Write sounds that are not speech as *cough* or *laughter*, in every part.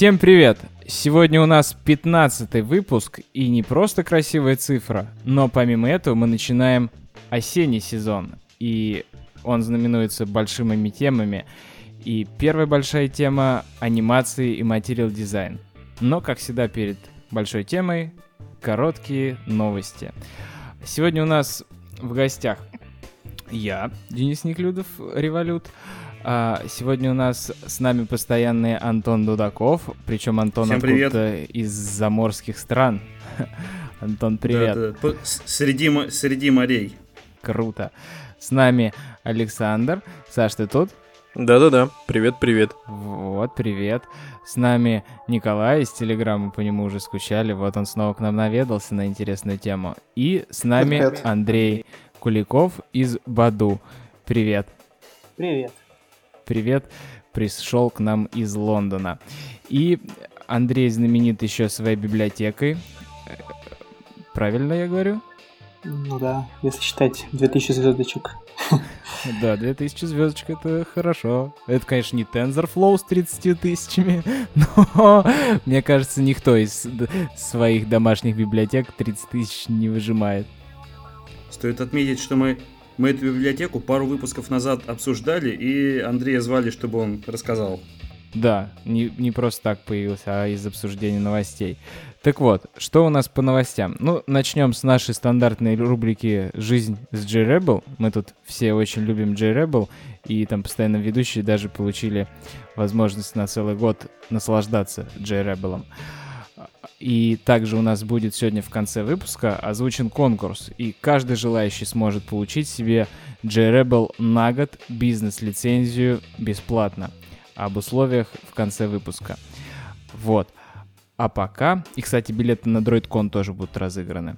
Всем привет! Сегодня у нас 15 выпуск, и не просто красивая цифра, но помимо этого мы начинаем осенний сезон, и он знаменуется большими темами. И первая большая тема — анимации и материал дизайн. Но, как всегда, перед большой темой — короткие новости. Сегодня у нас в гостях я, Денис Неклюдов, Револют, сегодня у нас с нами постоянный Антон Дудаков, причем Антон откуда из заморских стран. *laughs* Антон, привет. Да, да. Среди, среди морей. Круто. С нами Александр. Саш, ты тут? Да-да-да, привет-привет. Вот, привет. С нами Николай из Телеграма, по нему уже скучали, вот он снова к нам наведался на интересную тему. И с нами привет. Андрей Куликов из Баду. Привет. Привет привет, пришел к нам из Лондона. И Андрей знаменит еще своей библиотекой. Правильно я говорю? Ну да, если считать 2000 звездочек. *laughs* Да, 2000 звездочек это хорошо. Это, конечно, не TensorFlow с 30 тысячами, *laughs* но мне кажется, никто из своих домашних библиотек 30 тысяч не выжимает. Стоит отметить, что мы мы эту библиотеку пару выпусков назад обсуждали, и Андрея звали, чтобы он рассказал. Да, не, не просто так появился, а из обсуждения новостей. Так вот, что у нас по новостям? Ну, начнем с нашей стандартной рубрики «Жизнь с J-Rebel». Мы тут все очень любим J-Rebel, и там постоянно ведущие даже получили возможность на целый год наслаждаться J-Rebel. И также у нас будет сегодня в конце выпуска озвучен конкурс, и каждый желающий сможет получить себе JRebel на год бизнес-лицензию бесплатно. Об условиях в конце выпуска. Вот. А пока... И, кстати, билеты на DroidCon тоже будут разыграны.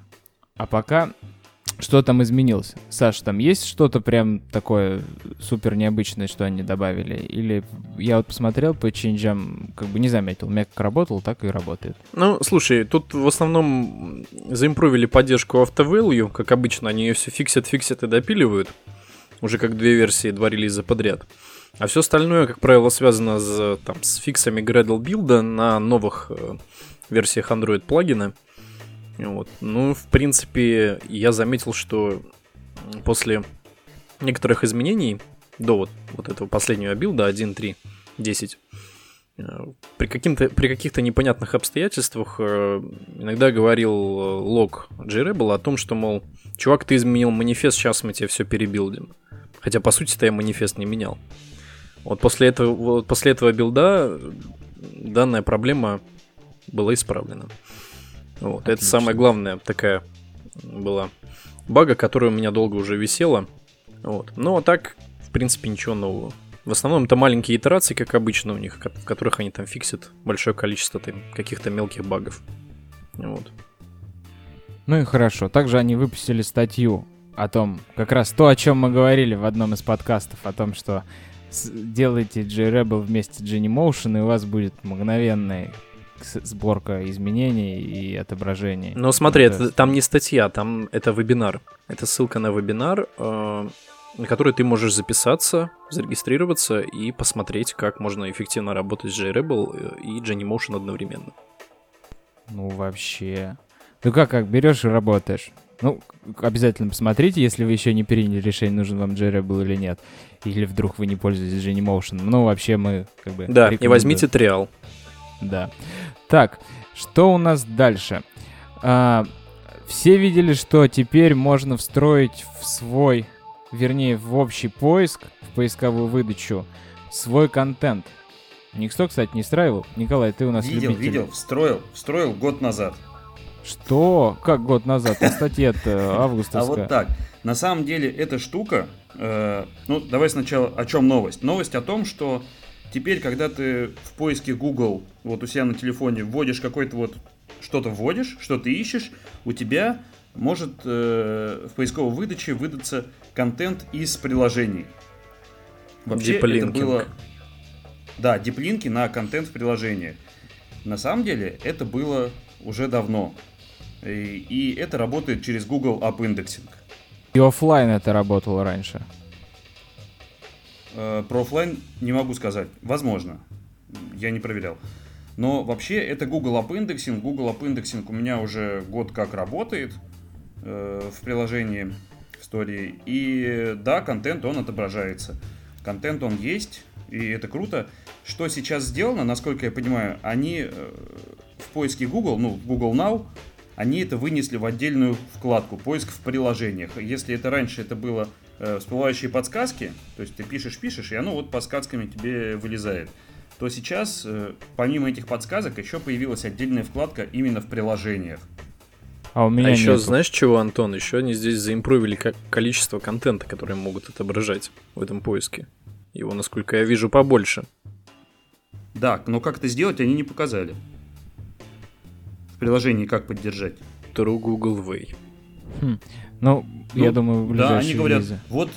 А пока что там изменилось? Саш, там есть что-то прям такое супер необычное, что они добавили? Или я вот посмотрел по ченджам, как бы не заметил, как работал, так и работает. Ну, слушай, тут в основном заимпровили поддержку AutoValue, как обычно, они ее все фиксят, фиксят и допиливают. Уже как две версии, два релиза подряд. А все остальное, как правило, связано с, там, с фиксами Gradle билда на новых э, версиях Android плагина. Вот. Ну, в принципе, я заметил, что после некоторых изменений до вот, вот этого последнего билда 1.3.10 э, при, каким-то, при каких-то непонятных обстоятельствах э, иногда говорил э, лог JRebel о том, что, мол, чувак, ты изменил манифест, сейчас мы тебе все перебилдим. Хотя, по сути-то я манифест не менял. Вот после этого, вот после этого билда данная проблема была исправлена. Вот, это самая главная такая была бага, которая у меня долго уже висела. Вот. Но так, в принципе, ничего нового. В основном это маленькие итерации, как обычно у них, в которых они там фиксят большое количество каких-то мелких багов. Вот. Ну и хорошо. Также они выпустили статью о том, как раз то, о чем мы говорили в одном из подкастов, о том, что делайте J-Rebel вместе с Genymotion, и у вас будет мгновенный сборка изменений и отображений. Но смотри, это, там не статья, там это вебинар. Это ссылка на вебинар, э, на который ты можешь записаться, зарегистрироваться и посмотреть, как можно эффективно работать с JRebel э, и Genymotion одновременно. Ну, вообще... Ну как, как берешь и работаешь? Ну, обязательно посмотрите, если вы еще не приняли решение, нужен вам JRebel или нет. Или вдруг вы не пользуетесь Genymotion. Ну, вообще мы как бы... Да, и возьмите триал. Да. Так, что у нас дальше? А, все видели, что теперь можно встроить в свой, вернее, в общий поиск, в поисковую выдачу, свой контент. Никто, кстати, не встраивал. Николай, ты у нас видел, любитель. Видел, встроил, встроил год назад. Что? Как год назад? А статья-то августовская. А вот так. На самом деле эта штука... Э, ну, давай сначала о чем новость. Новость о том, что Теперь, когда ты в поиске Google, вот у себя на телефоне, вводишь какой-то вот, что-то вводишь, что то ищешь, у тебя может э, в поисковой выдаче выдаться контент из приложений. Вообще это было... Да, диплинки на контент в приложении. На самом деле это было уже давно. И, и это работает через Google App Indexing. И офлайн это работало раньше. Э, про офлайн не могу сказать. Возможно. Я не проверял. Но вообще это Google App Indexing. Google App Indexing у меня уже год как работает э, в приложении в истории. И да, контент он отображается. Контент он есть, и это круто. Что сейчас сделано, насколько я понимаю, они э, в поиске Google, ну, Google Now, они это вынесли в отдельную вкладку «Поиск в приложениях». Если это раньше это было всплывающие подсказки, то есть ты пишешь-пишешь, и оно вот подсказками тебе вылезает, то сейчас, э, помимо этих подсказок, еще появилась отдельная вкладка именно в приложениях. А у меня а еще нету. знаешь чего, Антон? Еще они здесь заимпровили как количество контента, который могут отображать в этом поиске. Его, насколько я вижу, побольше. Да, но как это сделать, они не показали. В приложении как поддержать. True Google Way. Хм. Ну, ну, я думаю, в Да, они говорят, визы. вот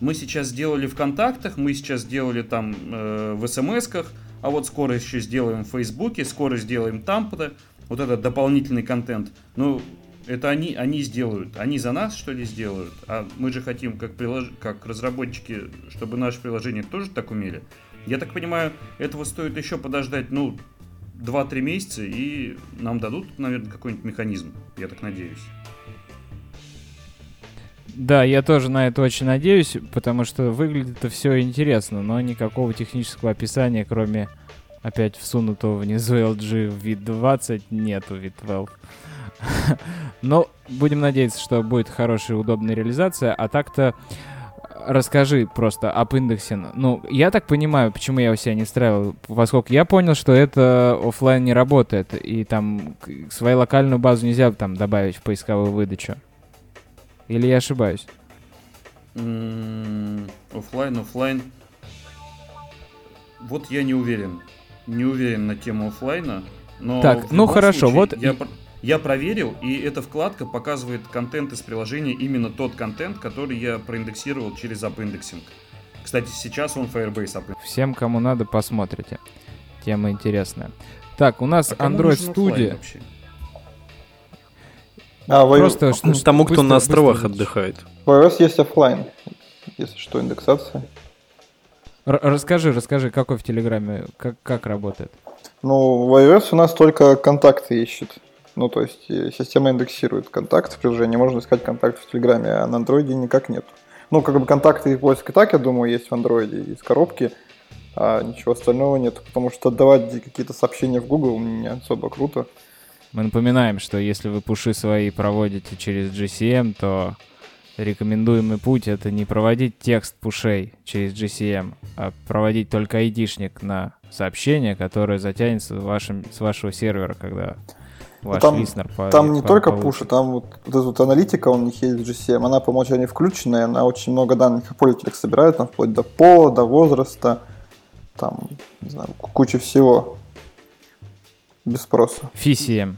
мы сейчас сделали в контактах, мы сейчас сделали там э, в смс-ках, а вот скоро еще сделаем в Фейсбуке, скоро сделаем там-то. Вот этот дополнительный контент. Ну, это они, они сделают. Они за нас, что ли, сделают? А мы же хотим, как, прилож... как разработчики, чтобы наше приложение тоже так умели. Я так понимаю, этого стоит еще подождать, ну, 2-3 месяца, и нам дадут, наверное, какой-нибудь механизм. Я так надеюсь. Да, я тоже на это очень надеюсь, потому что выглядит это все интересно, но никакого технического описания, кроме опять всунутого внизу LG в вид 20, нету вид 12. *laughs* Но будем надеяться, что будет хорошая и удобная реализация. А так-то расскажи просто об индексе. Ну, я так понимаю, почему я у себя не встраивал, поскольку я понял, что это офлайн не работает, и там свою локальную базу нельзя там добавить в поисковую выдачу. Или я ошибаюсь? Офлайн, офлайн. Вот я не уверен. Не уверен на тему офлайна. Но так, ну хорошо, вот я, я проверил, и эта вкладка показывает контент из приложения, именно тот контент, который я проиндексировал через AppIndexing. Кстати, сейчас он Firebase App. Всем, кому надо, посмотрите. Тема интересная. Так, у нас а Android Studio. А, Просто что, тому, кто на островах быстро отдыхает. В iOS есть офлайн, если что, индексация. Р- расскажи, расскажи, какой в Телеграме, как, как работает? Ну, в iOS у нас только контакты ищет. Ну, то есть э, система индексирует контакты в приложении, можно искать контакты в Телеграме, а на андроиде никак нет. Ну, как бы контакты и поиск и так, я думаю, есть в андроиде из коробки, а ничего остального нет, потому что отдавать какие-то сообщения в Google не особо круто. Мы напоминаем, что если вы пуши свои проводите через GCM, то рекомендуемый путь это не проводить текст пушей через GCM, а проводить только айдишник на сообщение, которое затянется вашим, с вашего сервера, когда ваш там, листнер по, Там не по, только пуши, там вот, вот эта вот аналитика у них есть в GCM, она по умолчанию включенная, она очень много данных о пользователях собирает, там вплоть до пола, до возраста, там, не знаю, куча всего. Без спроса. FCM.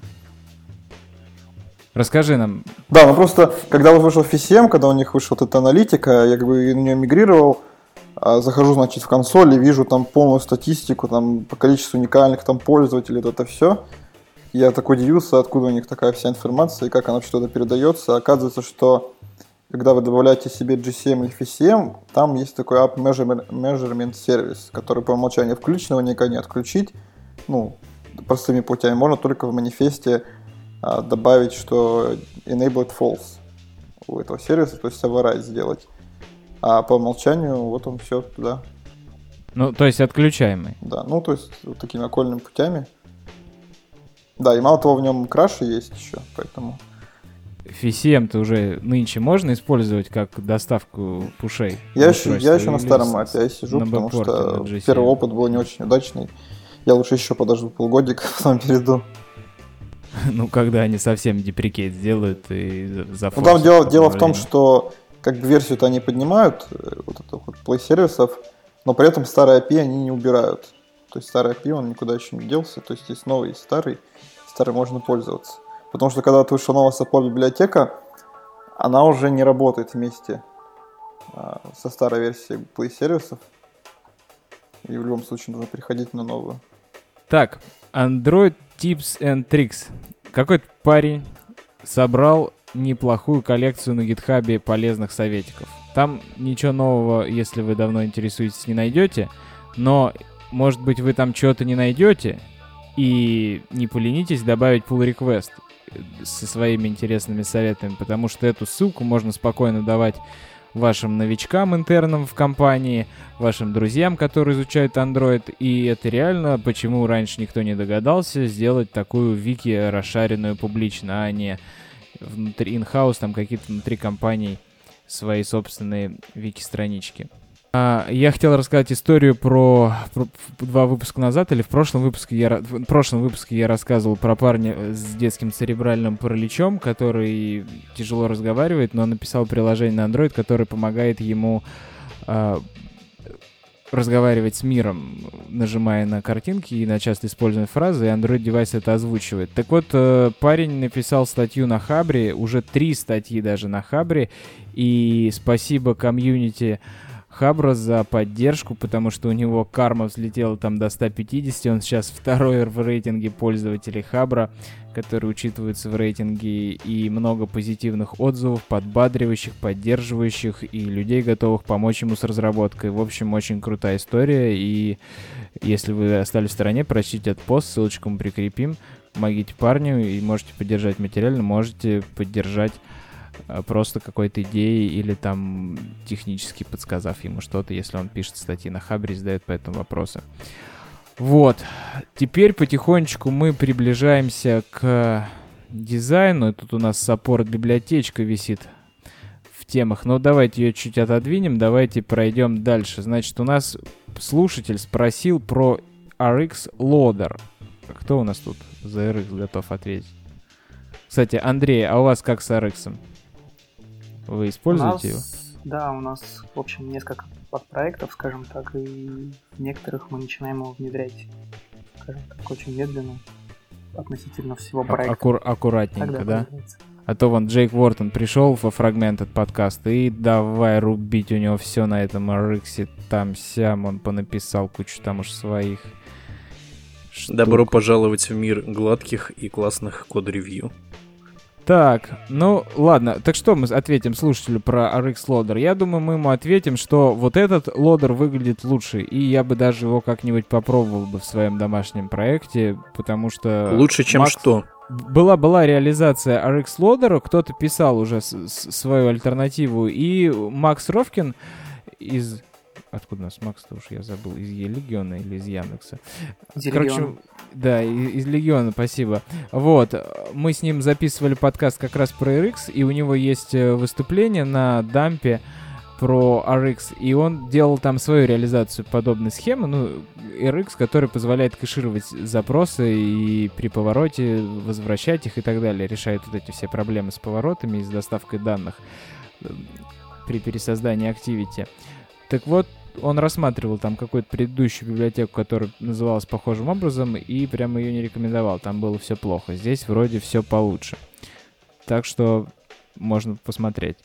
Расскажи нам. Да, ну просто, когда вот вышел FCM, когда у них вышла вот эта аналитика, я как бы на нее мигрировал, а захожу, значит, в консоль и вижу там полную статистику, там, по количеству уникальных там пользователей, вот это все. Я так удивился, откуда у них такая вся информация и как она что-то передается. Оказывается, что когда вы добавляете себе GCM или FCM, там есть такой App Measurement Service, который по умолчанию включен, его никак не отключить. Ну, простыми путями. Можно только в манифесте а, добавить, что enabled false у этого сервиса, то есть override сделать. А по умолчанию вот он все туда. Ну, то есть отключаемый. Да, ну, то есть вот такими окольными путями. Да, и мало того, в нем краши есть еще, поэтому... FCM-то уже нынче можно использовать как доставку пушей? Я еще, я еще на старом API сижу, на потому что первый опыт был не очень удачный. Я лучше еще подожду полгодика, *laughs* потом перейду. Ну, когда они совсем деприкейт сделают и за Ну, там дело, дело в том, что как бы версию-то они поднимают, э, вот это вот play сервисов, но при этом старый API они не убирают. То есть старый API, он никуда еще не делся, то есть есть новый и старый, старый можно пользоваться. Потому что когда вышла новая support библиотека, она уже не работает вместе а, со старой версией Play сервисов. И в любом случае нужно переходить на новую. Так, Android Tips and Tricks. Какой-то парень собрал неплохую коллекцию на гитхабе полезных советиков. Там ничего нового, если вы давно интересуетесь, не найдете, но, может быть, вы там что-то не найдете, И не поленитесь добавить pull request со своими интересными советами, потому что эту ссылку можно спокойно давать вашим новичкам интернам в компании, вашим друзьям, которые изучают Android. И это реально, почему раньше никто не догадался сделать такую вики расшаренную публично, а не внутри in-house, там какие-то внутри компаний свои собственные вики-странички. А, я хотел рассказать историю про, про два выпуска назад, или в прошлом выпуске я, в прошлом выпуске я рассказывал про парня с детским церебральным параличом, который тяжело разговаривает, но написал приложение на Android, которое помогает ему а, разговаривать с миром, нажимая на картинки и на часто используемые фразы, и Android девайс это озвучивает. Так вот, э, парень написал статью на Хабре, уже три статьи даже на Хабре, и спасибо комьюнити Хабра за поддержку, потому что у него карма взлетела там до 150, он сейчас второй в рейтинге пользователей Хабра, которые учитываются в рейтинге, и много позитивных отзывов, подбадривающих, поддерживающих, и людей, готовых помочь ему с разработкой. В общем, очень крутая история, и если вы остались в стороне, прочтите этот пост, ссылочку мы прикрепим, помогите парню, и можете поддержать материально, можете поддержать просто какой-то идеей или там технически подсказав ему что-то, если он пишет статьи на Хабре и задает по этому вопросы. Вот. Теперь потихонечку мы приближаемся к дизайну. Тут у нас саппорт библиотечка висит в темах. Но давайте ее чуть отодвинем, давайте пройдем дальше. Значит, у нас слушатель спросил про RX Loader. Кто у нас тут за RX готов ответить? Кстати, Андрей, а у вас как с RX? Вы используете его? Да, у нас, в общем, несколько подпроектов, скажем так, и некоторых мы начинаем его внедрять, скажем так, очень медленно относительно всего проекта. Аккур- аккуратненько, Тогда да? Появляется. А то вон Джейк Уортон пришел во фрагмент от подкаста и давай рубить у него все на этом RX, там сям, он понаписал кучу там уж своих. Штук. Добро пожаловать в мир гладких и классных код-ревью. Так, ну ладно, так что мы ответим слушателю про RX лодер? Я думаю, мы ему ответим, что вот этот лодер выглядит лучше, и я бы даже его как-нибудь попробовал бы в своем домашнем проекте, потому что... Лучше, чем Макс... что? Была, была реализация RX лодера, кто-то писал уже свою альтернативу, и Макс Ровкин из Откуда у нас Макс-то уж я забыл, из Легиона или из Яндекса? Из Короче, да, из, из Легиона, спасибо. Вот, мы с ним записывали подкаст как раз про RX, и у него есть э, выступление на дампе про RX, и он делал там свою реализацию подобной схемы, ну, RX, который позволяет кэшировать запросы и при повороте возвращать их и так далее, решает вот эти все проблемы с поворотами и с доставкой данных э, при пересоздании Activity. Так вот, он рассматривал там какую-то предыдущую библиотеку, которая называлась похожим образом, и прямо ее не рекомендовал. Там было все плохо. Здесь вроде все получше. Так что можно посмотреть.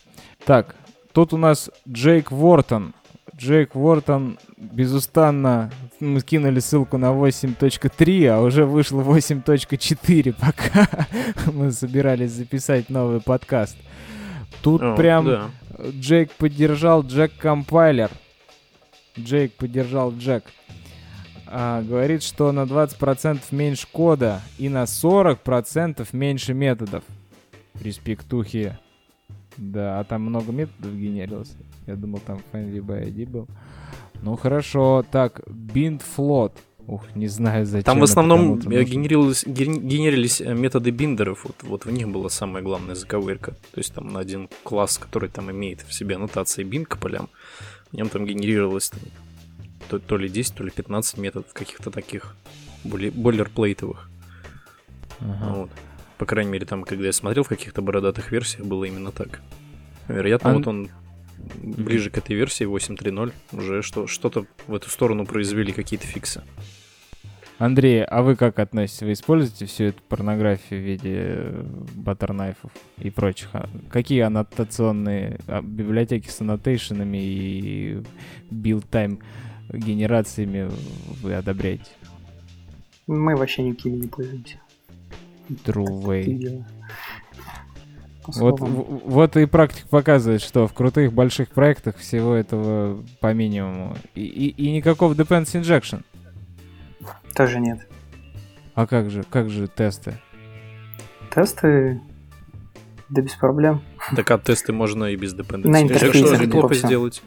Так, тут у нас Джейк Вортон. Джейк Вортон безустанно мы скинули ссылку на 8.3, а уже вышло 8.4, *laughs* пока мы собирались записать новый подкаст. Тут О, прям да. Jake поддержал Jack compiler. Jake поддержал Джек. А, говорит, что на 20% меньше кода и на 40% меньше методов. Респектухи. Да, а там много методов генерилось. Я думал, там find view by ID был. Ну хорошо, так, bind float. Ух, не знаю, зачем. Там в основном генерировались, генерились э, методы биндеров. Вот, вот в них была самая главная заковырка. То есть там на один класс, который там имеет в себе аннотации bind к полям, в нем там генерировалось то, то ли 10, то ли 15 методов каких-то таких бойлерплейтовых. Ага. Вот. По крайней мере, там, когда я смотрел в каких-то бородатых версиях, было именно так. Вероятно, а... вот он ближе к этой версии 8.3.0 уже что, что-то в эту сторону произвели какие-то фиксы. Андрей, а вы как относитесь? Вы используете всю эту порнографию в виде баттернайфов и прочих? А какие аннотационные а, библиотеки с annotation'ами и build-time генерациями вы одобряете? Мы вообще никакими не пользуемся. True way. Вот, вот и практика показывает, что в крутых больших проектах всего этого по минимуму. И, и, и никакого dependency injection. Тоже нет. А как же, как же тесты? Тесты, да без проблем. Так а тесты можно и без На dependency. интерфейсе Что сделать.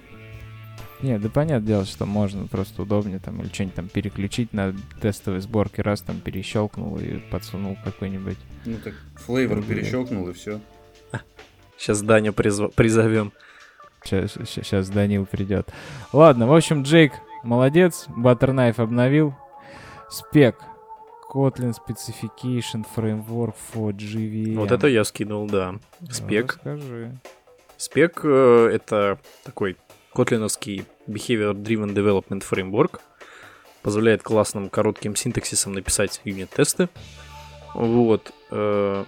Не, да понятное дело, что можно, просто удобнее там или что-нибудь там переключить на тестовой сборке, раз там перещелкнул и подсунул какой-нибудь. Ну так, флейвор Ну, перещелкнул и все. Сейчас Даню призва- призовем. Сейчас Данил придет. Ладно, в общем, Джейк молодец, Butterknife обновил. Спек. Kotlin Specification Framework for JVM. Вот это я скинул, да. Ну, Спек. Расскажи. Спек э, это такой котлиновский Behavior Driven Development Framework. Позволяет классным коротким синтаксисом написать юнит-тесты. Вот. э,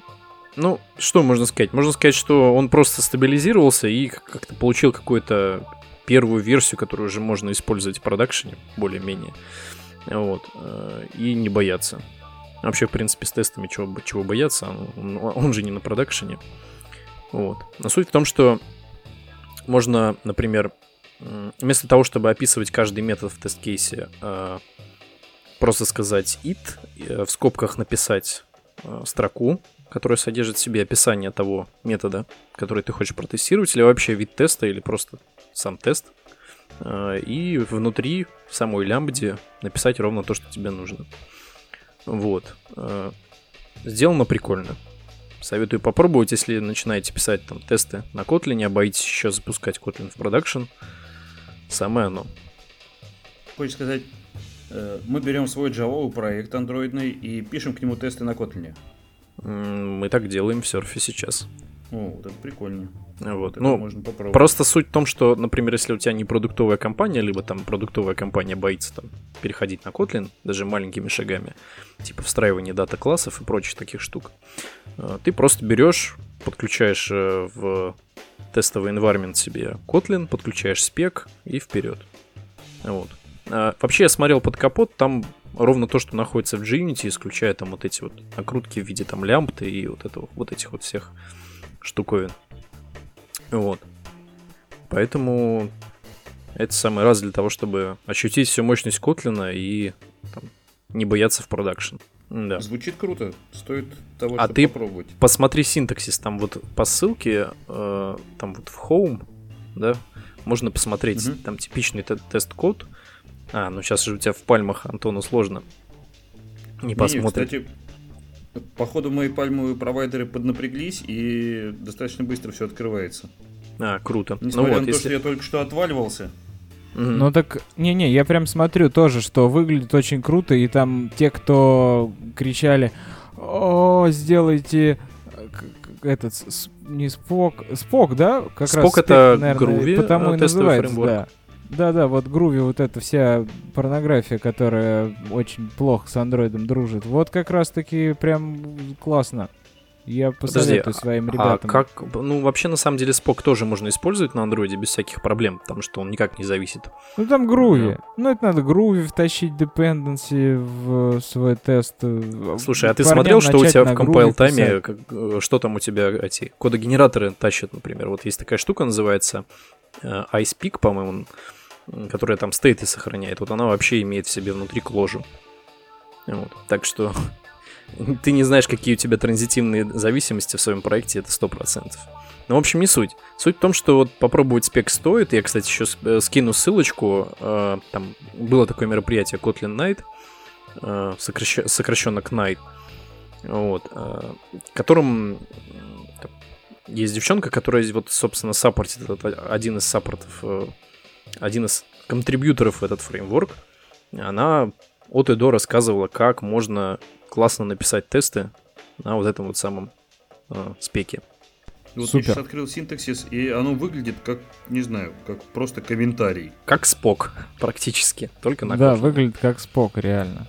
Ну, что можно сказать? Можно сказать, что он просто стабилизировался и как- как-то получил какую-то первую версию, которую уже можно использовать в продакшене, более-менее. Вот. э, И не бояться. Вообще, в принципе, с тестами чего, чего бояться, он, он же не на продакшене. Вот. Но суть в том, что можно, например, вместо того, чтобы описывать каждый метод в тест-кейсе, э, просто сказать it, э, в скобках написать строку, которая содержит в себе описание того метода, который ты хочешь протестировать, или вообще вид теста, или просто сам тест. Э, И внутри, в самой лямбде, написать ровно то, что тебе нужно. Вот. Э, Сделано прикольно. Советую попробовать, если начинаете писать там тесты на Kotlin, а боитесь еще запускать Kotlin в продакшн. Самое оно. Хочешь сказать, э, мы берем свой Java проект андроидный и пишем к нему тесты на Kotlin. Мы так делаем в серфе сейчас. О, вот это прикольно. Вот. Это Ну, можно попробовать. Просто суть в том, что, например, если у тебя не продуктовая компания, либо там продуктовая компания боится там переходить на Kotlin, даже маленькими шагами, типа встраивание дата-классов и прочих таких штук, э, ты просто берешь, подключаешь э, в тестовый environment себе Kotlin, подключаешь спек и вперед. Вот. А, Вообще я смотрел под капот, там ровно то, что находится в JUnity, исключая там вот эти вот накрутки в виде там лямбды и вот этого, вот этих вот всех штуковин. Вот. Поэтому это самый раз для того, чтобы ощутить всю мощность Котлина и там, не бояться в продакшн. Да. Звучит круто. Стоит того, А чтобы ты- попробовать. Посмотри синтаксис, там вот по ссылке, э, там вот в Home, да, можно посмотреть, Мгм. там типичный те- тест-код. А, ну сейчас же у тебя в пальмах, Антону сложно. Не Не-не, посмотрит. Кстати, походу мои пальмовые провайдеры поднапряглись и достаточно быстро все открывается. А, круто. Несмотря ну вот, на то, если... что я только что отваливался. Мгм. Ну так, не-не, я прям смотрю тоже, что выглядит очень круто, и там те, кто кричали, о, сделайте э, этот, не спок, спок, да? Как Спок спек, это наверное, Groovy, потому э, и называется, да. Да-да, вот Груви, вот эта вся порнография, которая очень плохо с андроидом дружит. Вот как раз-таки прям классно. Я посоветую своим А ребятам. как, ну вообще на самом деле спок тоже можно использовать на андроиде без всяких проблем, потому что он никак не зависит. Ну там груви. Ну это надо груви втащить dependency в свой тест. Слушай, а ты смотрел, что у тебя в compile тайме, как, э, что там у тебя эти кодогенераторы тащат, например. Вот есть такая штука, называется э, IcePeak, по-моему, которая там стейты сохраняет. Вот она вообще имеет в себе внутри кложу. Вот. Так что *laughs* ты не знаешь, какие у тебя транзитивные зависимости в своем проекте, это 100%. Ну, в общем, не суть. Суть в том, что вот попробовать спек стоит. Я, кстати, еще э, скину ссылочку. э, Там было такое мероприятие Kotlin Night, э, сокращ- сокращенно Knight, вот, э, есть девчонка, которая вот, собственно, саппортит этот, один из саппортов, э, один из контрибьюторов в этот фреймворк. Она от и до рассказывала, как можно классно написать тесты на вот этом вот самом э, спеке. Вот я Супер. сейчас открыл синтаксис, и оно выглядит как, не знаю, как просто комментарий. Как спок, *laughs* практически, только на Да, выглядит как спок, реально.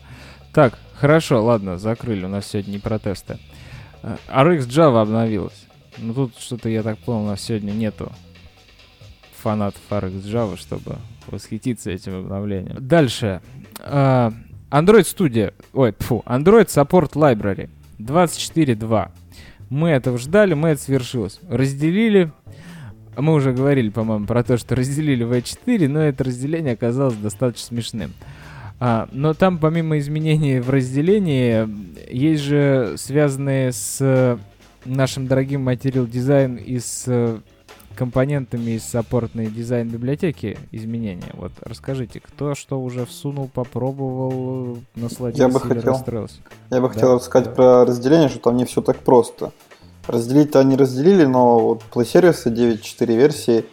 Так, хорошо, ладно, закрыли, у нас сегодня не протесты. Э, RX Java обновилась. Ну тут что-то, я так понял, у нас сегодня нету фанатов RX Java, чтобы восхититься этим обновлением. Дальше. А, Android Studio, ой, фу, Android Support Library 24.2. Мы этого ждали, мы это свершилось. Разделили, мы уже говорили, по-моему, про то, что разделили V4, но это разделение оказалось достаточно смешным. А, но там помимо изменений в разделении, есть же связанные с нашим дорогим Material Design и с компонентами из саппортной дизайн библиотеки изменения. Вот расскажите, кто что уже всунул, попробовал, насладился я бы или хотел, расстроился? Я бы да, хотел рассказать да. про разделение, что там не все так просто. Разделить-то они разделили, но вот PlayService 9.4 версии,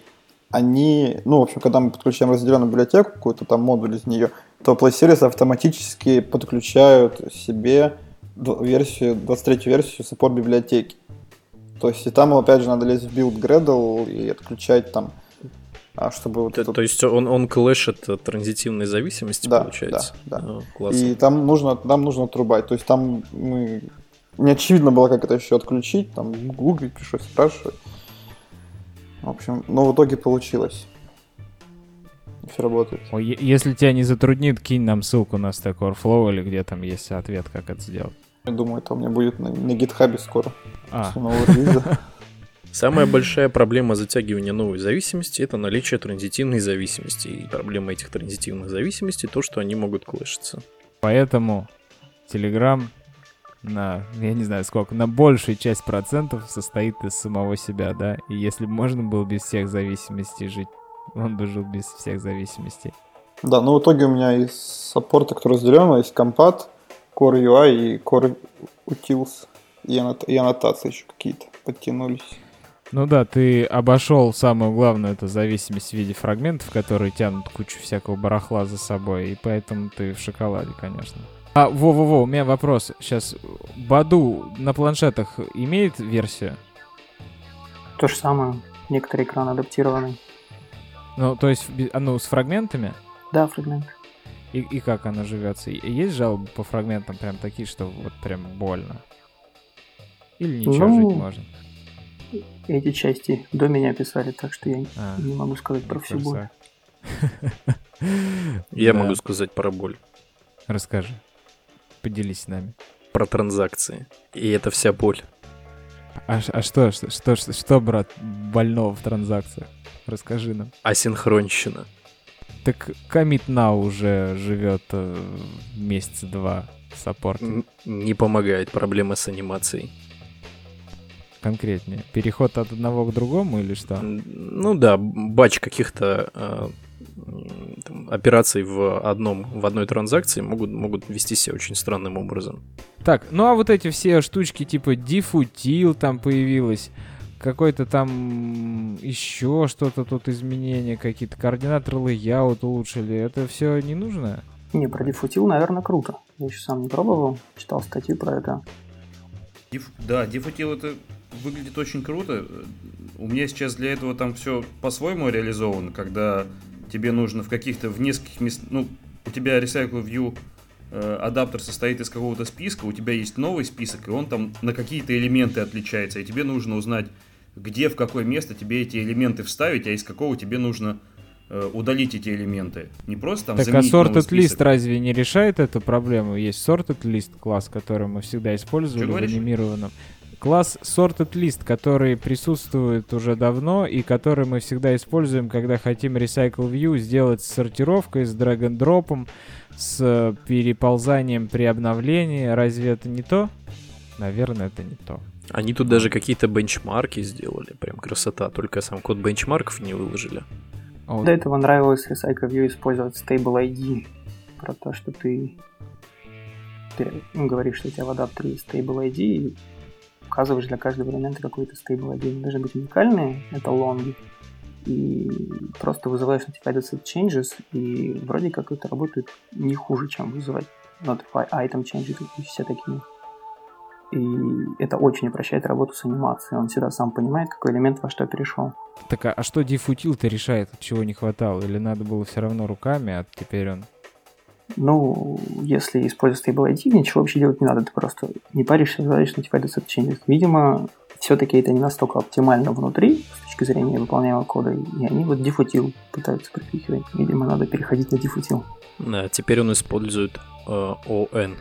они, ну, в общем, когда мы подключаем разделенную библиотеку, какой-то там модуль из нее, то Play Services автоматически подключают себе версию, 23 версию support библиотеки. То есть и там, опять же, надо лезть в build Gradle и отключать там, а чтобы вот то, этот... то есть он, он clash'ит транзитивной зависимости, да, получается? Да, да. О, и там нужно, там нужно отрубать. То есть там мы... не очевидно было, как это еще отключить, там гуглить пришлось, спрашивать. В общем, но в итоге получилось. Все работает. Если тебя не затруднит, кинь нам ссылку на Stack Overflow или где там есть ответ, как это сделать. Я думаю, это у меня будет на, на гитхабе скоро. А. *laughs* Самая большая проблема затягивания новой зависимости это наличие транзитивной зависимости. И проблема этих транзитивных зависимостей то, что они могут клэшиться. Поэтому Telegram на, я не знаю сколько, на большую часть процентов состоит из самого себя, да? И если бы можно было без всех зависимостей жить, он бы жил без всех зависимостей. Да, ну в итоге у меня из саппорта, который разделен, есть компат, Core UI и Core Utils. И, аннот... и аннотации еще какие-то подтянулись. Ну да, ты обошел самую главную, это зависимость в виде фрагментов, которые тянут кучу всякого барахла за собой, и поэтому ты в шоколаде, конечно. А, во-во-во, у меня вопрос. Сейчас, Баду на планшетах имеет версию? То же самое. Некоторые экраны адаптированы. Ну, то есть, ну, с фрагментами? Да, фрагменты. И, и как она живется? Есть жалобы по фрагментам прям такие, что вот прям больно? Или ничего, ну, жить можно? Эти части до меня писали, так что я а, не могу сказать про всю боль. Я могу сказать про боль. Расскажи. Поделись с нами. Про транзакции. И это вся боль. А, а что, что, что, что, брат, больного в транзакциях? Расскажи нам. Асинхронщина. Так Commit Now уже живет э, месяца два саппорт. Не помогает проблема с анимацией. Конкретнее. Переход от одного к другому или что? Ну да, батч каких-то э, операций в, одном, в одной транзакции могут, могут вести себя очень странным образом. Так, ну а вот эти все штучки типа дифутил там появилось какой-то там еще что-то тут изменения, какие-то координаторы layout улучшили. Это все не нужно? Не, про дефутил, наверное, круто. Я еще сам не пробовал, читал статью про это. Диф, да, дефутил это выглядит очень круто. У меня сейчас для этого там все по-своему реализовано, когда тебе нужно в каких-то, в нескольких местах, ну, у тебя Recycle View э, адаптер состоит из какого-то списка, у тебя есть новый список, и он там на какие-то элементы отличается, и тебе нужно узнать, где, в какое место тебе эти элементы вставить, а из какого тебе нужно э, удалить эти элементы. Не просто там Так а sorted list разве не решает эту проблему? Есть sorted list класс, который мы всегда использовали в анимированном. Класс sorted list, который присутствует уже давно и который мы всегда используем, когда хотим recycle view сделать с сортировкой, с drag and дропом, с переползанием при обновлении. Разве это не то? Наверное, это не то. Они тут даже какие-то бенчмарки сделали, прям красота, только сам код бенчмарков не выложили. А До этого нравилось Recycle View использовать Stable ID, про то, что ты, ты говоришь, что у тебя в адаптере есть Stable ID, и указываешь для каждого элемента какой-то Stable ID. Они должны быть уникальные, это лонги, и просто вызываешь notified set changes, и вроде как это работает не хуже, чем вызывать notify item changes и все такие и это очень упрощает работу с анимацией. Он всегда сам понимает, какой элемент во что перешел. Так а, а что дефутил-то решает, чего не хватало? Или надо было все равно руками, а теперь он... Ну, если использовать Stable ID, ничего вообще делать не надо, ты просто не паришься, говоришь notify set changes. Видимо, все-таки это не настолько оптимально внутри, с точки зрения выполняемого кода, и они вот дефутил пытаются припихивать. Видимо, надо переходить на дефутил. Да, теперь он использует э, ON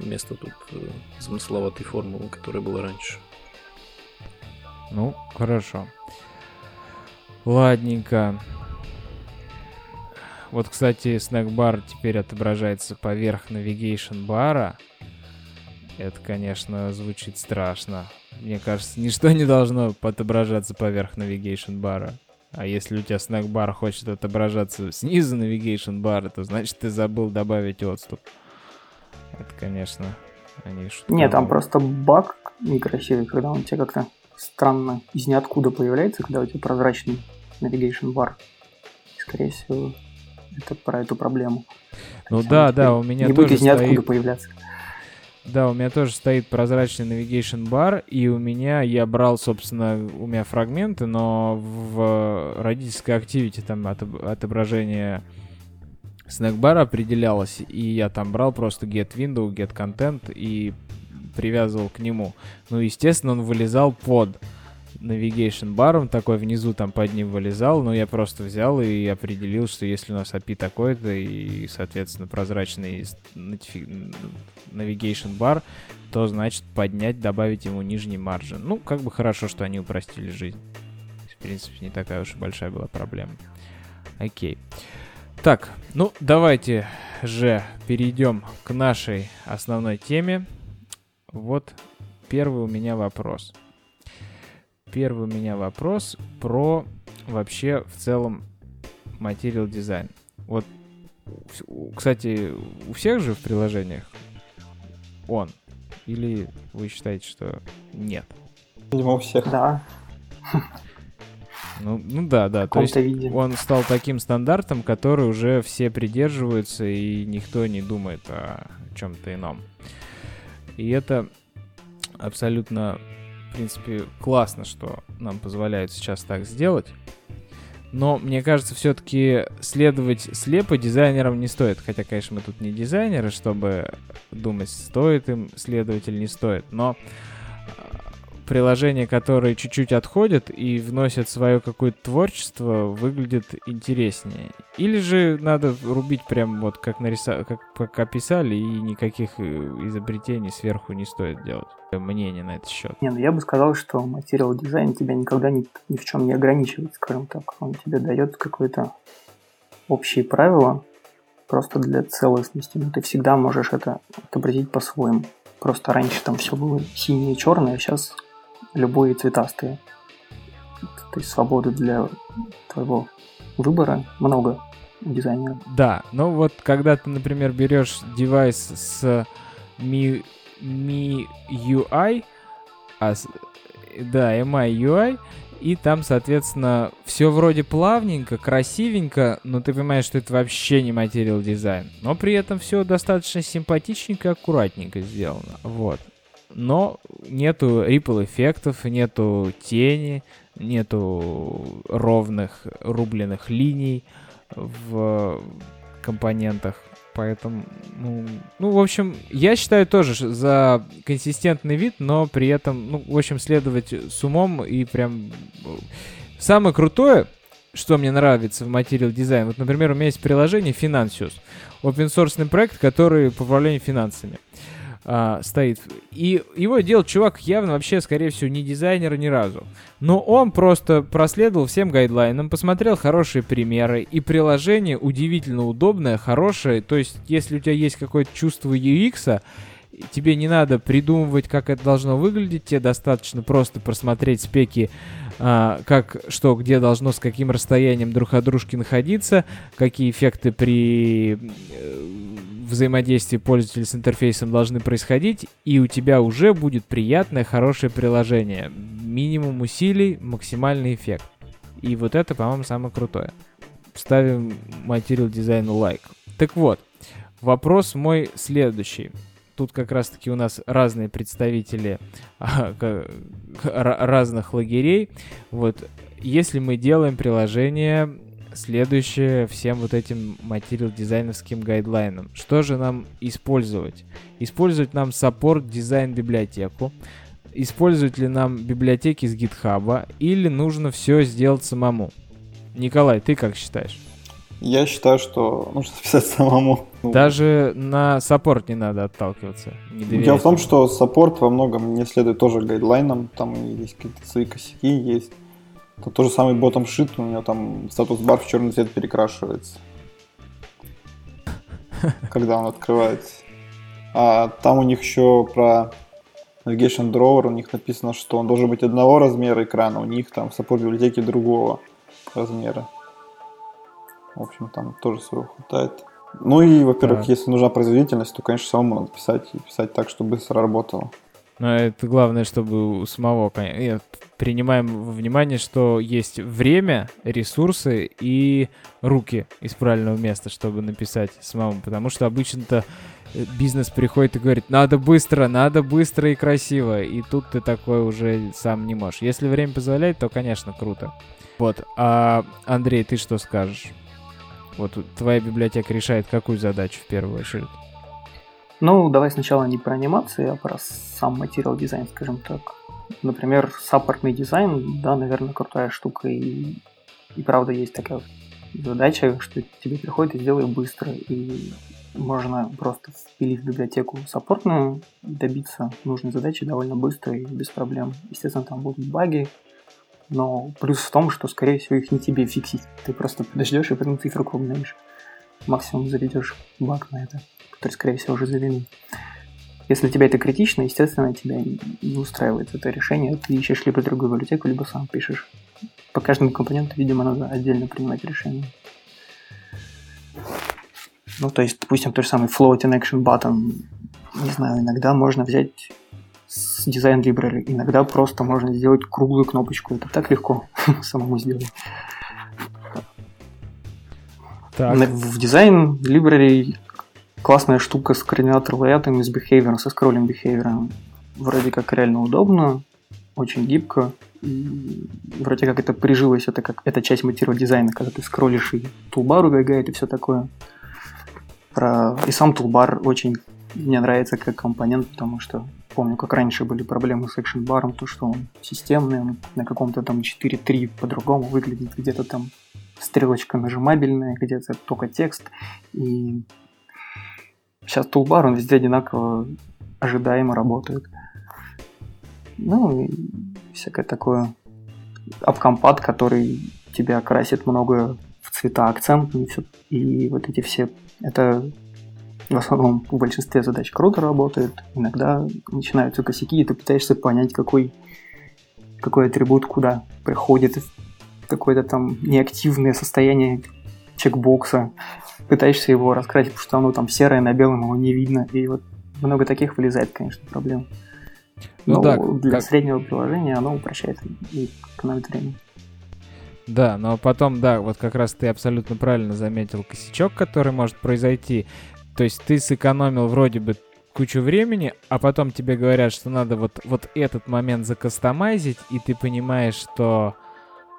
вместо тут э, замысловатой формулы, которая была раньше. Ну, хорошо. Ладненько. Вот, кстати, снэк-бар теперь отображается поверх navigation бара. Это, конечно, звучит страшно. Мне кажется, ничто не должно отображаться поверх navigation бара. А если у тебя снэк-бар хочет отображаться снизу navigation бара, то значит ты забыл добавить отступ. Это, конечно, они шутка. Нет, там просто баг некрасивый, когда он тебе как-то странно из ниоткуда появляется, когда у тебя прозрачный navigation бар. Скорее всего, это про эту проблему. Ну да, да, у меня не тоже будет из ниоткуда стоит... появляться. Да, у меня тоже стоит прозрачный navigation бар, и у меня я брал, собственно, у меня фрагменты, но в родительской активити там отображение снэкбара определялось, и я там брал просто get window, get content и привязывал к нему. Ну, естественно, он вылезал под navigation баром такой внизу там под ним вылезал, но я просто взял и определил, что если у нас API такой-то и, соответственно, прозрачный navigation бар, то значит поднять, добавить ему нижний маржин. Ну, как бы хорошо, что они упростили жизнь. В принципе, не такая уж и большая была проблема. Окей. Так, ну давайте же перейдем к нашей основной теме. Вот первый у меня вопрос – первый у меня вопрос про вообще в целом материал дизайн. Вот, кстати, у всех же в приложениях он? Или вы считаете, что нет? Видимо, у всех. Да. Ну, ну да, да. То есть виде. он стал таким стандартом, который уже все придерживаются, и никто не думает о чем-то ином. И это абсолютно принципе, классно, что нам позволяют сейчас так сделать. Но мне кажется, все-таки следовать слепо дизайнерам не стоит. Хотя, конечно, мы тут не дизайнеры, чтобы думать, стоит им следовать или не стоит. Но приложения, которые чуть-чуть отходят и вносят свое какое-то творчество, выглядит интереснее. Или же надо рубить прям вот как, нариса... как, как описали, и никаких э, изобретений сверху не стоит делать. Мнение на этот счет. Не, ну я бы сказал, что материал дизайн тебя никогда ни, ни в чем не ограничивает, скажем так. Он тебе дает какое-то общие правила, просто для целостности. Но ты всегда можешь это отобразить по-своему. Просто раньше там все было синее и черное, а сейчас любые цветастые. То есть свободы для твоего выбора много у дизайнера. Да, но вот когда ты, например, берешь девайс с Mi, Mi UI, а да, MI UI, и там, соответственно, все вроде плавненько, красивенько, но ты понимаешь, что это вообще не материал дизайн. Но при этом все достаточно симпатичненько, аккуратненько сделано. Вот но нету ripple эффектов, нету тени, нету ровных рубленых линий в компонентах. Поэтому, ну, ну, в общем, я считаю тоже за консистентный вид, но при этом, ну, в общем, следовать с умом и прям... Самое крутое, что мне нравится в материал дизайн, вот, например, у меня есть приложение Financius, open source проект, который по управлению финансами а, стоит. И его делал чувак явно вообще, скорее всего, не дизайнер ни разу. Но он просто проследовал всем гайдлайнам, посмотрел хорошие примеры, и приложение удивительно удобное, хорошее. То есть, если у тебя есть какое-то чувство UX, тебе не надо придумывать, как это должно выглядеть, тебе достаточно просто просмотреть спеки, а, как, что, где должно, с каким расстоянием друг от дружки находиться, какие эффекты при э, взаимодействие пользователя с интерфейсом должны происходить, и у тебя уже будет приятное, хорошее приложение. Минимум усилий, максимальный эффект. И вот это, по-моему, самое крутое. Ставим материал дизайну лайк. Так вот, вопрос мой следующий. Тут как раз-таки у нас разные представители а, разных лагерей. Вот, если мы делаем приложение следующее всем вот этим материал дизайновским гайдлайнам. Что же нам использовать? Использовать нам саппорт дизайн библиотеку, использовать ли нам библиотеки с гитхаба или нужно все сделать самому? Николай, ты как считаешь? Я считаю, что нужно *laughs* писать самому. Даже на support не надо отталкиваться. Не Дело в том, что support во многом не следует тоже guideline'ам. Там есть какие-то свои косяки, есть это то же самый bottom shit, у него там status bar в черный цвет перекрашивается. *laughs* когда он открывается. А там у них еще про Navigation Drawer, у них написано, что он должен быть одного размера экрана, у них там в Support библиотеке другого размера. В общем, там тоже своего хватает. Ну и, во-первых, Так. если нужна производительность, то, конечно, самому надо писать и писать так, чтобы быстро работало. Но это главное, чтобы у самого, э, принимаем во внимание, что есть время, ресурсы и руки из правильного места, чтобы написать самому. Потому что обычно-то э, бизнес приходит и говорит, надо быстро, надо быстро и красиво. И тут ты такой уже сам не можешь. Если время позволяет, то, конечно, круто. Вот. А, Андрей, ты что скажешь? Вот твоя библиотека решает какую задачу в первую очередь? Ну, давай сначала не про анимации, а про сам материал дизайн, скажем так. Например, саппортный дизайн, да, наверное, крутая штука. И, и правда есть такая задача, что тебе приходит и сделай быстро. И можно просто впилить в библиотеку саппортную, добиться нужной задачи довольно быстро и без проблем. Естественно, там будут баги, но плюс в том, что, скорее всего, их не тебе фиксить. Ты просто подождешь и потом циферку обновишь. Максимум заведешь баг на это который, скорее всего, уже завели. Если тебя это критично, естественно, тебя не устраивает это решение, ты ищешь либо другую библиотеку, либо сам пишешь. По каждому компоненту, видимо, надо отдельно принимать решение. Ну, то есть, допустим, тот же самый floating action button, не знаю, иногда можно взять с дизайн library, иногда просто можно сделать круглую кнопочку. Это так легко *laughs* самому сделать. Так. В дизайн library классная штука с координатором лаятом и с behavior, со скроллинг behavior. Вроде как реально удобно, очень гибко. Вроде как это прижилось, это как эта часть материал дизайна, когда ты скроллишь и тулбар убегает и все такое. Про... И сам тулбар очень мне нравится как компонент, потому что помню, как раньше были проблемы с экшен баром, то что он системный, он на каком-то там 4.3 по-другому выглядит, где-то там стрелочка нажимабельная, где-то только текст. И сейчас тулбар, он везде одинаково ожидаемо работает. Ну и всякое такое. Апкомпат, который тебя красит много в цвета акцентами. всё- И вот эти все... Это в основном в большинстве задач круто работает. Иногда начинаются косяки, и ты пытаешься понять, какой, какой атрибут куда приходит. Какое-то там неактивное состояние чекбокса. Пытаешься его раскрасить, потому что оно там серое на белом, его не видно. И вот много таких вылезает, конечно, проблем. Ну Но да, для как- среднего приложения оно упрощает и экономит время. Да, но потом, да, вот как раз ты абсолютно правильно заметил косячок, который может произойти. То есть ты сэкономил вроде бы кучу времени, а потом тебе говорят, что надо вот, вот этот момент закастомайзить, и ты понимаешь, что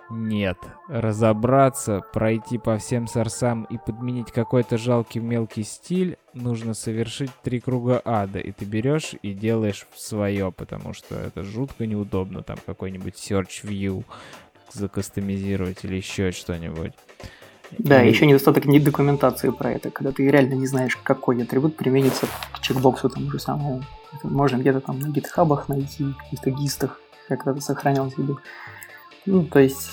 нет, разобраться, пройти по всем сорсам и подменить какой-то жалкий мелкий стиль, нужно совершить три круга ада, и ты берешь и делаешь свое, потому что это жутко неудобно, там какой-нибудь search view, закастомизировать или еще что-нибудь. Да, И- еще недостаток нет документации про это, когда ты реально не знаешь, какой атрибут применится к чекбоксу тому же самому. Это можно где-то там на гитхабах найти, в каких-то гистах, как это сохранялось. либо- Ну, то есть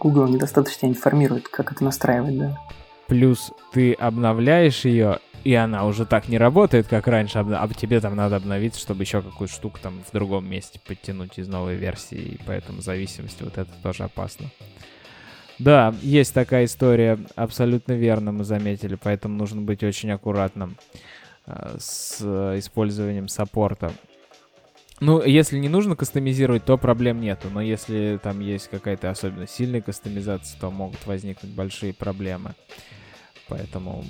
Google недостаточно информирует, как это настраивать, да. Плюс ты обновляешь ее, и она уже так не работает, как раньше, а тебе там надо обновиться, чтобы еще какую-то штуку там в другом месте подтянуть из новой версии, и поэтому зависимость вот это тоже опасно. Да, есть такая история, абсолютно верно мы заметили, поэтому нужно быть очень аккуратным э, с использованием саппорта. Ну, если не нужно кастомизировать, то проблем нету, но если там есть какая-то особенно сильная кастомизация, то могут возникнуть большие проблемы. Поэтому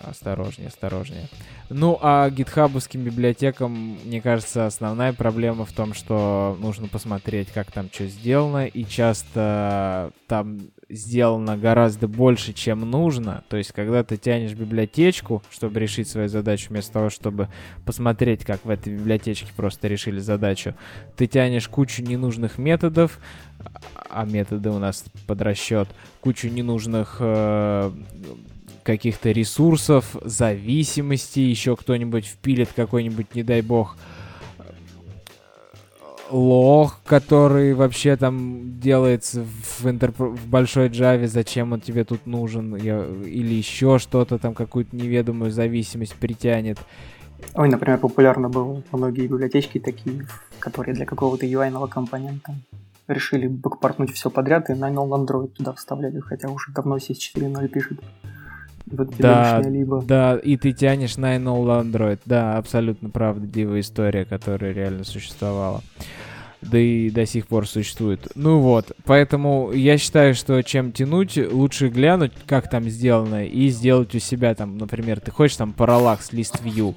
осторожнее, осторожнее. Ну, а гитхабовским библиотекам, мне кажется, основная проблема в том, что нужно посмотреть, как там что сделано, и часто там сделано гораздо больше, чем нужно. То есть, когда ты тянешь библиотечку, чтобы решить свою задачу, вместо того, чтобы посмотреть, как в этой библиотечке просто решили задачу, ты тянешь кучу ненужных методов, а методы у нас под расчет, кучу ненужных э, каких-то ресурсов, зависимостей, еще кто-нибудь впилит какой-нибудь, не дай бог, лох, который вообще там делается в, интерп... в большой Java, зачем он тебе тут нужен, я... или еще что-то там, какую-то неведомую зависимость притянет. Ой, например, популярно было многие библиотечки такие, которые для какого-то UI компонента решили бэкпортнуть все подряд и нанял Android туда вставляли, хотя уже давно c 4.0 пишет. Вот да, либо. да, и ты тянешь на Android. Да, абсолютно правдивая история, которая реально существовала. Да и до сих пор существует. Ну вот, поэтому я считаю, что чем тянуть, лучше глянуть, как там сделано, и сделать у себя там, например, ты хочешь там Parallax List View,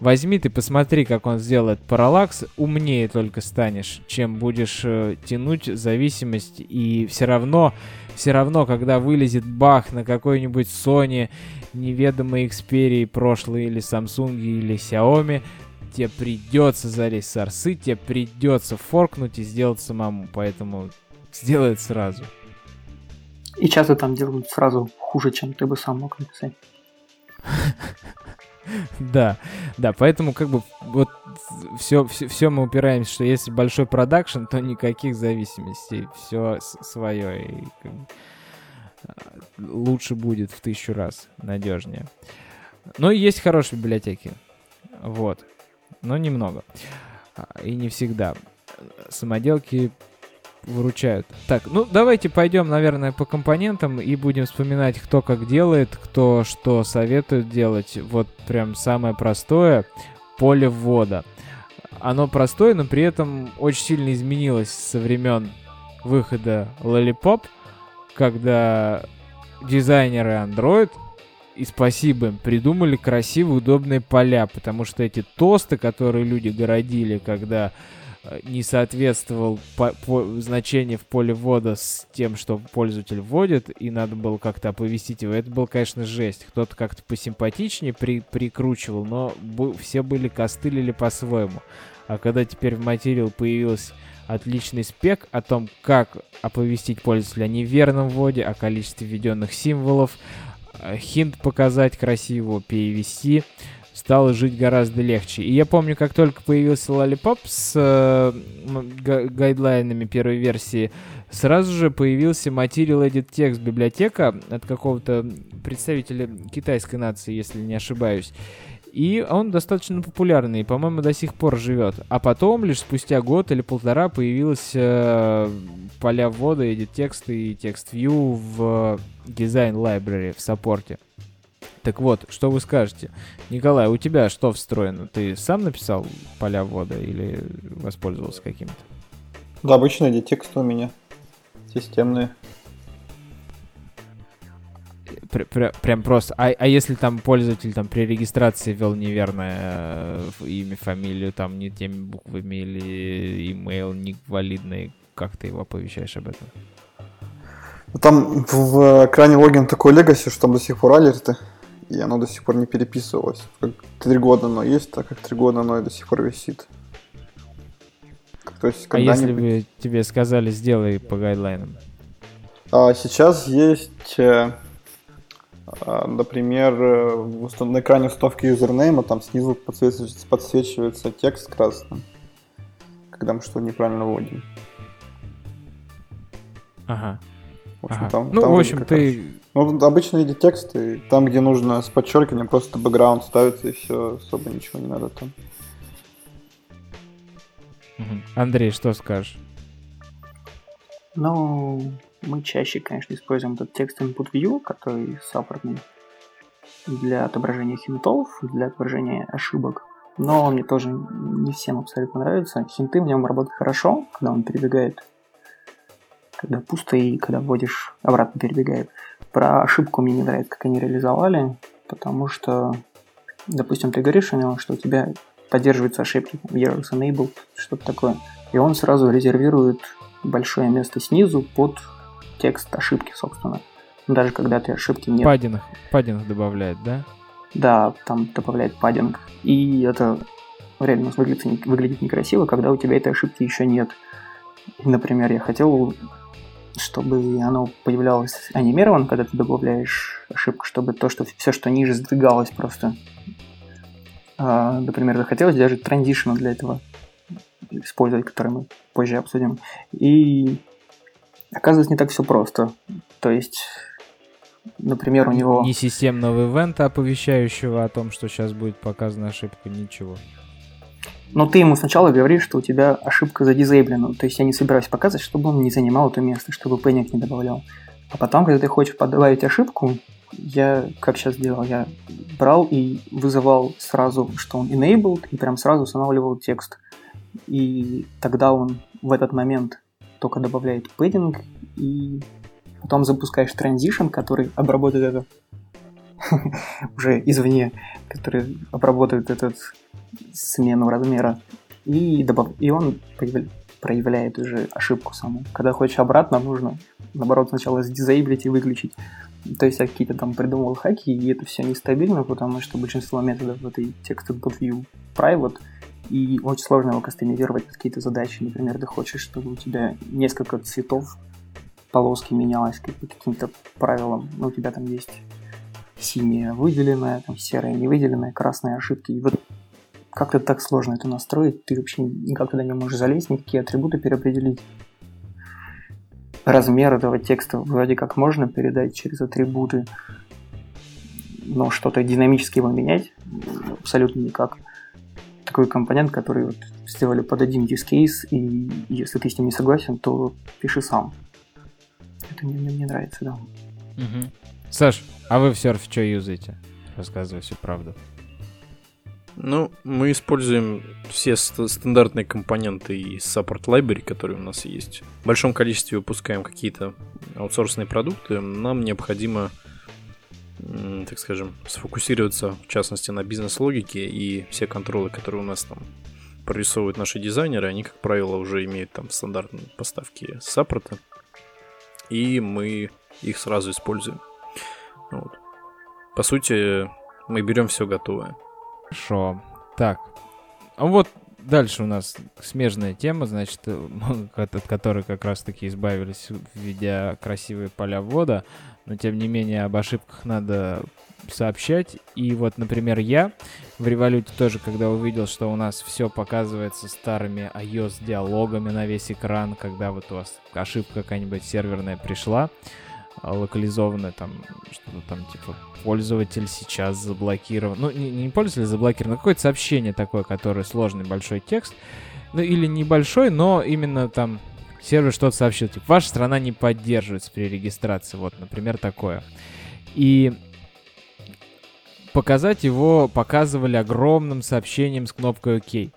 Возьми ты, посмотри, как он сделает параллакс, умнее только станешь, чем будешь э, тянуть зависимость, и все равно, все равно, когда вылезет бах на какой-нибудь Sony, неведомой Xperia прошлой, или Samsung, или Xiaomi, тебе придется залезть с арсы, тебе придется форкнуть и сделать самому, поэтому сделай это сразу. И часто там делают сразу хуже, чем ты бы сам мог написать. *laughs* *laughs* Да, да, поэтому как бы вот все, все, все мы упираемся, что если большой продакшн, то никаких зависимостей, все свое и как бы, а, лучше будет в тысячу раз, надежнее. Но есть хорошие библиотеки, вот, но немного а, и не всегда. Самоделки выручают. Так, ну давайте пойдем, наверное, по компонентам и будем вспоминать, кто как делает, кто что советует делать. Вот прям самое простое поле ввода. Оно простое, но при этом очень сильно изменилось со времен выхода Lollipop, когда дизайнеры Android и спасибо им, придумали красивые, удобные поля, потому что эти тосты, которые люди городили, когда не соответствовал по, по, значение в поле ввода с тем, что пользователь вводит, и надо было как-то оповестить его. Это был, конечно, жесть. Кто-то как-то посимпатичнее при, прикручивал, но бу, все были костылили по-своему. А когда теперь в материал появился отличный спек о том, как оповестить пользователя о неверном вводе, о количестве введенных символов, э, хинт показать красиво, перевести, стало жить гораздо легче. И я помню, как только появился Lollipop с э, гайдлайнами первой версии, сразу же появился Material Edit Text библиотека от какого-то представителя китайской нации, если не ошибаюсь. И он достаточно популярный, по-моему, до сих пор живет. А потом, лишь спустя год или полтора, появилась э, поля ввода, edit текст и текст view в Design Library в саппорте. Так вот, что вы скажете? Николай, у тебя что встроено? Ты сам написал поля ввода или воспользовался каким-то? Да, обычно эти тексты у меня системные. Пр -пр Прям просто. А, а если там пользователь там при регистрации ввел неверное э, имя, фамилию, там не теми буквами или имейл не валидный, как ты его оповещаешь об этом? Там в экране логин такой легаси, что там до сих пор алерты и оно до сих пор не переписывалось. Как три года оно есть, так как три года оно и до сих пор висит. То есть, а если бы тебе сказали, сделай по гайдлайнам? А, сейчас есть, э, а, например, э, на экране установки юзернейма там снизу подсвечивается, подсвечивается текст красным, когда мы что-то неправильно вводим. Ага. В общем, ага. там, ну, там в общем, ты ну, обычно эти тексты, там, где нужно с подчеркиванием, просто бэкграунд ставится и все, особо ничего не надо там. Андрей, что скажешь? Ну, мы чаще, конечно, используем этот текст input view, который саппортный для отображения хинтов, для отображения ошибок. Но он мне тоже не всем абсолютно нравится. Хинты в нем работают хорошо, когда он перебегает, когда пусто и когда вводишь, обратно перебегает. Про ошибку мне не нравится, как они реализовали, потому что, допустим, ты говоришь о нем, что у тебя поддерживаются ошибки, errors enabled, что-то такое, и он сразу резервирует большое место снизу под текст ошибки, собственно. Даже когда ты ошибки нет. Паддинг, паддинг добавляет, да? Да, там добавляет паддинг. И это реально выглядит, выглядит некрасиво, когда у тебя этой ошибки еще нет. Например, я хотел чтобы оно появлялось анимировано, когда ты добавляешь ошибку, чтобы то, что все, что ниже, сдвигалось просто. А, например, захотелось даже транзишн для этого использовать, которые мы позже обсудим. И оказывается, не так все просто. То есть, например, у него... Ни системного ивента, оповещающего о том, что сейчас будет показана ошибка, ничего. Но ты ему сначала говоришь, что у тебя ошибка задизейблена. То есть я не собираюсь показывать, чтобы он не занимал это место, чтобы пенник не добавлял. А потом, когда ты хочешь добавить ошибку, я, как сейчас делал, я брал и вызывал сразу, что он enabled, и прям сразу устанавливал текст. И тогда он в этот момент только добавляет пэддинг, и потом запускаешь transition, который обработает это *laughs* уже извне, который обработает этот смену размера, и, добав... и он проявляет уже ошибку саму. Когда хочешь обратно, нужно, наоборот, сначала сдизейблить и выключить. То есть я какие-то там придумывал хаки, и это все нестабильно, потому что большинство методов в этой Texted Bot View private, и очень сложно его кастомизировать под какие-то задачи. Например, ты хочешь, чтобы у тебя несколько цветов полоски менялось по каким-то правилам. Ну, у тебя там есть синяя выделенная, там серая не выделенная, красные ошибки. И вот как-то так сложно это настроить, ты вообще никак туда не можешь залезть, никакие атрибуты переопределить. Размер этого текста вроде как можно передать через атрибуты, но что-то динамически его менять абсолютно никак. Такой компонент, который вот сделали под один use и если ты с ним не согласен, то пиши сам. Это мне, мне, мне нравится, да. Угу. Саш, а вы в серф что юзаете? Рассказывай всю правду. Ну, мы используем все стандартные компоненты из Support Library, которые у нас есть. В большом количестве выпускаем какие-то аутсорсные продукты. Нам необходимо, так скажем, сфокусироваться, в частности, на бизнес-логике и все контролы, которые у нас там прорисовывают наши дизайнеры, они, как правило, уже имеют там стандартные поставки саппорта, и мы их сразу используем. Вот. По сути, мы берем все готовое. Хорошо. Так. А вот дальше у нас смежная тема, значит, *laughs* от которой как раз-таки избавились, введя красивые поля ввода. Но, тем не менее, об ошибках надо сообщать. И вот, например, я в революте тоже, когда увидел, что у нас все показывается старыми iOS-диалогами на весь экран, когда вот у вас ошибка какая-нибудь серверная пришла, локализованное, там, что-то там, типа, пользователь сейчас заблокирован. Ну, не, не пользователь заблокирован, а какое-то сообщение такое, которое сложный большой текст. Ну, или небольшой, но именно там сервер что-то сообщил, типа, ваша страна не поддерживается при регистрации. Вот, например, такое. И показать его показывали огромным сообщением с кнопкой ОК.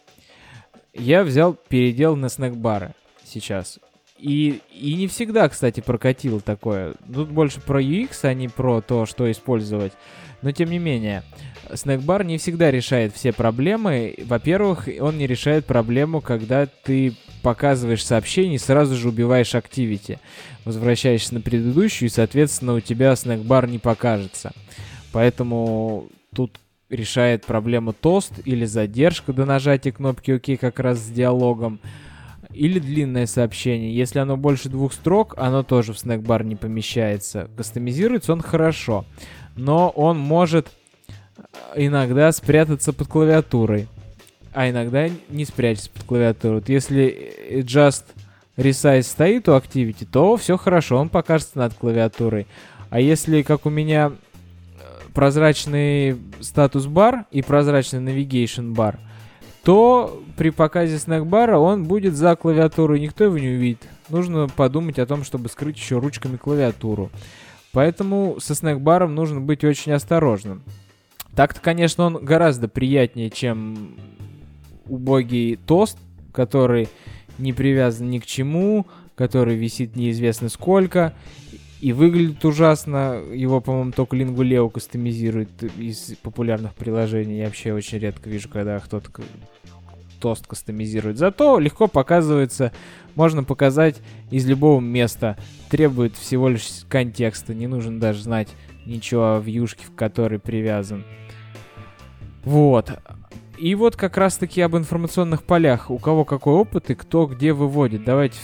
Я взял, передел на снэкбары сейчас. И, и не всегда, кстати, прокатил такое. Тут больше про UX, а не про то, что использовать. Но тем не менее, снэкбар не всегда решает все проблемы. Во-первых, он не решает проблему, когда ты показываешь сообщение и сразу же убиваешь активити. Возвращаешься на предыдущую, и, соответственно, у тебя снэкбар не покажется. Поэтому тут решает проблему тост или задержка до нажатия кнопки ОК как раз с диалогом или длинное сообщение. Если оно больше двух строк, оно тоже в снэкбар не помещается. Кастомизируется он хорошо, но он может э, иногда спрятаться под клавиатурой, а иногда не спрячется под клавиатурой. Вот если э, just resize стоит у Activity, то все хорошо, он покажется над клавиатурой. А если, как у меня, э, прозрачный статус-бар и прозрачный navigation бар – то при показе снэкбара он будет за клавиатурой, никто его не увидит. Нужно подумать о том, чтобы скрыть еще ручками клавиатуру. Поэтому со снэкбаром нужно быть очень осторожным. Так-то, конечно, он гораздо приятнее, чем убогий тост, который не привязан ни к чему, который висит неизвестно сколько, и выглядит ужасно. Его, по-моему, только Linguleo кастомизирует из популярных приложений. Я вообще очень редко вижу, когда кто-то тост кастомизирует. Зато легко показывается, можно показать из любого места. Требует всего лишь контекста. Не нужно даже знать ничего о вьюшке, в которой привязан. Вот. И вот как раз-таки об информационных полях. У кого какой опыт и кто где выводит. Давайте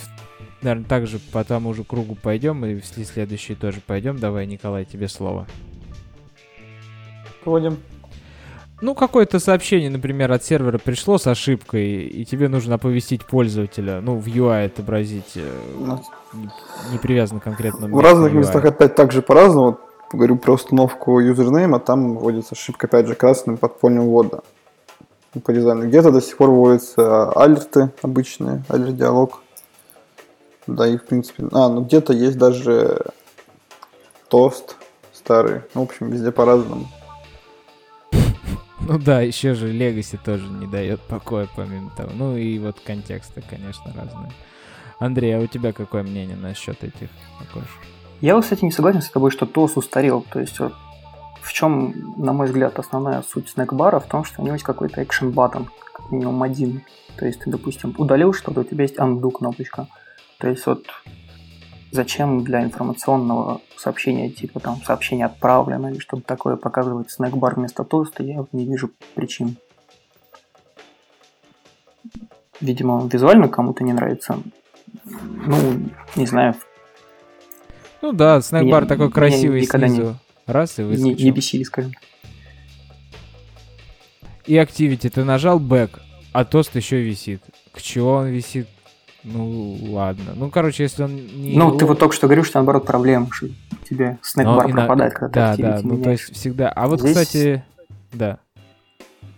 наверное, также по тому же кругу пойдем, и в следующий тоже пойдем. Давай, Николай, тебе слово. Вводим. Ну, какое-то сообщение, например, от сервера пришло с ошибкой, и тебе нужно оповестить пользователя, ну, в UI отобразить, э, Ну, не, не привязано конкретно. В разных местах опять так же по-разному. Говорю про установку юзернейма, там вводится ошибка, опять же, красным подпольным ввода. По дизайну. Где-то до сих пор вводятся алерты обычные, алерт-диалог. Да, и в принципе... А, ну где-то есть даже тост старый. Ну, в общем, везде по-разному. Ну да, еще же Legacy тоже не дает покоя, помимо того. Ну и вот контексты, конечно, разные. Андрей, а у тебя какое мнение насчет этих окошек? Я кстати, не согласен с тобой, что ТОС устарел. То есть вот в чем, на мой взгляд, основная суть снэкбара в том, что у него есть какой-то экшен баттон, как минимум один. То есть ты, допустим, удалил что-то, у тебя есть undo кнопочка. То есть вот зачем для информационного сообщения, типа там сообщение отправлено или что-то такое показывать снэкбар вместо тоста, я не вижу причин. Видимо, визуально кому-то не нравится. Ну, не знаю, Ну да, снэкбар такой меня красивый никогда не- снизу. Раз и не, выскочил. не бесили, скажем. И Activity, ты нажал бэк, а тост еще висит. К чему он висит? Ну, ладно. Ну, короче, если он не... Ну, ты вот только что говорил, что наоборот проблема, что тебе снэкбар на- пропадает, когда Да, ты да, Activity ну то есть всегда. А вот, Здесь- кстати, да.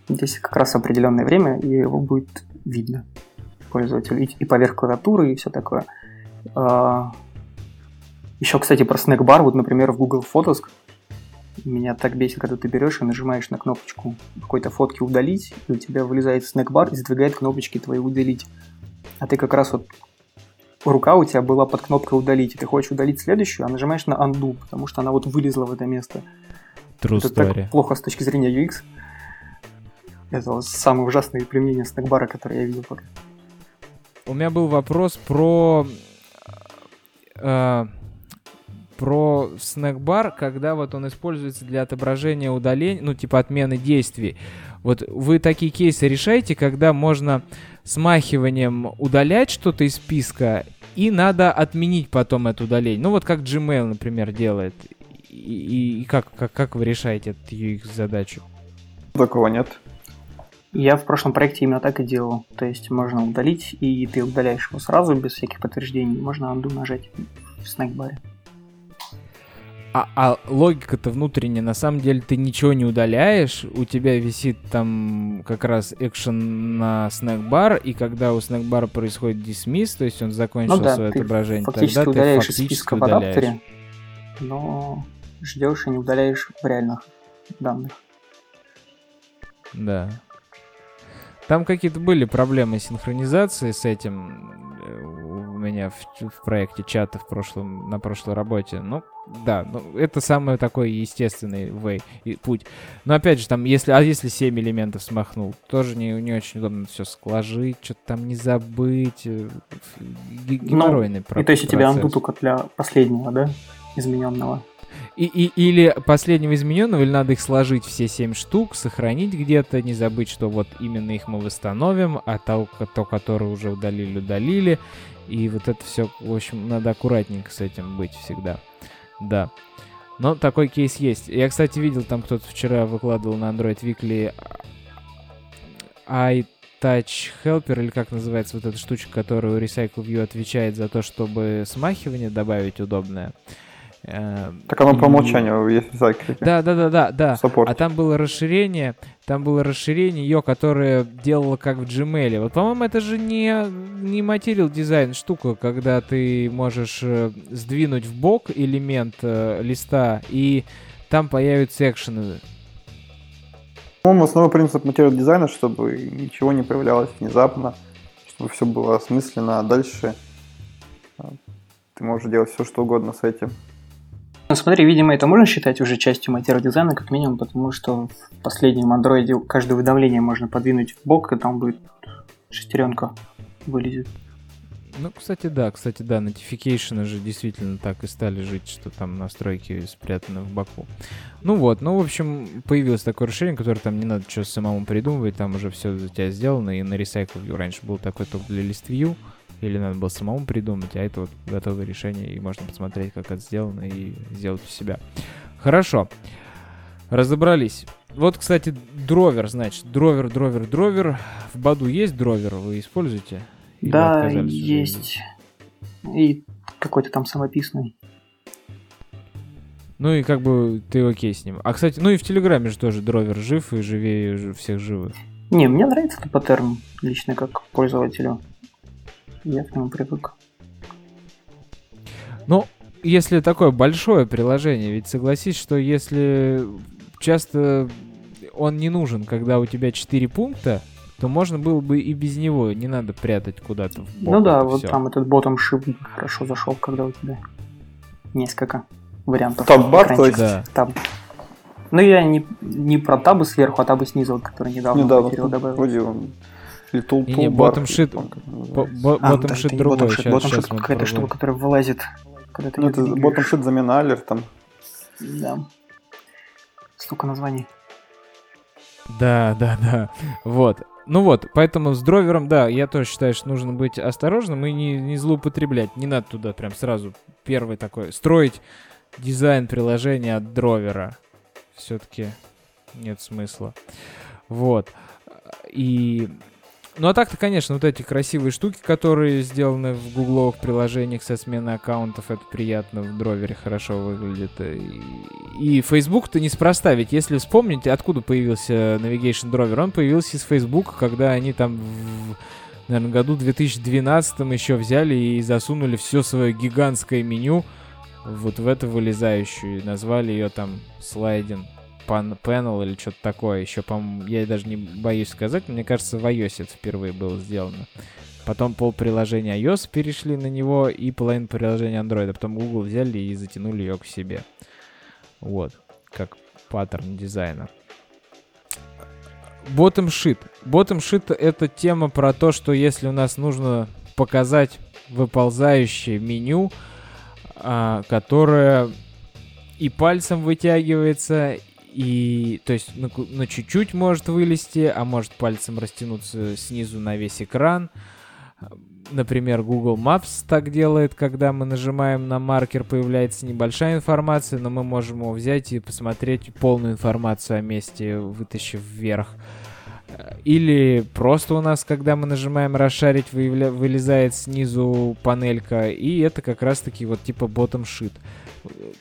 Здесь как раз определенное время, и его будет видно пользователю. И, и поверх клавиатуры, и все такое. еще, кстати, про снэкбар. Вот, например, в Google Photos меня так бесит, когда ты берешь и нажимаешь на кнопочку какой-то фотки удалить, и у тебя вылезает снэкбар и сдвигает кнопочки твои удалить. А ты как раз вот рука у тебя была под кнопкой удалить, и ты хочешь удалить следующую, а нажимаешь на undo, потому что она вот вылезла в это место. True Это story. так плохо с точки зрения UX. Это вот самое ужасное применение снэкбара, которое я видел пока. У меня был вопрос про... э, про снэкбар, когда вот он используется для отображения удаления, ну, типа отмены действий. Вот вы такие кейсы решаете, когда можно смахиванием удалять что-то из списка, и надо отменить потом это удаление. Ну, вот как Gmail, например, делает. И, и- как, как, как вы решаете эту UX-задачу? Такого нет. Я в прошлом проекте именно так и делал. То есть можно удалить, и ты удаляешь его сразу, без всяких подтверждений. Можно undo нажать в снэкбаре. А, а логика-то внутренняя, на самом деле ты ничего не удаляешь, у тебя висит там как раз экшен на снэкбар, и когда у снэкбара происходит дисмисс, то есть он закончил Ну да, свое отображение, Фактически тогда ты фактически удаляешь. адаптере, но ждешь и не удаляешь в реальных данных. Да. Там какие-то были проблемы синхронизации с этим э, у меня в, в проекте чата в прошлом, на прошлой работе. Ну, да, ну, это самый такой естественный way, и путь. Но опять же, там, если, а если 7 элементов смахнул, тоже не, не очень удобно все сложить, что-то там не забыть. э, г- Геморройный про- Ну, И то есть у тебя процесс. undo только для последнего, да, измененного. И, и- или последнего измененного, или надо их сложить все семь штук, сохранить где-то, не забыть, что вот именно их мы восстановим, а то, то которое уже удалили, удалили. И вот это все, в общем, надо аккуратненько с этим быть всегда. Да. Но такой кейс есть. Я, кстати, видел, там кто-то вчера выкладывал на Android Weekly iTouch Helper, или как называется вот эта штучка, которая у Recycle View отвечает за то, чтобы смахивание добавить удобное. Э, Так оно по умолчанию есть в Cycle. Да, да, да, да, да. Саппорт. А там было расширение, там было расширение ее, которое делало как в Gmail. Вот, по-моему, это же не, не материал дизайн штука, когда ты можешь э, сдвинуть в бок элемент э, листа, и там появятся экшены. По-моему, основной принцип материал дизайна, чтобы ничего не появлялось внезапно, чтобы все было осмысленно, а дальше а, ты можешь делать все, что угодно с этим. Ну смотри, видимо, это можно считать уже частью материал дизайна, как минимум, потому что в последнем андроиде каждое уведомление можно подвинуть в бок, и там будет шестеренка вылезет. Ну, кстати, да, кстати, да, notification же действительно так и стали жить, что там настройки спрятаны в боку. Ну вот, ну, в общем, появилось такое решение, которое там не надо что самому придумывать, там уже все за тебя сделано, и на Recycle View раньше был такой только для List View, или надо было самому придумать, а это вот готовое решение, и можно посмотреть, как это сделано, и сделать у себя. Хорошо. Разобрались. Вот, кстати, дровер, значит, дровер, дровер, дровер. В Баду есть дровер, вы используете? Или да, есть. И какой-то там самописный. Ну и как бы ты окей с ним. А, кстати, ну и в Телеграме же тоже дровер жив и живее всех живых. Не, мне нравится этот паттерн лично как пользователю. Я к нему привык. Ну, если такое большое приложение, ведь согласись, что если часто он не нужен, когда у тебя 4 пункта, то можно было бы и без него, не надо прятать куда-то в бок ну да, вот всё. там этот ботом shift хорошо зашел, когда у тебя несколько вариантов. Таб-бар, то есть? Да. Таб. Ну я не, не про табы сверху, а табы снизу, вот, который недавно Недавно Кирилл добавил. вроде он Бо- называется. бо- А, Bottom даже sheet это не другой. bottom sheet, Щас- bottom щас sheet мы какая-то штука, которая вылазит, когда ты Ну, её это двигаешь. bottom sheet замена алерт там. Да. Столько названий. Да, да, да. Вот. Ну вот, поэтому с дровером, да, я тоже считаю, что нужно быть осторожным и не, не злоупотреблять. Не надо туда прям сразу первый такой строить дизайн приложения от дровера. Все-таки нет смысла. Вот. И... Ну а так-то, конечно, вот эти красивые штуки, которые сделаны в гугловых приложениях со сменой аккаунтов, это приятно, в дровере хорошо выглядит. И, Facebook-то неспроста, ведь если вспомнить, откуда появился Navigation Drover, он появился из Facebook, когда они там в, наверное, году 2012 еще взяли и засунули все свое гигантское меню вот в эту вылезающую, и назвали ее там слайдинг panel или что-то такое. Еще, по-моему, я даже не боюсь сказать, но мне кажется, в iOS это впервые было сделано. Потом пол приложения iOS перешли на него и половину приложения Android. А потом Google взяли и затянули ее к себе. Вот, как паттерн дизайна. Bottom sheet. Bottom sheet это тема про то, что если у нас нужно показать выползающее меню, а, которое и пальцем вытягивается, и то есть на, чуть-чуть может вылезти, а может пальцем растянуться снизу на весь экран. Например, Google Maps так делает, когда мы нажимаем на маркер, появляется небольшая информация, но мы можем его взять и посмотреть полную информацию о месте, вытащив вверх. Или просто у нас, когда мы нажимаем расшарить, вылезает снизу панелька, и это как раз-таки вот типа bottom sheet.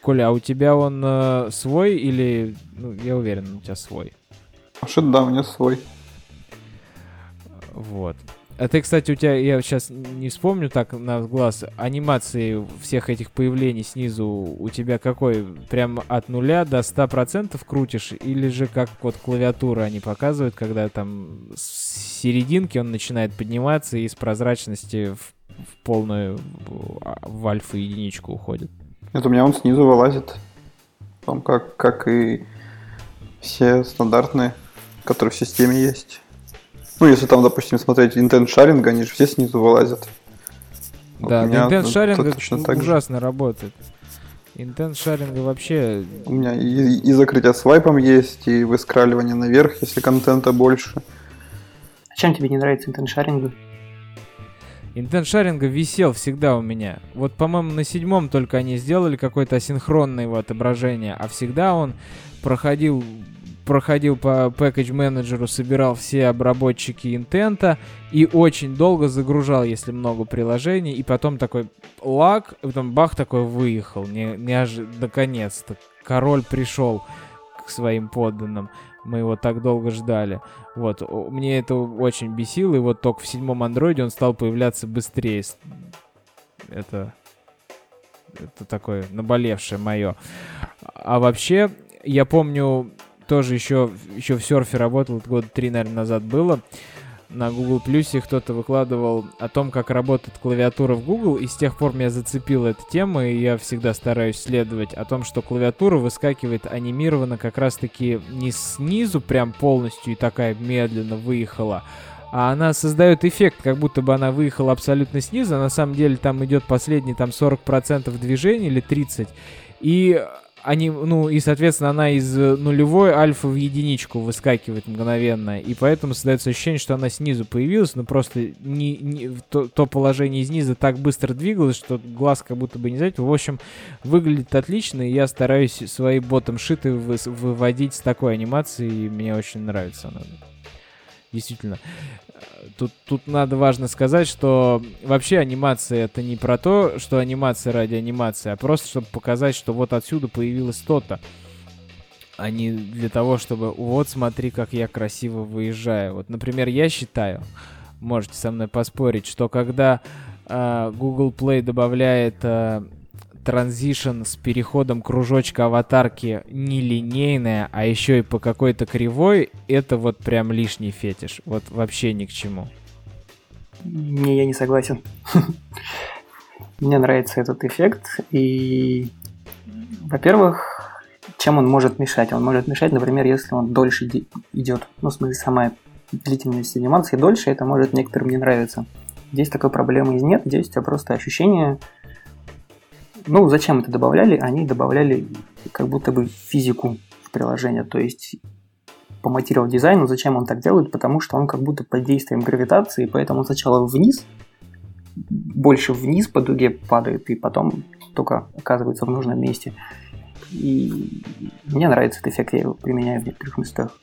Коля, а у тебя он э, свой или... Ну, я уверен, у тебя свой. Шит, да, у меня свой. Вот. А ты, кстати, у тебя, я сейчас не вспомню так на глаз, анимации всех этих появлений снизу у тебя какой? Прям от нуля до 100% крутишь? Или же как вот клавиатура они показывают, когда там с серединки он начинает подниматься и из прозрачности в, в полную, в, в альфа единичку уходит? Это у меня он снизу вылазит. Там как, как и все стандартные, которые в системе есть. Ну, если там, допустим, смотреть intent sharing, они же все снизу вылазят. Вот да, у меня интент это шаринга точно так же. ужасно работает. Интент шаринга вообще У меня и, и закрытие свайпом есть, и выскраливание наверх, если контента больше. А чем тебе не нравится интеншаринг? Интент шаринга висел всегда у меня. Вот, по-моему, на седьмом только они сделали какое-то асинхронное его отображение, а всегда он проходил проходил по package менеджеру, собирал все обработчики интента и очень долго загружал, если много приложений, и потом такой лаг, и потом бах такой выехал, не, неожи- наконец-то. Король пришел к своим подданным. Мы его так долго ждали. Вот, мне это очень бесило, и вот только в седьмом андроиде он стал появляться быстрее. Это... Это такое наболевшее мое. А вообще, я помню, тоже еще, еще в серфе работал, года три, наверное, назад было. На Google Плюсе кто-то выкладывал о том, как работает клавиатура в Google, и с тех пор меня зацепила эта тема, и я всегда стараюсь следовать о том, что клавиатура выскакивает анимированно как раз-таки не снизу прям полностью и такая медленно выехала, а она создает эффект, как будто бы она выехала абсолютно снизу, а на самом деле там идет последний там 40% движения или 30%, и они, ну, и, соответственно, она из э, нулевой альфа в единичку выскакивает мгновенно, и поэтому создается ощущение, что она снизу появилась, но просто не, не, то, то положение из низа так быстро двигалось, что глаз как будто бы не заметил. В общем, выглядит отлично, и я стараюсь свои ботом-шиты вы, выводить с такой анимацией, и мне очень нравится она. Действительно тут, тут надо важно сказать, что вообще анимация это не про то, что анимация ради анимации, а просто чтобы показать, что вот отсюда появилось то-то. А не для того, чтобы вот смотри, как я красиво выезжаю. Вот, например, я считаю, можете со мной поспорить, что когда э, Google Play добавляет э, транзишн с переходом кружочка аватарки не линейная, а еще и по какой-то кривой, это вот прям лишний фетиш. Вот вообще ни к чему. Не, я не согласен. *laughs* Мне нравится этот эффект, и, во-первых, чем он может мешать? Он может мешать, например, если он дольше идет, ну, в смысле, сама длительность анимации дольше, это может некоторым не нравиться. Здесь такой проблемы нет, здесь у тебя просто ощущение, ну, зачем это добавляли? Они добавляли как будто бы физику в приложение. То есть по материал дизайну, зачем он так делает? Потому что он как будто под действием гравитации, поэтому сначала вниз, больше вниз по дуге падает, и потом только оказывается в нужном месте. И мне нравится этот эффект, я его применяю в некоторых местах.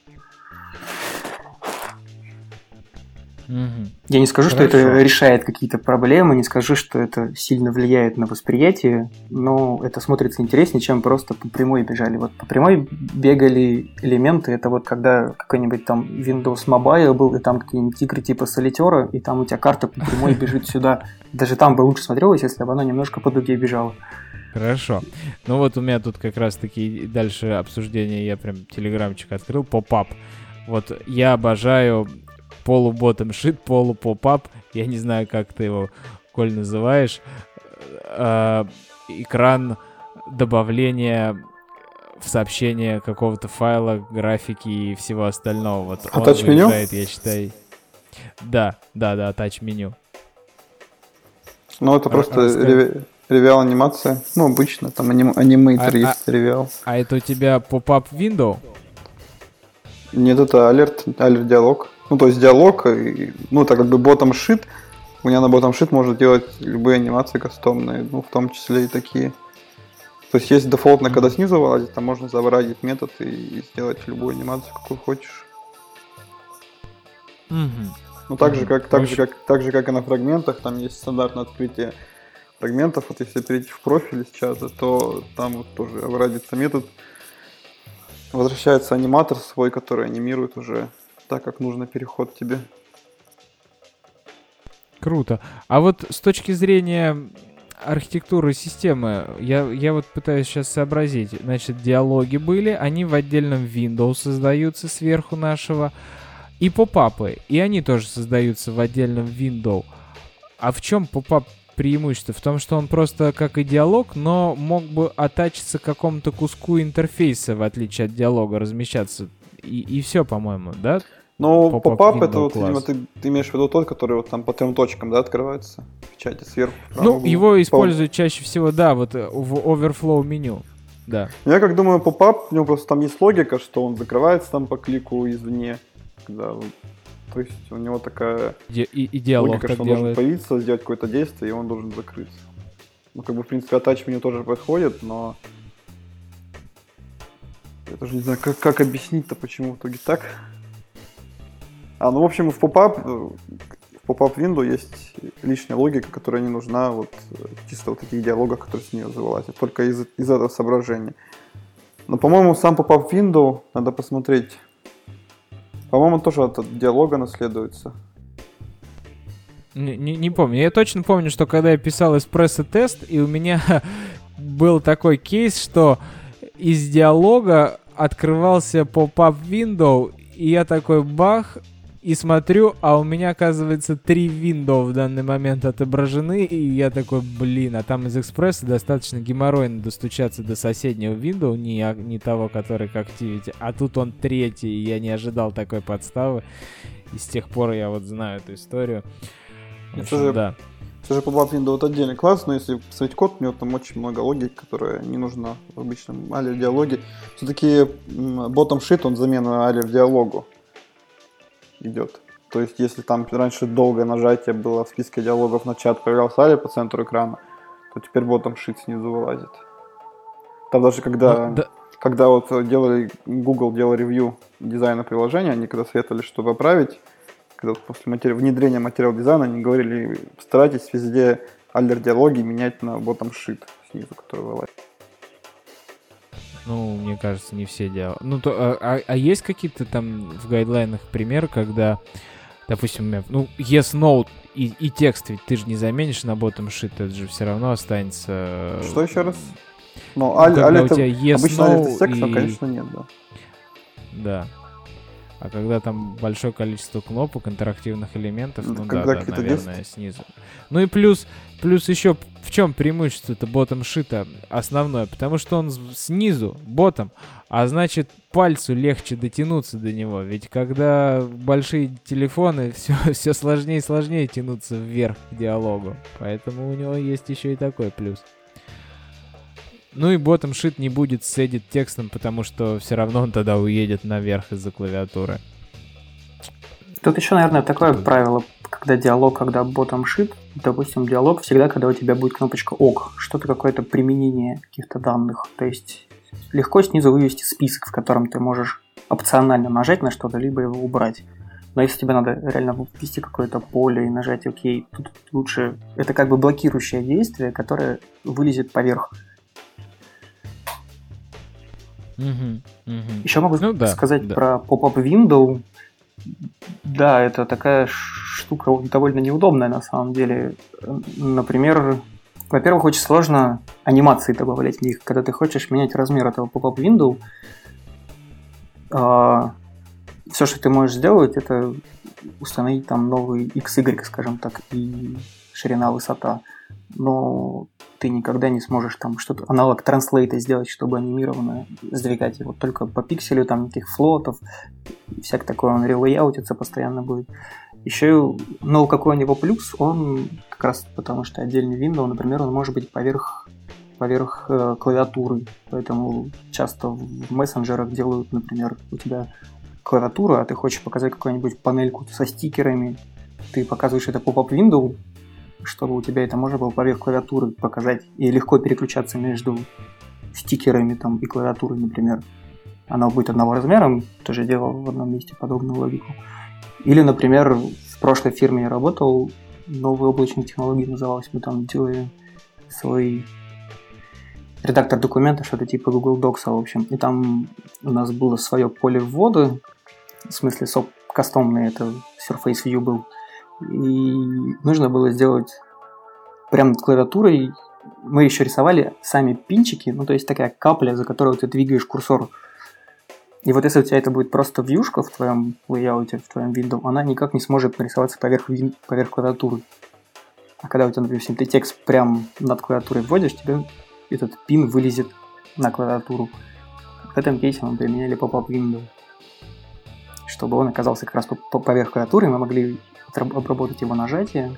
Угу. Я не скажу, Хорошо. что это решает какие-то проблемы, не скажу, что это сильно влияет на восприятие, но это смотрится интереснее, чем просто по прямой бежали. Вот по прямой бегали элементы, это вот когда какой-нибудь там Windows Mobile был, и там какие-нибудь игры типа Солитера, и там у тебя карта по прямой бежит сюда. Даже там бы лучше смотрелось, если бы она немножко по дуге бежала. Хорошо. Ну вот у меня тут как раз-таки дальше обсуждение, я прям телеграмчик открыл, поп-ап. Вот я обожаю полуботом шит, полупоп-ап, я не знаю, как ты его, Коль, называешь, э, экран добавления в сообщение какого-то файла, графики и всего остального. Вот а тач-меню? Я считаю... Да, да, да, тач-меню. Ну, это просто ревиал анимация. Ну, обычно, там аним, анимейтер а, есть, а, ревиал. А это у тебя поп-ап window? Нет, это алерт, алерт диалог. Ну, то есть диалог, и, ну, это как бы ботом шит. У меня на ботом шит может делать любые анимации кастомные, ну, в том числе и такие. То есть есть дефолтно, когда снизу вылазит, там можно забрать метод и сделать любую анимацию, какую хочешь. Mm-hmm. Ну, так же, как, так, же, как, так же, как и на фрагментах, там есть стандартное открытие фрагментов. Вот если перейти в профиль сейчас, то там вот тоже обрадится метод. Возвращается аниматор свой, который анимирует уже так, как нужно переход тебе. Круто. А вот с точки зрения архитектуры системы, я, я вот пытаюсь сейчас сообразить. Значит, диалоги были, они в отдельном Windows создаются сверху нашего, и попапы, и они тоже создаются в отдельном window. А в чем попап преимущество? В том, что он просто как и диалог, но мог бы attach'иться к какому-то куску интерфейса, в отличие от диалога, размещаться. И, и все, по-моему, да? Ну, поп-ап это вот, видимо, ты, ты имеешь в виду тот, который вот там по трем точкам, да, открывается в чате сверху. Ну, его используют чаще всего, да, вот э, в overflow меню. Да. Я как думаю, поп-ап, у него просто там есть логика, что он закрывается там по клику извне. Когда, то есть у него такая и, и диалог логика, что он должен появиться, сделать какое-то действие, и он должен закрыться. Ну, как бы, в принципе, attach меню тоже подходит, но я тоже не знаю, как, как объяснить-то, почему в итоге так. А, ну, в общем, в popup в popup window есть лишняя логика, которая не нужна вот чисто вот таких диалогах, которые с нее вылазят, только из, из этого соображения. Но, по-моему, сам popup window надо посмотреть. По-моему, тоже от диалога наследуется. Не, не, не помню. Я точно помню, что когда я писал Espresso-тест, и у меня *laughs* был такой кейс, что из диалога открывался popup window, и я такой бах, и смотрю, а у меня, оказывается, три window в данный момент отображены, и я такой, блин, а там из экспресса достаточно геморройно достучаться до соседнего window, не, не того, который к Activity, а тут он третий, и я не ожидал такой подставы, и с тех пор я вот знаю эту историю. Это общем, да. Это же PopUp Window это отдельный класс, но если посмотреть код, у него там очень много логики, которая не нужна в обычном алер диалоге. Все-таки bottom sheet, он замена алер диалогу идет. То есть, если там раньше долгое нажатие было в списке диалогов на чат, появлялся алер по центру экрана, то теперь bottom sheet снизу вылазит. Там даже когда, Ну, да. когда вот делали, Google делал ревью дизайна приложения, они когда советовали, что поправить, когда после матери- внедрения материал дизайна, они говорили, старайтесь везде аллер диалоги менять на bottom sheet снизу, который вылазит. Ну, мне кажется, не все делают. Ну, то, а, а- а есть какие-то там в гайдлайнах примеры, когда, допустим, у меня, ну, yes, no и, и текст, ведь ты же не заменишь на bottom sheet, это же все равно останется... э, Что еще раз? Ну, аль- у это- yes, обычно no аллер с текстом, и- конечно, нет, да. Да. А когда там большое количество кнопок, интерактивных элементов, Ну, ну когда да, да, наверное, снизу. Ну и плюс, плюс еще в чем преимущество это ботом шита основное? Потому что он снизу, ботом, а значит пальцу легче дотянуться до него. Ведь когда большие телефоны, *laughs* все, все сложнее и сложнее тянуться вверх к диалогу. Поэтому у него есть еще и такой плюс. Ну и ботом шит не будет с edit текстом, потому что все равно он тогда уедет наверх из-за клавиатуры. Тут еще, наверное, такое Что? правило, когда диалог, когда ботом шит, допустим, диалог всегда, когда у тебя будет кнопочка ок, что-то какое-то применение каких-то данных. То есть легко снизу вывести список, в котором ты можешь опционально нажать на что-то, либо его убрать. Но если тебе надо реально ввести какое-то поле и нажать ОК, тут лучше... Это как бы блокирующее действие, которое вылезет поверх. Мгм, мгм. Еще могу Ну да, сказать да. про Pop-Up Window. Да, это такая штука довольно неудобная на самом деле. Э, Например, во-первых, очень сложно анимации добавлять в них. Когда ты хочешь менять размер этого Pop-Up Window, все, что ты можешь сделать, это установить там новый XY, скажем так, и ширина, высота. Но ты никогда не сможешь там что-то аналог транслейта сделать, чтобы анимированно сдвигать его только по пикселю, там никаких флотов, всяк такое, он релейаутится постоянно будет. Еще, но какой у него плюс, он как раз потому что отдельный Windows, например, он может быть поверх поверх э, клавиатуры, поэтому часто в мессенджерах делают, например, у тебя клавиатура, а ты хочешь показать какую-нибудь панельку со стикерами, ты показываешь это window, чтобы у тебя это можно было поверх клавиатуры показать и легко переключаться между стикерами там и клавиатурой, например. Она будет одного размера, тоже делал в одном месте подобную логику. Или, например, в прошлой фирме я работал, новые облачные технологии называлось, мы там делали свой редактор документа, что-то типа Google Docs, в общем. И там у нас было свое поле ввода, в смысле соп кастомный, это Surface View был. И нужно было сделать прямо над клавиатурой. Мы еще рисовали сами пинчики, ну то есть такая капля, за которую ты двигаешь курсор. И вот если у тебя это будет просто вьюшка в твоем лейауте, в твоем Windows, она никак не сможет нарисоваться поверх, поверх клавиатуры. А когда у тебя, допустим, ты текст прям над клавиатурой вводишь, тебе этот пин вылезет на клавиатуру. В этом кейсе мы применяли pop-up window. Чтобы он оказался как раз по- по- поверх клавиатуры, мы могли обработать его нажатие,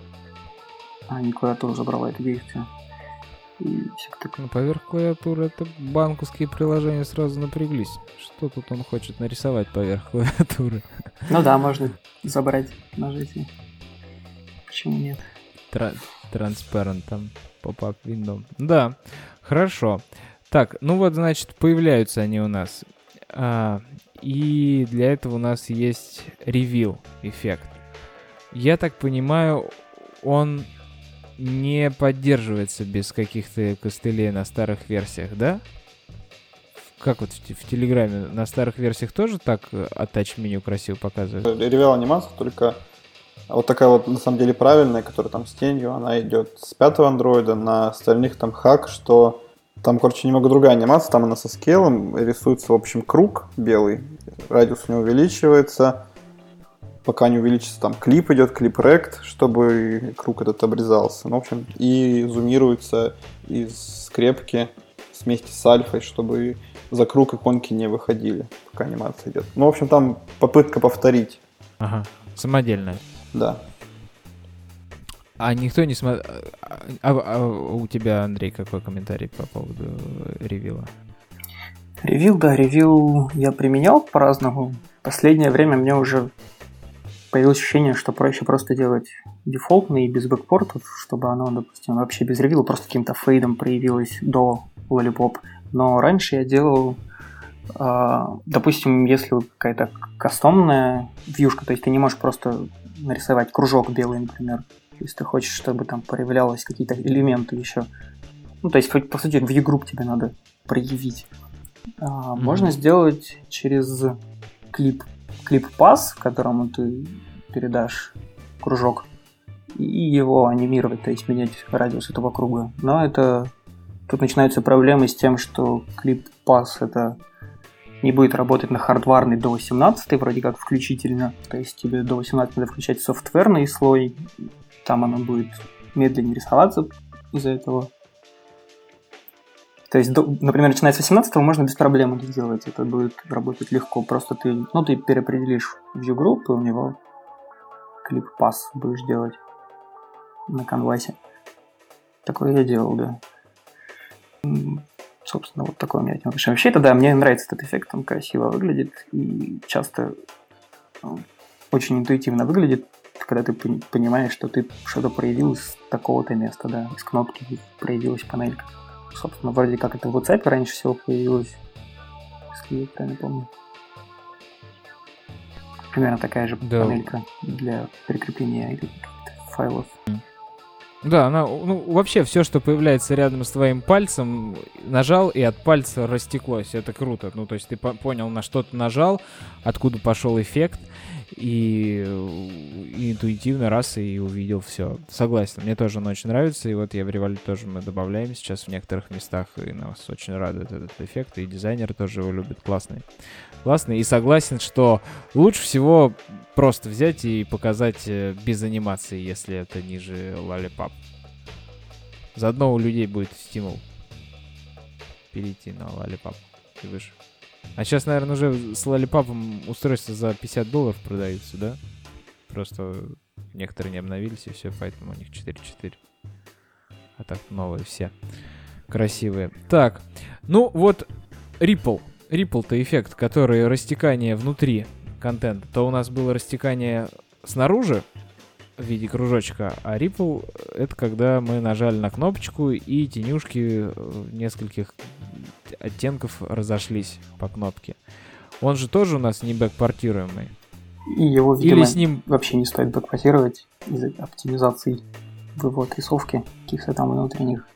а не клавиатура забрала это действие. И всё так. Ну, поверх клавиатуры это банковские приложения сразу напряглись. Что тут он хочет нарисовать поверх клавиатуры? Ну да, можно забрать нажатие. Почему нет? Тра- Transparent там, pop-up window. Да, хорошо. Так, ну вот, значит, появляются они у нас. А, и для этого у нас есть ревил эффект. Я так понимаю, он не поддерживается без каких-то костылей на старых версиях, да? Как вот в, в Телеграме на старых версиях тоже так э, attach меню красиво показывает? Ревел анимация только вот такая вот на самом деле правильная, которая там с тенью, она идет с пятого андроида, на остальных там хак, что там, короче, немного другая анимация, там она со скейлом, рисуется, в общем, круг белый, радиус у него увеличивается, пока не увеличится, там клип идет, клип рект, чтобы круг этот обрезался. Ну, в общем, и зумируется из скрепки вместе с альфой, чтобы за круг иконки не выходили, пока анимация идет. Ну, в общем, там попытка повторить, Ага, самодельная. да. А никто не смотрел... А, а, а у тебя, Андрей, какой комментарий по поводу ревила? Ревил, да, ревил я применял по-разному. Последнее время мне уже появилось ощущение, что проще просто делать дефолтный и без бэкпортов, чтобы оно, допустим, вообще без ревила просто каким-то фейдом проявилось до Lollipop. Но раньше я делал, э, допустим, если какая-то кастомная вьюшка, то есть ты не можешь просто нарисовать кружок белый, например, если ты хочешь, чтобы там проявлялось какие-то элементы еще. Ну, то есть, по сути, view group тебе надо проявить. А, mm-hmm. Можно сделать через клип, клип пас, которому ты передашь кружок, и его анимировать, то есть менять радиус этого круга. Но это тут начинаются проблемы с тем, что клип пас это не будет работать на хардварный до 18 вроде как включительно. То есть тебе до 18 надо включать софтверный слой, там оно будет медленнее рисоваться из-за этого. То есть, например, начиная с 18 можно без проблем это сделать. Это будет работать легко. Просто ты, ну, ты переопределишь view group, и у него клип пас будешь делать на канвасе. Такое я делал, да. Собственно, вот такое у меня отношение. Вообще, это да, мне нравится этот эффект, он красиво выглядит и часто ну, очень интуитивно выглядит, когда ты понимаешь, что ты что-то проявил из такого-то места, да, из кнопки проявилась панелька собственно, вроде как это в WhatsApp раньше всего появилось, если я правильно помню. Примерно такая же да. панелька для прикрепления файлов. Да, она, ну, вообще все, что появляется рядом с твоим пальцем, нажал и от пальца растеклось. Это круто. Ну, то есть ты понял, на что ты нажал, откуда пошел эффект, и, и интуитивно раз и увидел все. Согласен, мне тоже она очень нравится, и вот я в Револют тоже мы добавляем сейчас в некоторых местах, и нас очень радует этот эффект, и дизайнер тоже его любит, классный. Классный, и согласен, что лучше всего просто взять и показать э, без анимации, если это ниже Lollipop. Заодно у людей будет стимул перейти на Lollipop и выше. А сейчас, наверное, уже с лолипапом устройства за 50 долларов продаются, да? Просто некоторые не обновились, и все, поэтому у них 4.4. А так новые все. Красивые. Так, ну вот Ripple. Ripple-то эффект, который растекание внутри контента. То у нас было растекание снаружи в виде кружочка, а Ripple — это когда мы нажали на кнопочку и тенюшки нескольких оттенков разошлись по кнопке. Он же тоже у нас не бэкпортируемый. И его, видимо, Или с ним... вообще не стоит бэкпортировать из-за оптимизации вывод рисовки каких-то там внутренних.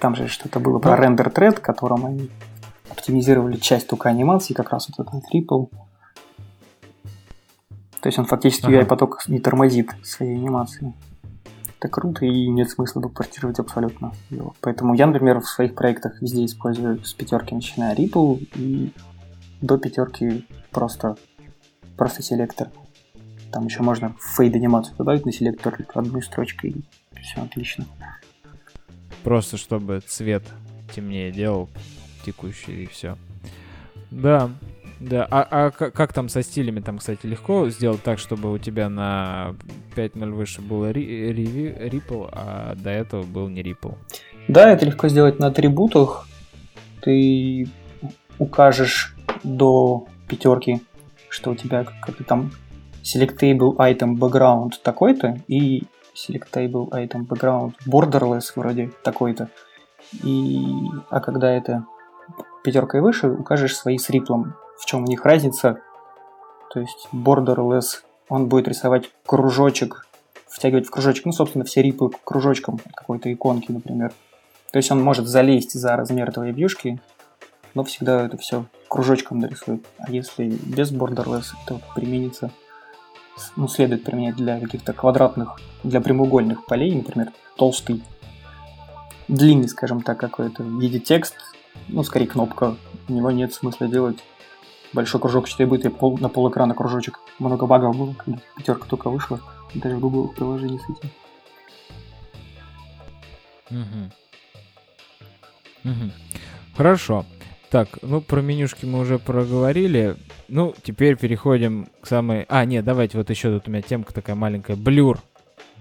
Там же что-то было про рендер тред, которым они оптимизировали часть только анимации, как раз вот этот Ripple. То есть он фактически ага. UI-поток не тормозит своей анимацией это круто и нет смысла докпортировать абсолютно его. Поэтому я, например, в своих проектах везде использую с пятерки, начиная Ripple и до пятерки просто, просто селектор. Там еще можно фейд анимацию добавить на селектор одной строчкой, и все отлично. Просто чтобы цвет темнее делал, текущий, и все. Да, да, а, а как, как там со стилями? Там, кстати, легко сделать так, чтобы у тебя на 5.0 выше был ри, ри, Ripple, а до этого был не Ripple. Да, это легко сделать на атрибутах. Ты укажешь до пятерки, что у тебя как-то там selectable item background такой-то и selectable item background borderless вроде такой-то. И, а когда это пятерка и выше, укажешь свои с риплом в чем у них разница. То есть borderless, он будет рисовать кружочек, втягивать в кружочек, ну, собственно, все рипы кружочком какой-то иконки, например. То есть он может залезть за размер твоей вьюшки, но всегда это все кружочком нарисует. А если без borderless, это применится, ну, следует применять для каких-то квадратных, для прямоугольных полей, например, толстый, длинный, скажем так, какой-то в виде текст, ну, скорее кнопка, у него нет смысла делать большой кружок 4 будет, и пол, на пол экрана кружочек. Много багов было, когда пятерка только вышла, даже в Google приложении с этим. Угу. Угу. Хорошо. Так, ну про менюшки мы уже проговорили. Ну, теперь переходим к самой... А, нет, давайте вот еще тут у меня темка такая маленькая. Блюр.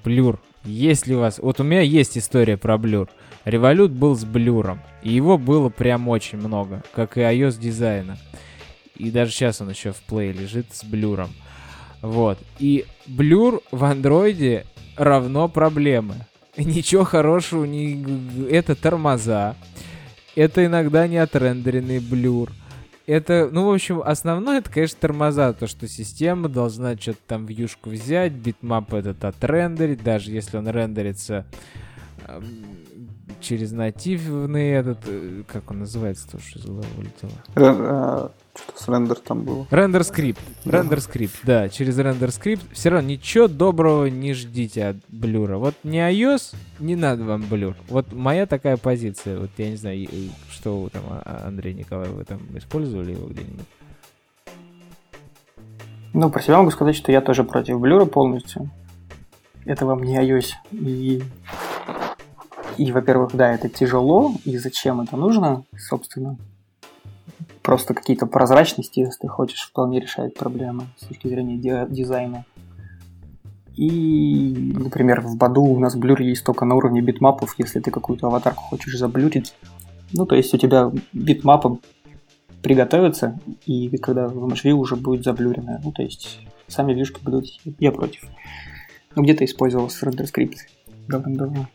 Блюр. Есть ли у вас... Вот у меня есть история про блюр. Revolut был с блюром. И его было прям очень много, как и iOS дизайна. И даже сейчас он еще в Play лежит с блюром. Вот. И блюр в андроиде равно проблемы. Ничего хорошего не... Это тормоза. Это иногда не отрендеренный блюр. Это, ну, в общем, основное, это, конечно, тормоза. То, что система должна что-то там вьюшку взять, битмап этот отрендерить, даже если он рендерится через нативный этот, э, как он называется, то, что из головы вылетело. Э, что-то рендер там было. RenderScript. RenderScript, да. Через RenderScript. Все равно ничего доброго не ждите от блюра. Вот не iOS, не надо вам блюр. Вот моя такая позиция. Вот я не знаю, что там, а, Андрей Николаев, вы там использовали его где-нибудь? Ну, про себя могу сказать, что я тоже против блюра полностью. Это вам не iOS. И и, во-первых, да, это тяжело, и зачем это нужно, собственно. Просто какие-то прозрачности, если ты хочешь, вполне решает проблемы с точки зрения ди- дизайна. И, например, в Badoo у нас блюр есть только на уровне битмапов, если ты какую-то аватарку хочешь заблюрить. Ну, то есть у тебя битмапы приготовятся, и когда в MHV уже будет заблюрено. Ну, то есть сами вьюшки будут... Я против. Ну, где-то использовался RenderScript давным-давно.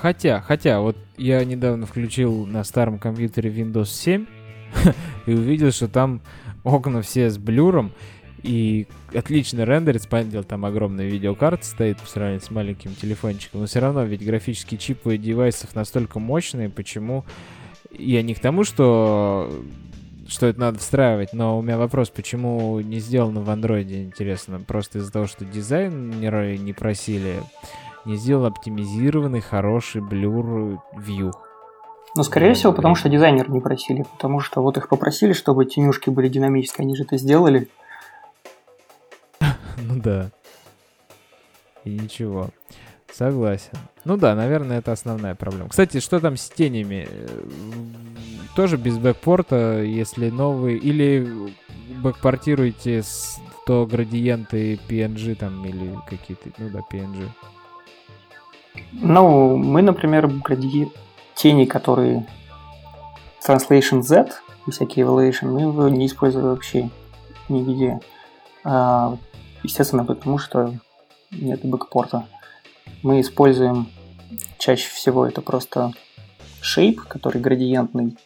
Хотя, хотя, вот я недавно включил на старом компьютере Windows 7 *laughs* и увидел, что там окна все с блюром, и отлично рендерится, понятно, там огромная видеокарта стоит по сравнению с маленьким телефончиком, но все равно ведь графические чипы девайсов настолько мощные, почему... Я не к тому, что что это надо встраивать, но у меня вопрос, почему не сделано в андроиде, интересно, просто из-за того, что дизайнеры не просили не сделал оптимизированный, хороший блюр view. Ну, скорее всего, потому что дизайнеры не просили, потому что вот их попросили, чтобы тенюшки были динамические, они же это сделали. *laughs* Ну да. И ничего. Согласен. Ну да, наверное, это основная проблема. Кстати, что там с тенями? Тоже без бэкпорта, если новые... Или бэкпортируете то градиенты PNG там или какие-то... Ну да, PNG. Ну, мы, например, гради... тени, которые Translation Z и всякие Evaluation, мы его не используем вообще нигде. А, естественно, потому что нет бэкпорта. Мы используем чаще всего это просто shape, который градиентный,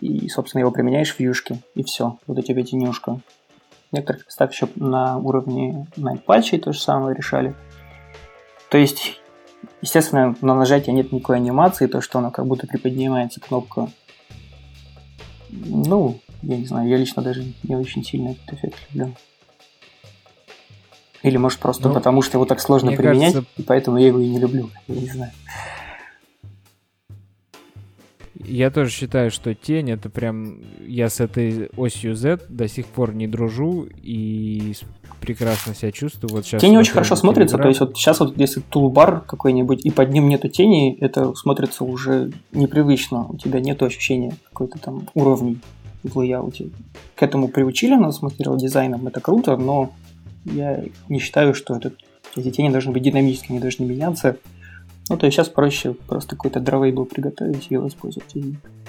и, собственно, его применяешь в вьюшке, и все. Вот у тебя тенюшка. В некоторых местах еще на уровне Nightpatch то же самое решали. То есть, естественно, на нажатии нет никакой анимации, то, что она как будто приподнимается кнопка. Ну, я не знаю, я лично даже не очень сильно этот эффект люблю. Или может просто ну, потому, что его так сложно применять, кажется... и поэтому я его и не люблю. Я не знаю. Я тоже считаю, что тень это прям... Я с этой осью Z до сих пор не дружу и прекрасно себя чувствую. Вот сейчас тень очень хорошо смотрится, то есть вот сейчас вот если тулбар какой-нибудь и под ним нету тени, это смотрится уже непривычно. У тебя нету ощущения какой-то там уровней в лейауте. К этому приучили нас материал дизайном, это круто, но я не считаю, что этот, эти тени должны быть динамическими, они должны меняться. Ну, то есть сейчас проще просто какой-то дровейбл приготовить и его использовать.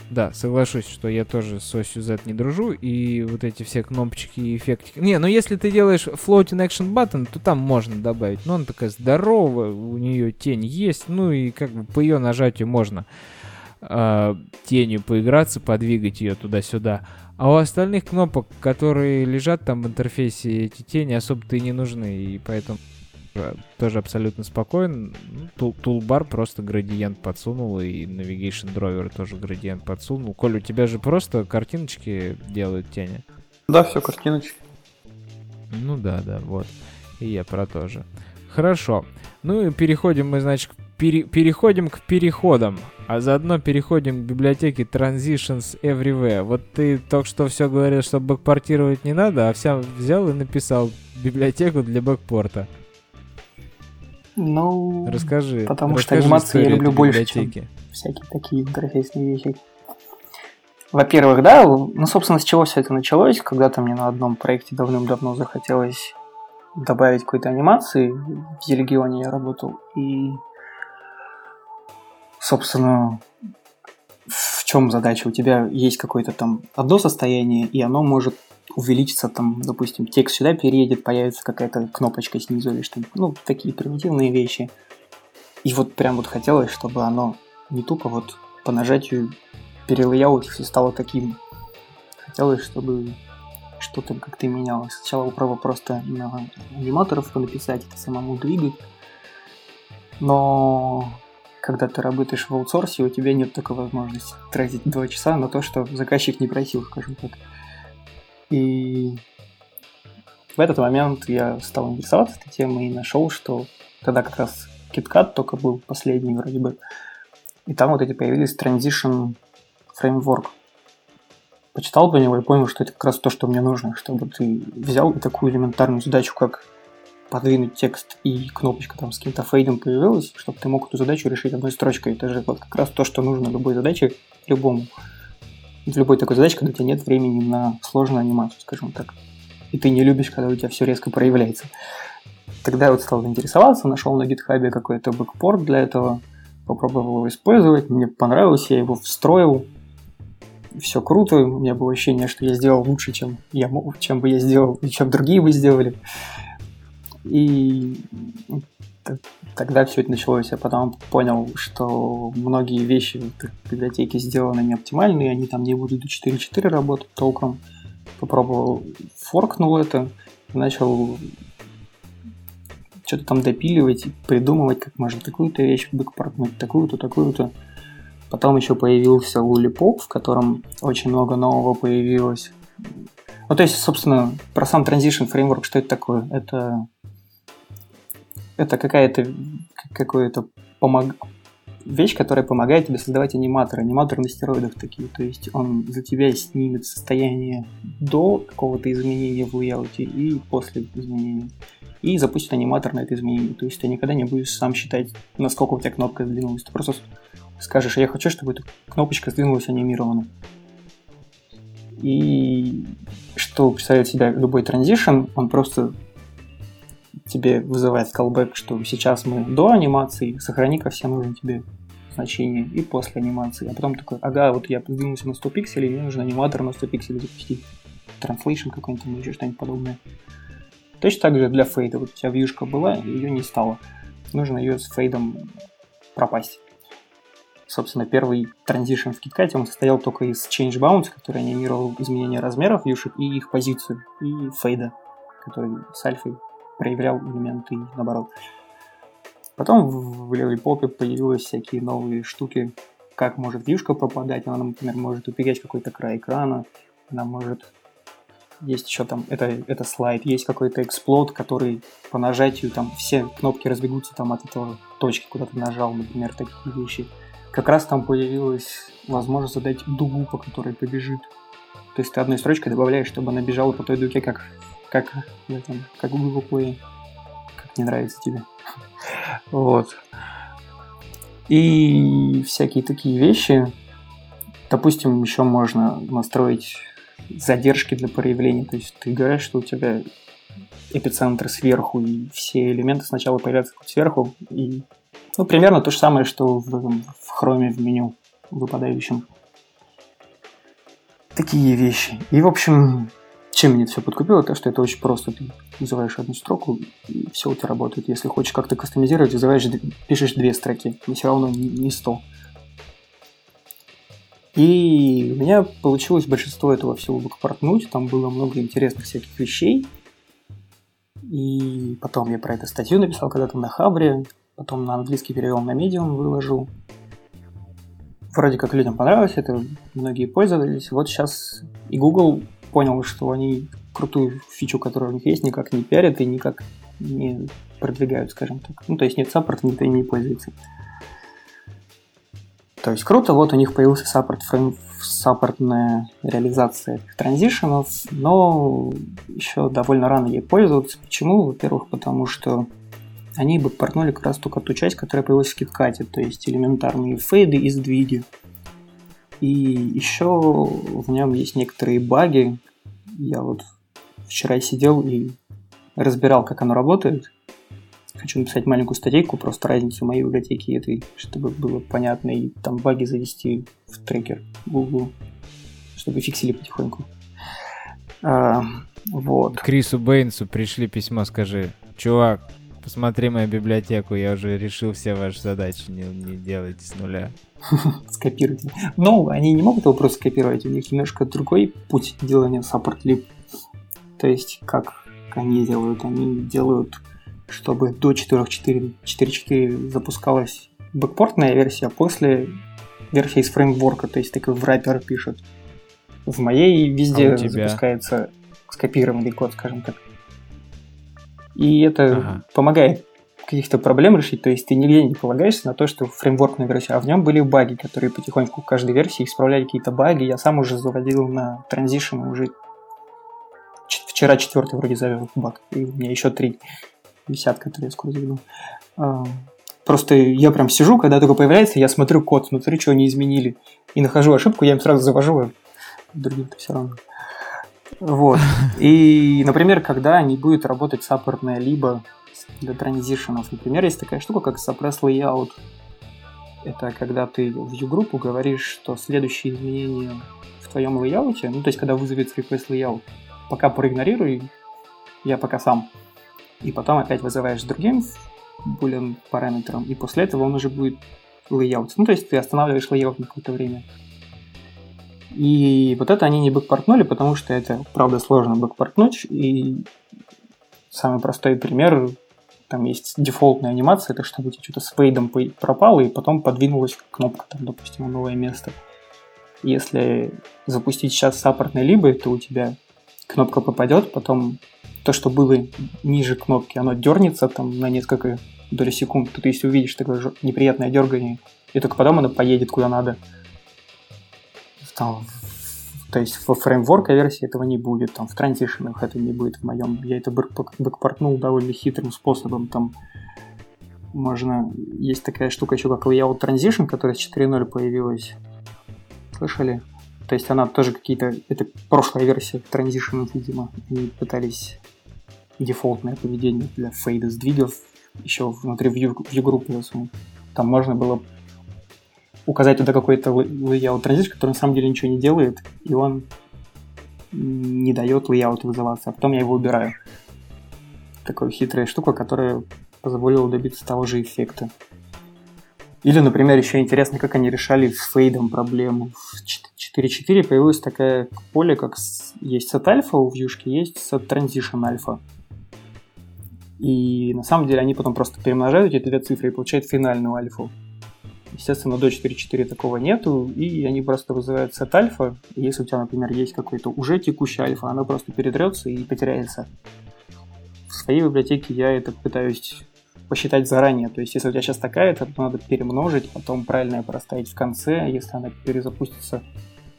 Да, соглашусь, что я тоже с осью Z не дружу, и вот эти все кнопочки и эффектики. Не, ну если ты делаешь floating action button, то там можно добавить. Но она такая здоровая, у нее тень есть, ну и как бы по ее нажатию можно э, тенью поиграться, подвигать ее туда-сюда. А у остальных кнопок, которые лежат там в интерфейсе, эти тени особо-то и не нужны, и поэтому тоже абсолютно спокоен. Тул тулбар просто градиент подсунул, и Navigation Driver тоже градиент подсунул. Коль, у тебя же просто картиночки делают тени. Да, все картиночки. Ну да, да, вот. И я про то же. Хорошо. Ну и переходим мы, значит, пере переходим к переходам, а заодно переходим к библиотеке Transitions Everywhere. Вот ты только что все говорил, что бэкпортировать не надо, а вся взял и написал библиотеку для бэкпорта. Ну, расскажи. Потому расскажи что анимации я люблю больше, чем всякие такие интерфейсные вещи. Во-первых, да, ну, собственно, с чего все это началось? Когда-то мне на одном проекте давным-давно захотелось добавить какой-то анимации. В Зелегионе я работал. И, собственно, в чем задача? У тебя есть какое-то там одно состояние, и оно может увеличиться, там, допустим, текст сюда переедет, появится какая-то кнопочка снизу или что-нибудь. Ну, такие примитивные вещи. И вот прям вот хотелось, чтобы оно не тупо вот по нажатию перелейаутив и стало таким. Хотелось, чтобы что-то как-то менялось. Сначала попробовал просто на аниматоров написать, это самому двигать. Но когда ты работаешь в аутсорсе, у тебя нет такой возможности тратить два часа на то, что заказчик не просил, скажем так. И в этот момент я стал интересоваться этой темой и нашел, что тогда как раз KitKat только был последний вроде бы. И там вот эти появились Transition Framework. Почитал по него и понял, что это как раз то, что мне нужно, чтобы ты взял и такую элементарную задачу, как подвинуть текст и кнопочка там с каким-то фейдом появилась, чтобы ты мог эту задачу решить одной строчкой. Это же вот как раз то, что нужно любой задаче, любому. В любой такой задаче, когда у тебя нет времени на сложную анимацию, скажем так. И ты не любишь, когда у тебя все резко проявляется. Тогда я вот стал интересоваться, нашел на гитхабе какой-то бэкпорт для этого, попробовал его использовать, мне понравилось, я его встроил, все круто, у меня было ощущение, что я сделал лучше, чем, я, чем бы я сделал, чем другие бы сделали. И тогда все это началось. Я потом понял, что многие вещи в библиотеке сделаны не оптимальные, они там не будут до 4.4 работать толком. Попробовал, форкнул это, начал что-то там допиливать, придумывать, как можно такую-то вещь бэкпортнуть, такую-то, такую-то. Потом еще появился Lollipop, в котором очень много нового появилось. Ну, то есть, собственно, про сам Transition Framework, что это такое? Это, это какая-то какое-то помог... вещь, которая помогает тебе создавать аниматор. Аниматор на стероидах такие. То есть он за тебя снимет состояние до какого-то изменения в layout'е и после изменения и запустит аниматор на это изменение. То есть ты никогда не будешь сам считать, насколько у тебя кнопка сдвинулась. Ты просто скажешь, я хочу, чтобы эта кнопочка сдвинулась анимированно. И что представляет себя любой transition, он просто тебе вызывает callback, что сейчас мы до анимации, сохрани-ка все нужные тебе значения и после анимации. А потом такой, ага, вот я сдвинулся на 100 пикселей, мне нужно аниматор на 100 пикселей запустить. Translation какой-нибудь, или еще что-нибудь подобное. Точно так же для fade'а. Вот у тебя вьюшка была, ее не стало. Нужно ее с fade'ом пропасть. Собственно, первый transition в KitKat, он состоял только из change bounds, который анимировал изменение размеров вьюшек и их позицию, и fade'а, который с альфой проявлял элементы и наоборот. Потом в Lollipop появились всякие новые штуки, как может вьюшка пропадать, она, например, может убегать какой-то край экрана, она может есть еще там, это, это слайд, есть какой-то эксплод, который по нажатию там все кнопки разбегутся там от этого точки, куда ты нажал, например, такие вещи. Как раз там появилась возможность задать дугу, по которой побежит. То есть ты одной строчкой добавляешь, чтобы она бежала по той дуге, как, как, этом, как Google Play. Как не нравится тебе. Вот. И всякие такие вещи. Допустим, еще можно настроить задержки для проявления. То есть ты говоришь, что у тебя эпицентр сверху, и все элементы сначала появляются сверху, и ну, примерно то же самое, что в, в хроме в меню выпадающем. Такие вещи. И, в общем, чем меня все подкупило, то, что это очень просто. Ты называешь одну строку, и все у тебя работает. Если хочешь как-то кастомизировать, называешь, пишешь две строки, но все равно не сто. И у меня получилось большинство этого всего выкопортнуть, там было много интересных всяких вещей. И потом я про это статью написал когда-то на Хабре, потом на английский перевел на Medium, выложил. Вроде как людям понравилось это, многие пользовались. Вот сейчас и Google понял, что они крутую фичу, которая у них есть, никак не пиарят и никак не продвигают, скажем так. Ну, то есть нет саппорта, никто не пользуется. То есть круто, вот у них появился саппорт, саппортная реализация транзишенов, но еще довольно рано ей пользоваться. Почему? Во-первых, потому что они бы портнули как раз только ту часть, которая появилась в KitKat, то есть элементарные фейды и сдвиги. И еще в нем есть некоторые баги. Я вот вчера сидел и разбирал, как оно работает. Хочу написать маленькую статейку, просто разницу моей библиотеки этой, чтобы было понятно, и там баги завести в трекер Google, чтобы фиксили потихоньку. А, вот. Крису Бейнсу пришли письмо, скажи, чувак, посмотри мою библиотеку, я уже решил все ваши задачи, не, не делайте с нуля. *laughs* Скопируйте. Но они не могут его просто скопировать, у них немножко другой путь делания support lib. То есть, как они делают? Они делают, чтобы до 4.4 запускалась бэкпортная версия, а после версия из фреймворка, то есть такой в раппер пишут. В моей везде а запускается скопированный код, скажем так. И это ага. помогает каких-то проблем решить, то есть ты нигде не полагаешься на то, что фреймворк на версии, а в нем были баги, которые потихоньку в каждой версии исправляли какие-то баги. Я сам уже заводил на Transition уже вчера четвертый вроде завел баг, и у меня еще три висят, которые я скоро заведу. А, просто я прям сижу, когда только появляется, я смотрю код, смотрю, что они изменили, и нахожу ошибку, я им сразу завожу, другим-то все равно. Вот. *laughs* И, например, когда не будет работать саппортная либо для транзишенов. Например, есть такая штука, как suppress layout. Это когда ты в view-группу говоришь, что следующие изменения в твоем лейауте, ну, то есть, когда вызовется request layout, пока проигнорируй, я пока сам. И потом опять вызываешь другим boolean параметром, и после этого он уже будет layout. Ну, то есть, ты останавливаешь layout на какое-то время. И вот это они не бэкпортнули, потому что это, правда, сложно бэкпортнуть. И самый простой пример, там есть дефолтная анимация, это чтобы у тебя что-то с фейдом пропало, и потом подвинулась кнопка, там, допустим, на новое место. Если запустить сейчас саппортный либо, то у тебя кнопка попадет, потом то, что было ниже кнопки, оно дернется там на несколько доли секунд. Ты если увидишь такое неприятное дергание, и только потом оно поедет куда надо там, то есть в фреймворка версии этого не будет, там в транзишенах это не будет в моем. Я это бэкпортнул довольно хитрым способом. Там можно... Есть такая штука еще, как Layout Transition, которая с 4.0 появилась. Слышали? То есть она тоже какие-то... Это прошлая версия транзишенов, видимо. Они пытались дефолтное поведение для фейда сдвигов еще внутри view, view группы. Там можно было указать туда какой-то layout транзит, который на самом деле ничего не делает, и он не дает layout вызываться, а потом я его убираю. Такая хитрая штука, которая позволила добиться того же эффекта. Или, например, еще интересно, как они решали с фейдом проблему. В 4.4 появилось такое поле, как есть set alpha у вьюшки, есть set transition alpha. И на самом деле они потом просто перемножают эти две цифры и получают финальную альфу. Естественно, до 4.4 такого нету, и они просто вызывают сет альфа. И если у тебя, например, есть какой-то уже текущий альфа, она просто передрется и потеряется. В своей библиотеке я это пытаюсь посчитать заранее. То есть, если у тебя сейчас такая, то надо перемножить, потом правильно проставить в конце. Если она перезапустится,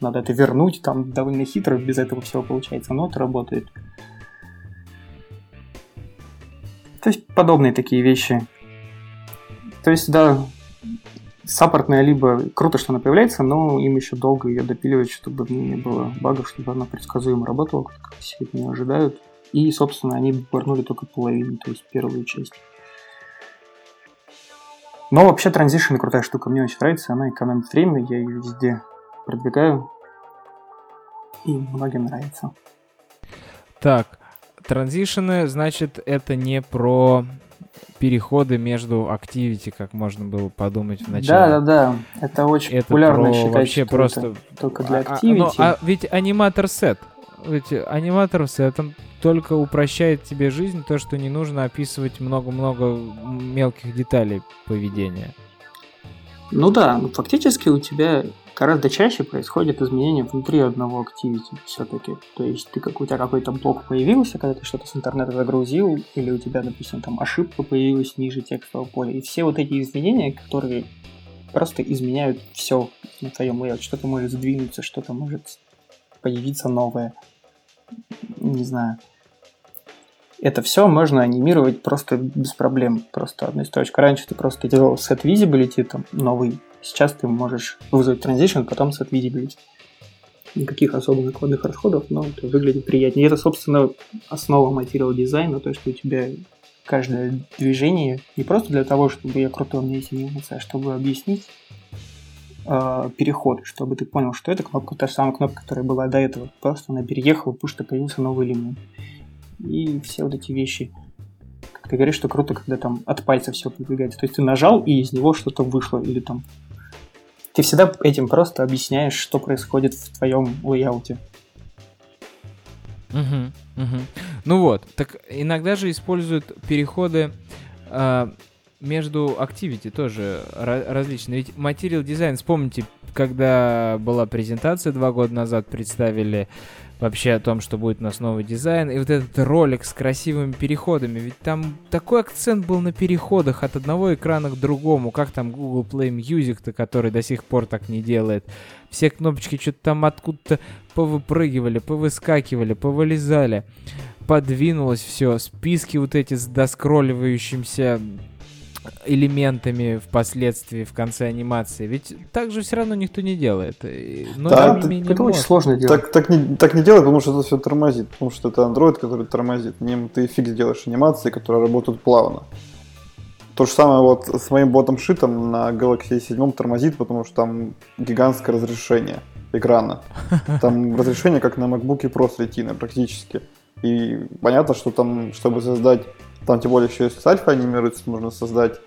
надо это вернуть. Там довольно хитро, без этого всего получается, но это работает. То есть, подобные такие вещи. То есть, да, саппортная либо круто, что она появляется, но им еще долго ее допиливать, чтобы не было багов, чтобы она предсказуемо работала, как все от нее ожидают. И, собственно, они вернули только половину, то есть первую часть. Но вообще транзишн крутая штука, мне очень нравится, она экономит время, я ее везде продвигаю, и многим нравится. Так, транзишены, значит, это не про переходы между activity, как можно было подумать вначале. Да, да, да. Это очень это популярно считать, вообще что просто только для activity. А, но, а ведь аниматор сет. Ведь аниматор сетом только упрощает тебе жизнь то, что не нужно описывать много-много мелких деталей поведения. Ну да, ну фактически у тебя гораздо чаще происходят изменения внутри одного activity все-таки. То есть ты, как, у тебя какой-то блок появился, когда ты что-то с интернета загрузил, или у тебя, допустим, там ошибка появилась ниже текстового поля. И все вот эти изменения, которые просто изменяют все на твоем layout. Что-то может сдвинуться, что-то может появиться новое. Не знаю. это все можно анимировать просто без проблем, просто одной строчкой. Раньше ты просто делал set visibility, там, новый. Сейчас ты можешь вызвать transition, потом set visibility. Никаких особо накладных расходов, но это выглядит приятнее. И это, собственно, основа материал дизайна, то, что у тебя каждое движение не просто для того, чтобы я крутой, у меня есть анимация, а чтобы объяснить э, переход, чтобы ты понял, что эта кнопка та же самая кнопка, которая была до этого. Просто она переехала, потому что появился новый элемент и все вот эти вещи. Как ты говоришь, что круто, когда там от пальца все подвигается. То есть ты нажал, и из него что-то вышло, или там... Ты всегда этим просто объясняешь, что происходит в твоем лейауте. Угу, угу. Ну вот, так иногда же используют переходы э, между activity тоже различные. Ведь Material Design, вспомните, когда была презентация два года назад, представили вообще о том, что будет у нас новый дизайн. И вот этот ролик с красивыми переходами. Ведь там такой акцент был на переходах от одного экрана к другому. Как там Google Play Music-то, который до сих пор так не делает. Все кнопочки что-то там откуда-то повыпрыгивали, повыскакивали, повылезали. Подвинулось все. Списки вот эти с доскролливающимся элементами впоследствии в конце анимации. Ведь так же все равно никто не делает. Но да, это, это очень сложно делать. Так, так, не, так не делать, потому что это все тормозит. Потому что это Android, который тормозит. Ним ты фиг сделаешь анимации, которые работают плавно. То же самое вот с моим ботом шитом на Galaxy 7 тормозит, потому что там гигантское разрешение экрана. *laughs* Там разрешение как на MacBook Pro с ретиной практически. И понятно, что там, чтобы создать там тем более еще если с альфа анимируется, нужно создать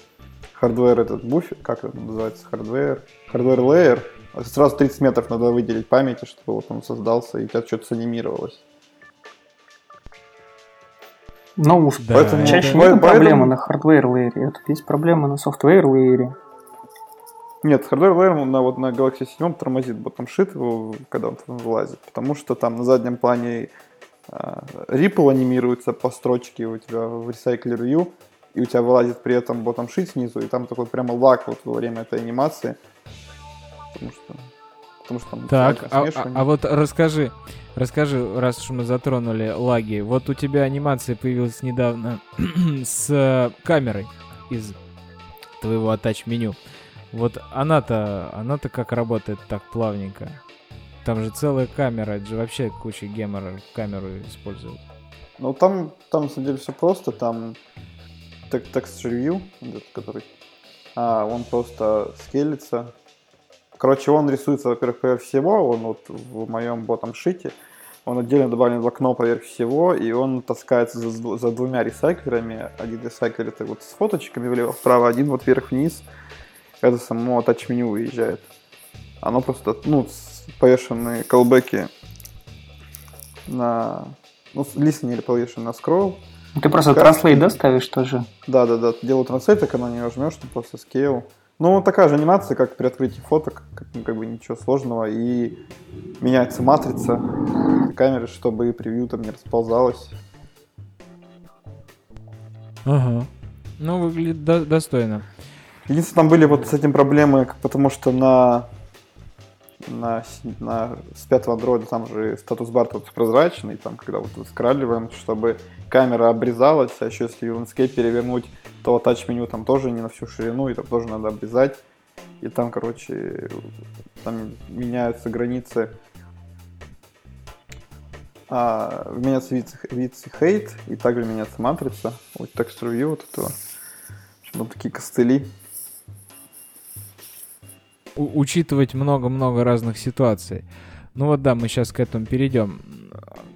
hardware этот буфер, как это называется, hardware, hardware layer. Сразу 30 метров надо выделить памяти, чтобы вот он создался и у тебя что-то санимировалось. Ну, да, поэтому, чаще нет проблемы на hardware layer е, это есть проблема на software layer е. Нет, hardware layer на, вот, на Galaxy 7 тормозит bottom sheet, когда он вылазит, потому что там на заднем плане а, Ripple анимируется по строчке у тебя в Recycler View, и у тебя вылазит при этом ботом шит снизу, и там такой прямо лак вот во время этой анимации. Потому что, потому что там так, а, а, а вот расскажи, расскажи, раз уж мы затронули лаги, вот у тебя анимация появилась недавно *clears throat* с камерой из твоего атач-меню. Вот она-то, она-то как работает так плавненько? Там же целая камера, это же вообще куча гемора камеру используют. Ну там, там на самом деле все просто, там текст ревью, который, а, он просто скелится. Короче, он рисуется, во-первых, поверх всего, он вот в моем ботом шите, он отдельно добавлен в окно поверх всего, и он таскается за, за двумя ресайклерами. Один ресайклер это вот с фоточками влево-вправо, один вот вверх-вниз. Это само тач-меню выезжает. Оно просто, ну, повешенные колбеки на... Ну, листни или повешены на скролл. Ты просто транслейт, да, ставишь тоже? Да, да, да. Делаю транслейт, так она не нажмешь, ты просто скейл. Ну, такая же анимация, как при открытии фоток, как, ну, как бы ничего сложного. И меняется матрица камеры, чтобы превью там не расползалось. Ага. Ну, выглядит до- достойно. Единственное, там были вот с этим проблемы, потому что на на, на с пятого андроида там же статус-бар тут прозрачный, там, когда вот скралливаем, чтобы камера обрезалась, а еще если landscape перевернуть, то тач-меню там тоже не на всю ширину, и там тоже надо обрезать. И там, короче, там меняются границы а, меняется вид, вид хейт, и также меняется матрица. Вот текстур view вот этого. В такие костыли учитывать много-много разных ситуаций. Ну вот да, мы сейчас к этому перейдем.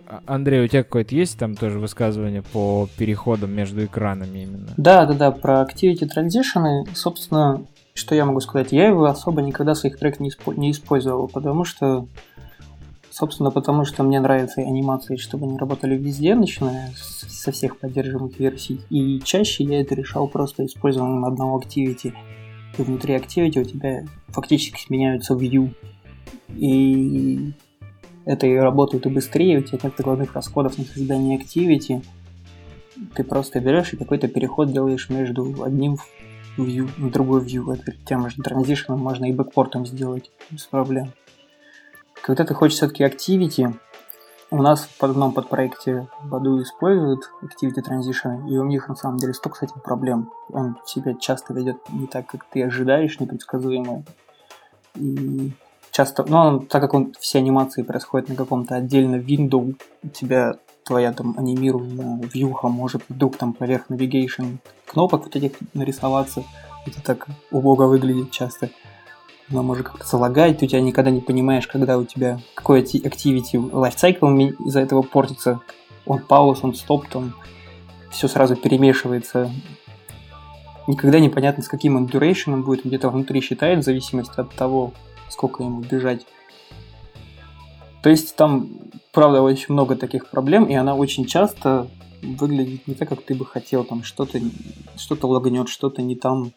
А, Андрей, у тебя какое-то есть там тоже высказывание по переходам между экранами именно? Да, да, да, про Activity Transition, собственно, что я могу сказать, я его особо никогда в своих треках не, испо- не использовал, потому что, собственно, потому что мне нравятся анимации, чтобы они работали везде, начиная со всех поддерживаемых версий, и чаще я это решал просто использованием одного Activity – и внутри Activity у тебя фактически сменяются view. И это и работает и быстрее, у тебя нет прикладных расходов на создание Activity. Ты просто берешь и какой-то переход делаешь между одним view и другой view. Это тем же транзишеном можно и бэкпортом сделать без проблем. Когда ты хочешь все-таки Activity, у нас в одном подпроекте Баду используют Activity Transition, и у них на самом деле столько с этим проблем. Он себя часто ведет не так, как ты ожидаешь, непредсказуемо. И часто, ну, так как он, все анимации происходят на каком-то отдельном window, у тебя твоя там анимированная вьюха может вдруг там поверх navigation кнопок вот этих нарисоваться. Это так убого выглядит часто она может как-то залагать, ты у тебя никогда не понимаешь, когда у тебя какой activity лайфцикл из-за этого портится. Он пауз, он стоп, там все сразу перемешивается. Никогда непонятно, с каким он duration будет, где-то внутри считает, в зависимости от того, сколько ему бежать. То есть там, правда, очень много таких проблем, и она очень часто выглядит не так, как ты бы хотел. Там что-то что-то лагнет, что-то не там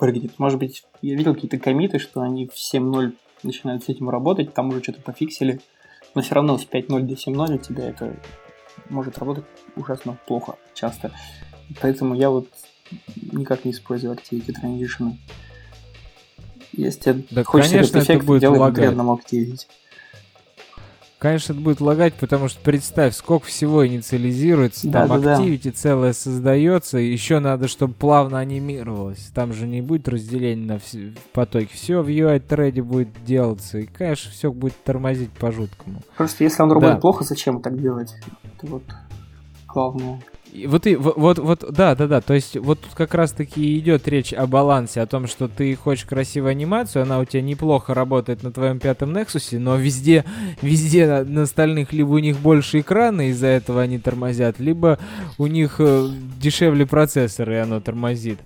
прыгнет. Может быть, я видел какие-то комиты, что они в 7.0 начинают с этим работать, там уже что-то пофиксили, но все равно с 5.0 до 7.0 у тебя это может работать ужасно плохо, часто. Поэтому я вот никак не использую Activity Transition. Если да, хочешь конечно, этот эффект, это будет делай лагать. Activity. Конечно, это будет лагать, потому что представь, сколько всего инициализируется, Да, там да, да. активити целое создается, еще надо, чтобы плавно анимировалось. Там же не будет разделения на все, в потоке. Все в UI треде будет делаться, и, конечно, все будет тормозить по-жуткому. Просто если он работает Да. плохо, зачем так делать? Это вот главное. Вот и вот, вот, да, да, да. То есть вот тут как раз таки идет речь о балансе, о том, что ты хочешь красивую анимацию, она у тебя неплохо работает на твоем пятом Nexus, но везде, везде на, на остальных либо у них больше экрана, из-за этого они тормозят, либо у них э, дешевле процессор, и оно тормозит.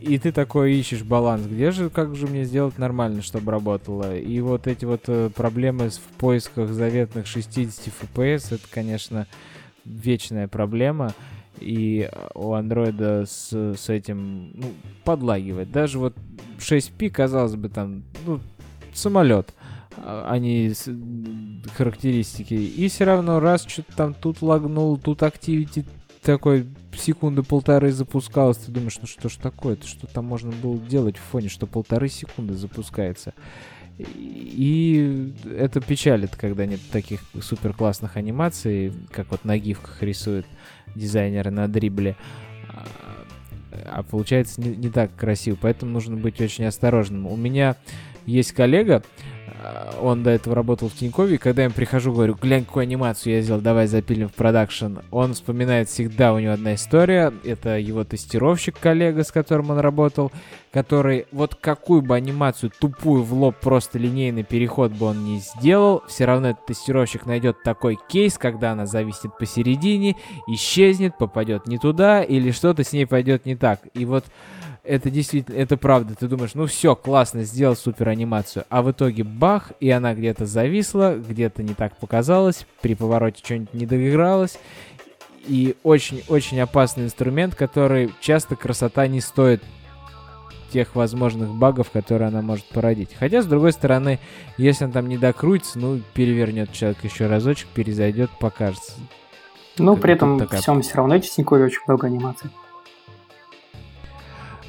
И ты такой ищешь баланс. Где же, как же мне сделать нормально, чтобы работало? И вот эти вот э, проблемы в поисках заветных 60 FPS, это, конечно, вечная проблема. И у андроида с, с этим ну, подлагивает. Даже вот 6P, казалось бы, там, ну, самолет, а а не характеристики. И все равно раз что-то там тут лагнул, тут активити такой секунды полторы запускалось, ты думаешь, ну что ж такое-то, что там можно было делать в фоне, что полторы секунды запускается. И это печалит, когда нет таких супер классных анимаций, как вот на гифках рисуют дизайнеры на дрибле. А- А получается не, не так красиво, поэтому нужно быть очень осторожным. У меня есть коллега, он до этого работал в Тинькове, и когда я им прихожу, говорю, глянь, какую анимацию я сделал, давай запилим в продакшн. Он вспоминает всегда, у него одна история, это его тестировщик, коллега, с которым он работал, который вот какую бы анимацию тупую в лоб, просто линейный переход бы он не сделал, все равно этот тестировщик найдет такой кейс, когда она зависит посередине, исчезнет, попадет не туда, или что-то с ней пойдет не так. И вот это действительно, это правда. Ты думаешь, ну все, классно, сделал супер анимацию. А в итоге бах, и она где-то зависла, где-то не так показалось, при повороте что-нибудь не доигралось. И очень-очень опасный инструмент, который часто красота не стоит тех возможных багов, которые она может породить. Хотя, с другой стороны, если он там не докрутится, ну, перевернет человек еще разочек, перезайдет, покажется. Как при этом такая- всем все равно в Тинькове очень много анимаций.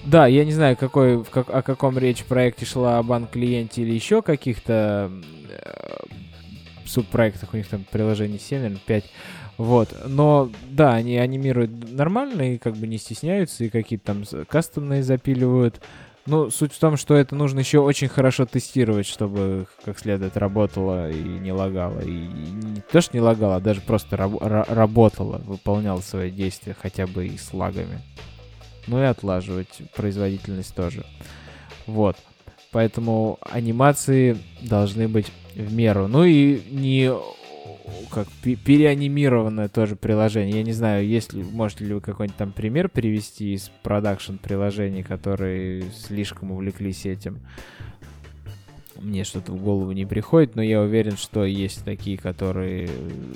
Да, я не знаю, какой, в как- о каком речь проекте шла о банк-клиенте или еще каких-то э, субпроектах, у них там приложение 7, наверное, 5. Вот, но да, они анимируют нормально и как бы не стесняются, и какие-то там кастомные запиливают. Ну, суть в том, что это нужно еще очень хорошо тестировать, чтобы как следует работало и не лагало. И не то, что не лагало, а даже просто раб- ра- работало, выполняло свои действия хотя бы и с лагами. Ну и отлаживать производительность тоже. Вот. Поэтому анимации должны быть в меру. Ну и не как пе- переанимированное тоже приложение. Я не знаю, есть ли, можете ли вы какой-нибудь там пример привести из продакшн приложений, которые слишком увлеклись этим. Мне что-то в голову не приходит, но я уверен, что есть такие, которые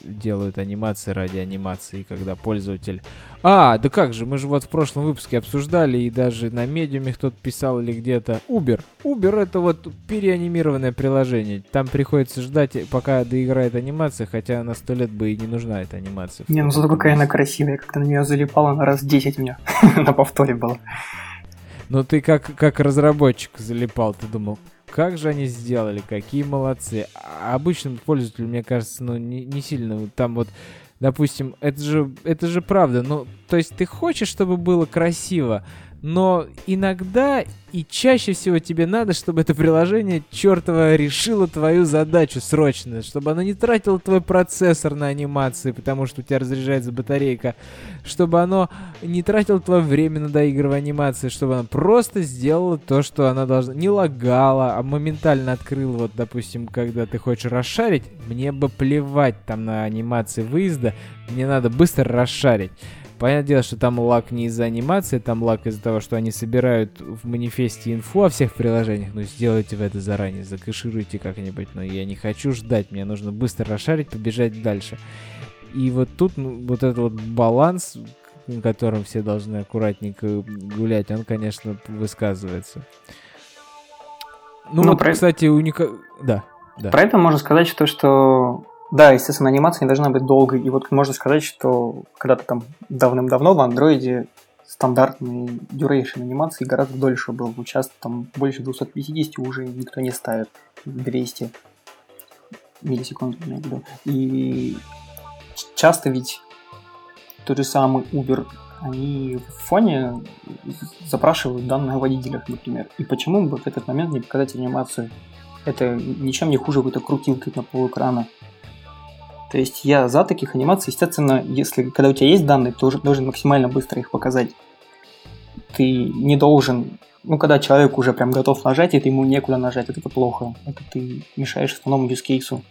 делают анимации ради анимации, когда пользователь... А, да как же, мы же вот в прошлом выпуске обсуждали, и даже на медиуме кто-то писал или где-то. Uber. Uber это вот переанимированное приложение. Там приходится ждать, пока доиграет анимация, хотя на сто лет бы и не нужна эта анимация. Не, ну зато какая она красивая, как-то на нее залипала на раз 10 у меня *laughs* на повторе было. Но ты как, как разработчик залипал, ты думал, как же они сделали, какие молодцы. Обычному пользователю, мне кажется, ну, не, не сильно там вот допустим, это же, это же правда. Ну, то есть ты хочешь, чтобы было красиво, но иногда и чаще всего тебе надо, чтобы это приложение чертово решило твою задачу срочно, чтобы оно не тратило твой процессор на анимации, потому что у тебя разряжается батарейка, чтобы оно не тратило твое время на доигрывание анимации, чтобы оно просто сделало то, что она должна, не лагала, а моментально открыла, вот, допустим, когда ты хочешь расшарить, мне бы плевать там на анимации выезда, мне надо быстро расшарить. Понятное дело, что там лак не из-за анимации, там лак из-за того, что они собирают в манифесте инфу о всех приложениях. Ну, сделайте вы это заранее, закэшируйте как-нибудь. Но я не хочу ждать, мне нужно быстро расшарить, побежать дальше. И вот тут ну, вот этот вот баланс, на котором все должны аккуратненько гулять, он, конечно, высказывается. Ну, ну вот, про... кстати, уника... Да, да. Про это можно сказать, что, что да, естественно, анимация не должна быть долгой. И вот можно сказать, что когда-то там давным-давно в андроиде стандартный duration анимации гораздо дольше был. Сейчас там больше 250 уже никто не ставит. 200 миллисекунд, виду. И часто ведь тот же самый Uber, они в фоне запрашивают данные о водителях, например. И почему бы в этот момент не показать анимацию? Это ничем не хуже какой-то крутилкой на полэкрана. То есть я за таких анимаций, естественно, если когда у тебя есть данные, ты уже должен максимально быстро их показать. Ты не должен, ну, когда человек уже прям готов нажать, и ты ему некуда нажать, это плохо. Это ты мешаешь основному юзкейсу.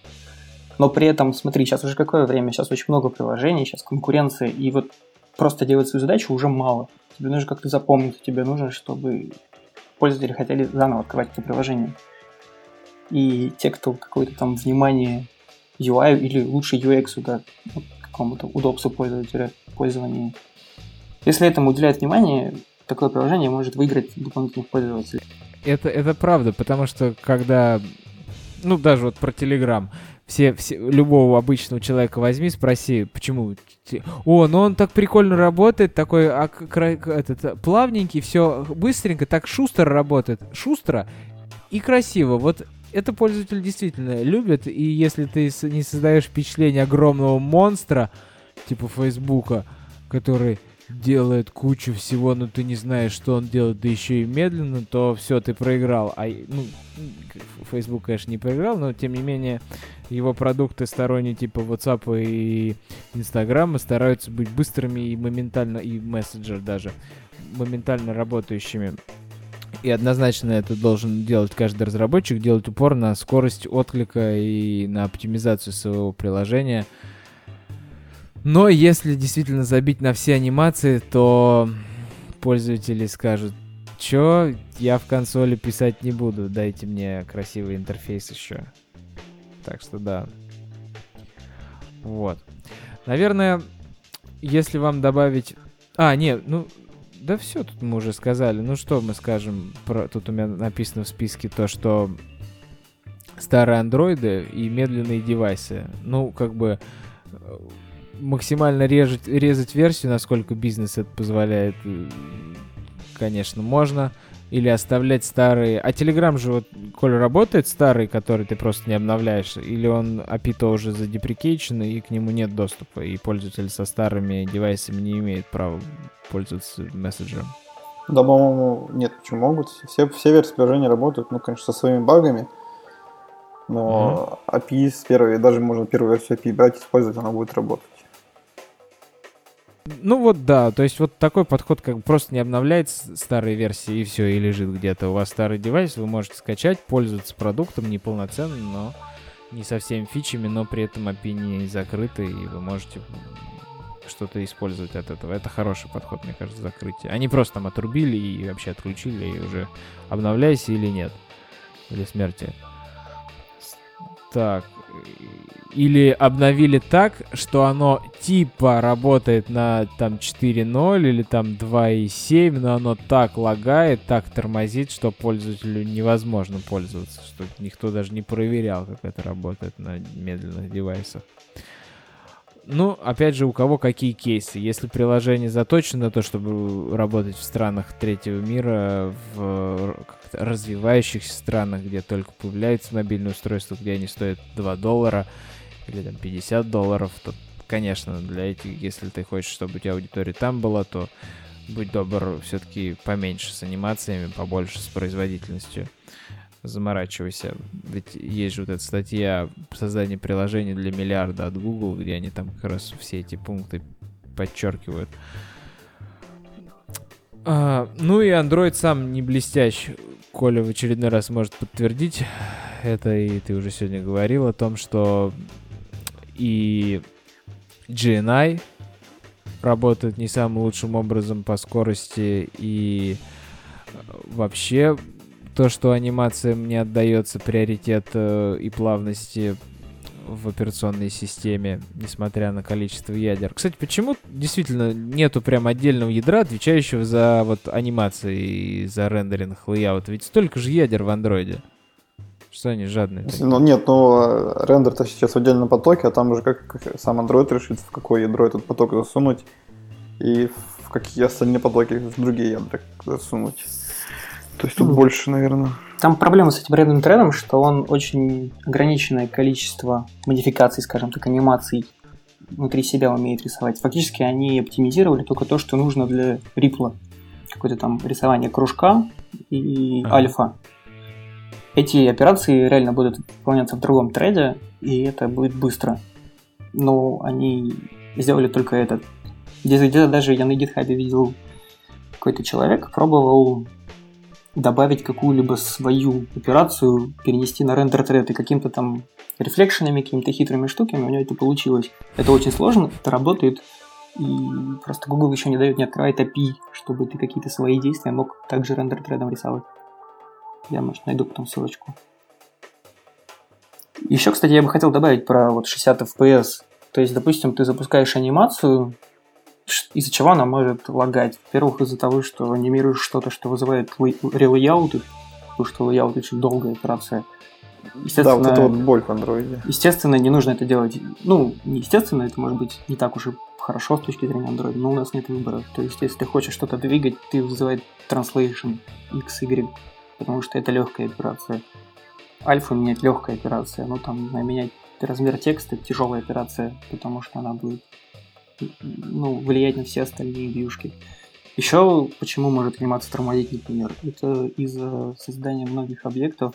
Но при этом, смотри, сейчас уже какое время, сейчас очень много приложений, сейчас конкуренция, и вот просто делать свою задачу уже мало. Тебе нужно как-то запомнить, тебе нужно, чтобы пользователи хотели заново открывать это приложение. И те, кто какое-то там внимание UI или лучше UX, да, какому-то удобству пользователя пользования. Если этому уделяют внимание, такое приложение может выиграть дополнительных пользователей. Это, это правда, потому что когда, ну даже вот про Telegram, все, все, любого обычного человека возьми, спроси, почему. О, ну он так прикольно работает, такой а, этот, плавненький, все быстренько, так шустро работает. Шустро и красиво. Вот это пользователь действительно любит, и если ты не создаешь впечатление огромного монстра, типа Фейсбука, который делает кучу всего, но ты не знаешь, что он делает, да еще и медленно, то все, ты проиграл. А, ну, Facebook, конечно, не проиграл, но тем не менее его продукты сторонние типа WhatsApp и Instagram стараются быть быстрыми и моментально, и мессенджер даже, моментально работающими. И однозначно это должен делать каждый разработчик, делать упор на скорость отклика и на оптимизацию своего приложения. Но если действительно забить на все анимации, то пользователи скажут, чё, я в консоли писать не буду, дайте мне красивый интерфейс еще. Так что да. Вот. Наверное, если вам добавить... А, нет, ну, да все тут мы уже сказали. Ну что мы скажем? Про... Тут у меня написано в списке то, что старые андроиды и медленные девайсы. Ну, как бы э, максимально режать, резать версию, насколько бизнес это позволяет, э, конечно, можно или оставлять старые. А Telegram же вот, коль работает старый, который ты просто не обновляешь, или он API уже задеприкейчен, и к нему нет доступа, и пользователь со старыми девайсами не имеет права пользоваться мессенджером? Да, по-моему, нет, почему могут. Все, все версии приложения работают, ну, конечно, со своими багами, но mm-hmm. API с первой, даже можно первую версию API брать, использовать, она будет работать. Ну вот да, то есть вот такой подход как бы просто не обновляет старые версии и все, и лежит где-то. У вас старый девайс, вы можете скачать, пользоваться продуктом неполноценным, но не со всеми фичами, но при этом API не закрыты, и вы можете что-то использовать от этого. Это хороший подход, мне кажется, закрытие. Они просто там отрубили и вообще отключили, и уже обновляйся или нет. Или смерти. Так, или обновили так, что оно типа работает на там 4.0 или там 2.7, но оно так лагает, так тормозит, что пользователю невозможно пользоваться, что никто даже не проверял, как это работает на медленных девайсах. ну, опять же, у кого какие кейсы. Если приложение заточено на то, чтобы работать в странах третьего мира, в развивающихся странах, где только появляется мобильное устройство, где они стоят 2 доллара или там 50 долларов, то, конечно, для этих, если ты хочешь, чтобы у тебя аудитория там была, то будь добр, все-таки поменьше с анимациями, побольше с производительностью заморачивайся. Ведь есть же вот эта статья создания приложений для миллиарда от Google, где они там как раз все эти пункты подчеркивают. А, ну и Android сам не блестящ. Коля в очередной раз может подтвердить это, и ты уже сегодня говорил о том, что и GNI работает не самым лучшим образом по скорости, и вообще то, что анимациям не отдается приоритет э, и плавности в операционной системе, несмотря на количество ядер. Кстати, почему действительно нету прям отдельного ядра, отвечающего за вот анимации и за рендеринг, layout? Ведь столько же ядер в андроиде. Что они жадные? Ну нет, ну рендер-то сейчас в отдельном потоке, а там уже как, как сам Android решит, в какое ядро этот поток засунуть и в какие остальные потоки в другие ядра засунуть. То есть тут ну, больше, наверное. Там проблема с этим рядным трендом, что он очень ограниченное количество модификаций, скажем так, анимаций внутри себя умеет рисовать. Фактически они оптимизировали только то, что нужно для рипла. Какое-то там рисование кружка и ага. альфа. Эти операции реально будут выполняться в другом треде, и это будет быстро. Но они сделали только этот. Где-то даже я на GitHub видел какой-то человек пробовал добавить какую-либо свою операцию, перенести на рендер тред и каким-то там рефлекшенами, какими-то хитрыми штуками у него это получилось. Это очень сложно, это работает, и просто Google еще не дает, не открывает API, чтобы ты какие-то свои действия мог также рендер тредом рисовать. Я, может, найду потом ссылочку. Еще, кстати, я бы хотел добавить про вот 60 FPS. То есть, допустим, ты запускаешь анимацию, из-за чего она может лагать. Во-первых, из-за того, что анимируешь что-то, что вызывает relayout ы, потому что layout очень долгая операция. Да, вот это вот боль в андроиде. Естественно, не нужно это делать. Ну, естественно, это может быть не так уж и хорошо с точки зрения андроида, но у нас нет выбора. То есть, если ты хочешь что-то двигать, ты вызывает translation x, y, потому что это легкая операция. Альфа менять легкая операция, но там менять размер текста тяжелая операция, потому что она будет ну, влиять на все остальные вьюшки. Еще почему может анимация тормозить, например? Это из-за создания многих объектов,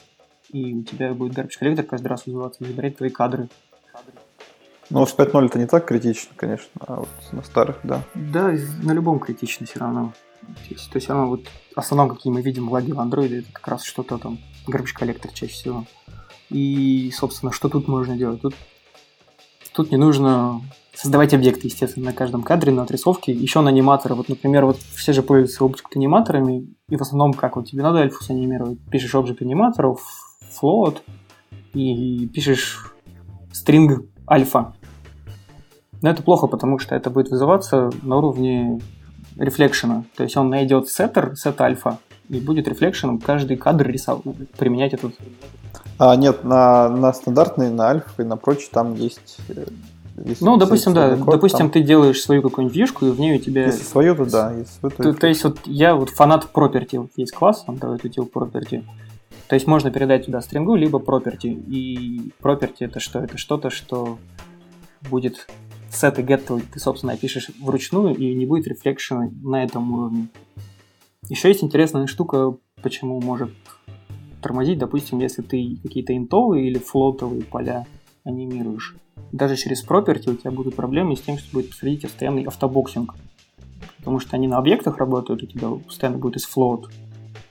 и у тебя будет garbage коллектор каждый раз вызываться и забирать твои кадры. Ну, в 5.0 это не так критично, конечно, а вот на старых, да. Да, на любом критично все равно. То есть, то есть оно вот, основном, какие мы видим лаги в андроиде, это как раз что-то там, garbage коллектор чаще всего. И, собственно, что тут можно делать? Тут, тут не нужно создавать объекты, естественно, на каждом кадре, на отрисовке, еще на аниматоры. Вот, например, вот все же пользуются объект аниматорами, и в основном, как вот тебе надо альфус анимировать, пишешь объект аниматоров, float, и пишешь string альфа. Но это плохо, потому что это будет вызываться на уровне рефлекшена. То есть он найдет сеттер, сет альфа, и будет рефлекшеном каждый кадр рисовать, применять этот. А, нет, на, на стандартный, на альфа и на прочее там есть э, если ну, допустим, да, код, допустим, там... ты делаешь свою какую-нибудь вьюшку, и в ней у тебя... Если свою, то да. Если свою, то, то, то есть, вот я вот фанат property, вот есть класс, там давай util property. То есть можно передать туда стрингу, либо property. И property это что? Это что-то, что будет и get ты, собственно, пишешь вручную, и не будет рефлекшена на этом уровне. Еще есть интересная штука, почему может тормозить, допустим, если ты какие-то интовые или флотовые поля анимируешь даже через property у тебя будут проблемы с тем, что будет происходить постоянный автобоксинг. Потому что они на объектах работают, у тебя постоянно будет из float,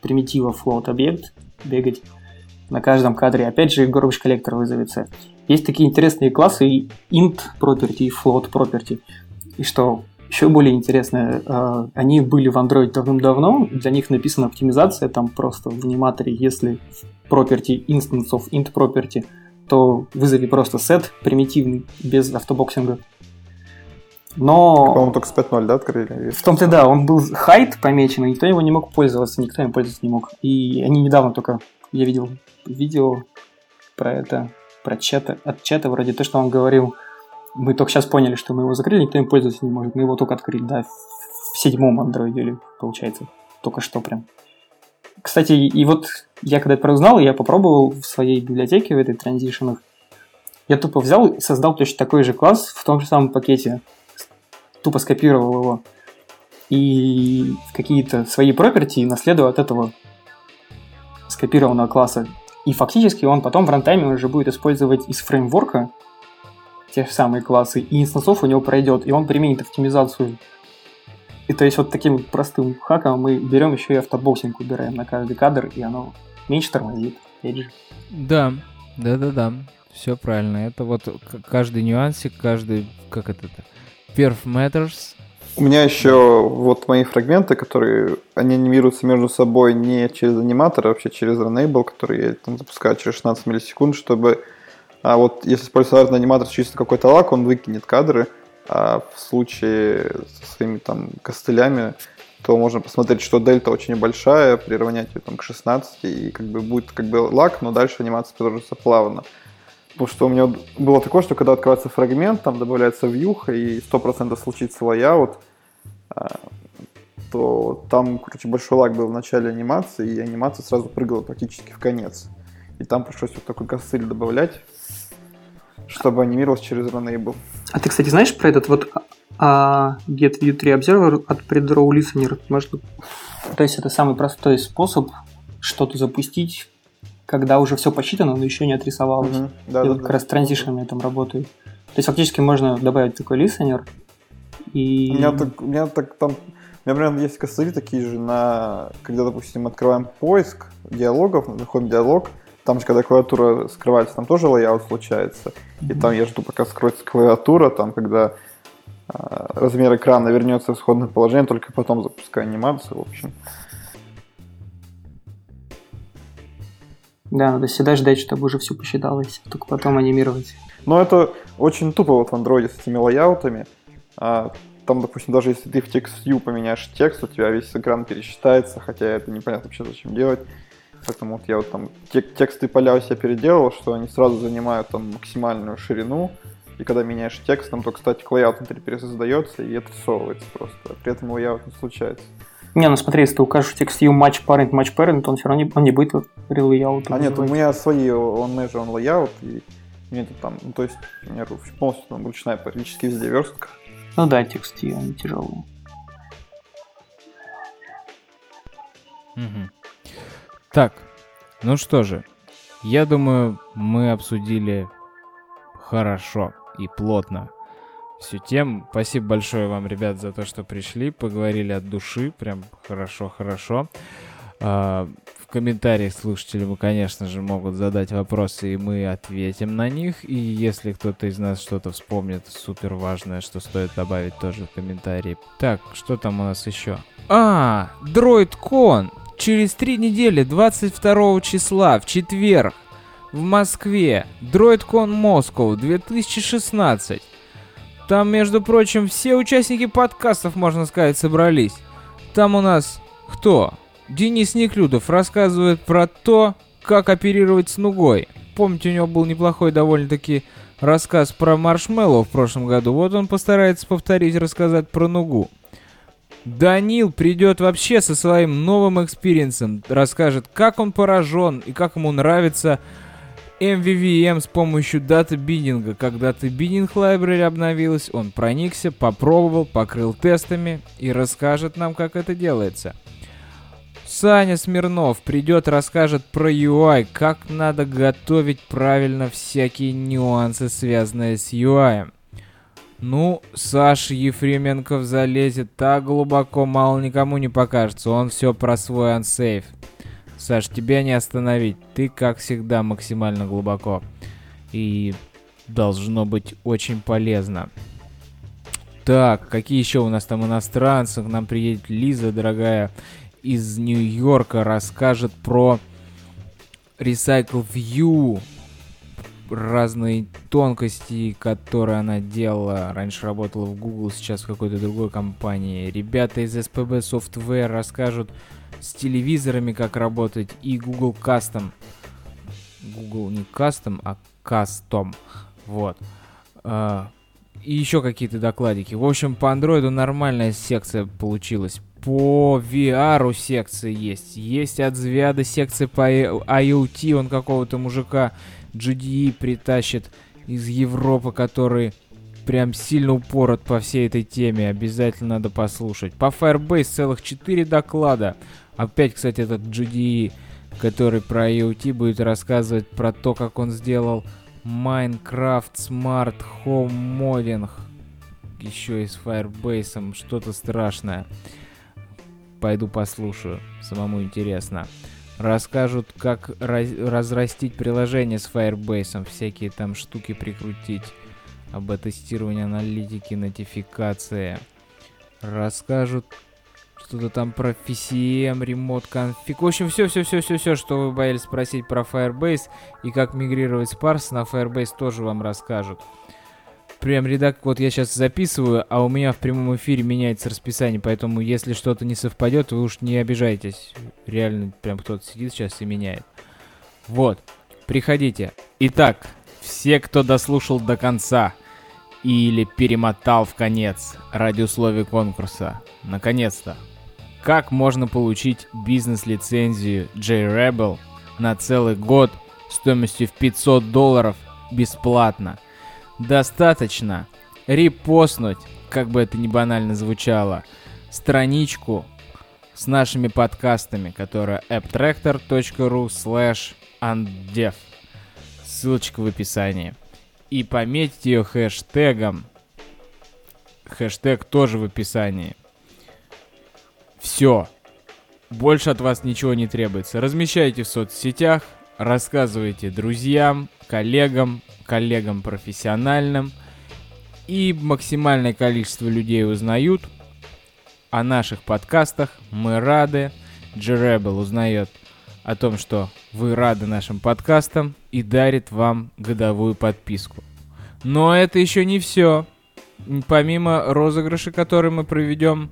примитива float объект бегать на каждом кадре. Опять же, garbage коллектор вызовется. Есть такие интересные классы int property, и float property. И что еще более интересно, э, они были в Android давным-давно, для них написана оптимизация там просто в аниматоре, если property instance of int property – то вызови просто сет примитивный, без автобоксинга. Но... По-моему, только с 5.0, да, открыли? В том-то да, он был хайт помечен, и никто его не мог пользоваться, никто им пользоваться не мог. И они недавно только, я видел видео про это, про чата, от чата вроде то, что он говорил, мы только сейчас поняли, что мы его закрыли, никто им пользоваться не может. Мы его только открыли, да, в седьмом андроиде, или, получается, только что прям. Кстати, и вот я когда это прознал, я попробовал в своей библиотеке, в этой транзишенах, я тупо взял и создал точно такой же класс в том же самом пакете. Тупо скопировал его. И какие-то свои property наследовал от этого скопированного класса. И фактически он потом в рантайме уже будет использовать из фреймворка те же самые классы, и инстансов у него пройдет, и он применит оптимизацию. И то есть вот таким простым хаком мы берем еще и автобоксинг убираем на каждый кадр, и оно меньше тормозит, же. Да, да-да-да, все правильно. Это вот каждый нюансик, каждый, как это, perf matters. У меня еще вот мои фрагменты, которые, они анимируются между собой не через аниматор, а вообще через Runable, который я там запускаю через 16 миллисекунд, чтобы а вот если использовать аниматор чисто какой-то лак, он выкинет кадры, а в случае со своими там костылями, то можно посмотреть, что дельта очень большая, приравнять ее там к 16, и как бы будет как бы лак, но дальше анимация продолжится плавно. Потому что у меня было такое, что когда открывается фрагмент, там добавляется вьюха, и 100% случится а, то там, короче, большой лаг был в начале анимации, и анимация сразу прыгала практически в конец. И там пришлось вот такой костыль добавлять, чтобы анимировалось через Runable. А ты, кстати, знаешь про этот вот а, Get View 3 Observer от Predraw Listener? Может, то есть это самый простой способ что-то запустить, когда уже все посчитано, но еще не отрисовалось. Угу, да, и да, вот да, как раз транзишн на этом работает. То есть фактически можно добавить такой листенер и... У меня так, у меня так там... У меня прям есть костыли такие же на... Когда, допустим, открываем поиск диалогов, находим диалог, там же, когда клавиатура скрывается, там тоже layout случается. И там я жду, пока скроется клавиатура, там, когда э, размер экрана вернется в исходное положение, только потом запускаю анимацию, в общем. Да, надо всегда ждать, чтобы уже все посчиталось, только потом анимировать. Но это очень тупо вот в андроиде с этими layout ами. А, там, допустим, даже если ты в text view поменяешь текст, у тебя весь экран пересчитается, хотя это непонятно вообще зачем делать. Поэтому вот я вот там тек- тексты поля у себя переделал, что они сразу занимают там максимальную ширину. И когда меняешь текст, там только, кстати, layout внутри пересоздается и отрисовывается просто. При этом layout не случается. Не, ну смотри, если ты укажешь text view match parent, match parent, он все равно не, он не будет layout. А нет, у меня свои, он measure, он layout, и мне это там, ну, то есть, у меня полностью там ручная практически везде верстка. Ну да, text view, они тяжелые. Угу. Так, ну что же, я думаю, мы обсудили хорошо и плотно всю тему. Спасибо большое вам, ребят, за то, что пришли, поговорили от души, прям хорошо-хорошо. Комментариях слушатели, вы, конечно же, могут задать вопросы, и мы ответим на них. И если кто-то из нас что-то вспомнит супер важное, что стоит добавить тоже в комментарии. Так, что там у нас еще? А, DroidCon! Через три недели, 22 числа, в четверг, в Москве, DroidCon Moscow 2016. Там, между прочим, все участники подкастов, можно сказать, собрались. Там у нас кто? Денис Неклюдов рассказывает про то, как оперировать с нугой. Помните, у него был неплохой довольно-таки рассказ про маршмеллоу в прошлом году. Вот он постарается повторить, рассказать про нугу. Данил придет вообще со своим новым experience ом, расскажет, как он поражен и как ему нравится MVVM с помощью data binding а. Когда data binding library обновилась, он проникся, попробовал, покрыл тестами и расскажет нам, как это делается. Саня Смирнов придет, расскажет про UI, как надо готовить правильно всякие нюансы, связанные с UI. Ну, Саша Ефременков залезет так глубоко, мало никому не покажется. Он все про свой ансейф. Саш, тебя не остановить. Ты, как всегда, максимально глубоко. И должно быть очень полезно. Так, какие еще у нас там иностранцы? К нам приедет Лиза, дорогая, из Нью-Йорка, расскажет про Recycle View разные тонкости, которые она делала. Раньше работала в Google, сейчас в какой-то другой компании. Ребята из SPB Software расскажут с телевизорами, как работать, и Google Custom. Google не Custom, а Custom. Вот. А, и еще какие-то докладики. В общем, по андроиду нормальная секция получилась. По VR секции есть. Есть от Звяда секция по IoT. Он какого-то мужика GDE притащит из Европы, который прям сильно упорот по всей этой теме. Обязательно надо послушать. По Firebase целых 4 доклада. Опять, кстати, этот GDE, который про IoT будет рассказывать про то, как он сделал Minecraft Smart Home Modding. Еще и с Firebase. Что-то страшное. Пойду послушаю. Самому интересно. Расскажут, как раз разрастить приложение с Firebase. Всякие там штуки прикрутить. Об тестировании аналитики, нотификации. Расскажут что-то там про FCM, ремонт конфиг. В общем, все-все-все-все-все, что вы боялись спросить про Firebase и как мигрировать с Parse на Firebase тоже вам расскажут. Прям редак, вот я сейчас записываю, а у меня в прямом эфире меняется расписание, поэтому если что-то не совпадет, вы уж не обижайтесь. Реально, прям кто-то сидит сейчас и меняет. Вот, приходите. Итак, все, кто дослушал до конца или перемотал в конец ради условий конкурса, наконец-то, как можно получить бизнес-лицензию JRebel на целый год стоимостью в 500 долларов бесплатно? Достаточно репостнуть, как бы это ни банально звучало, страничку с нашими подкастами, которая apptractor.ru slash undev. Ссылочка в описании. И пометьте ее хэштегом. Хэштег тоже в описании. Все. Больше от вас ничего не требуется. Размещайте в соцсетях, рассказывайте друзьям, коллегам, коллегам профессиональным. И максимальное количество людей узнают о наших подкастах. Мы рады. Джеребл узнает о том, что вы рады нашим подкастам и дарит вам годовую подписку. Но это еще не все. Помимо розыгрыша, который мы проведем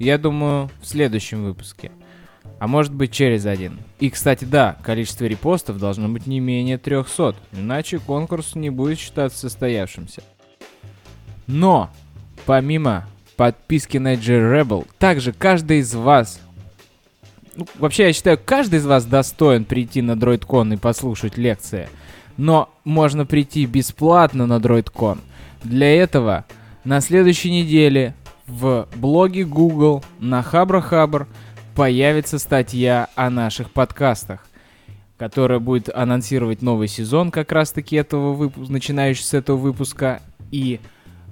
я думаю, в следующем выпуске. А может быть через один. И, кстати, да, количество репостов должно быть не менее 300, иначе конкурс не будет считаться состоявшимся. Но, помимо подписки на J-Rebel, также каждый из вас ну, вообще, я считаю, каждый из вас достоин прийти на DroidCon и послушать лекции. Но можно прийти бесплатно на DroidCon. Для этого на следующей неделе в блоге Google на Хабра-Хабр появится статья о наших подкастах, которая будет анонсировать новый сезон как раз-таки этого выпуска, начинающий с этого выпуска, и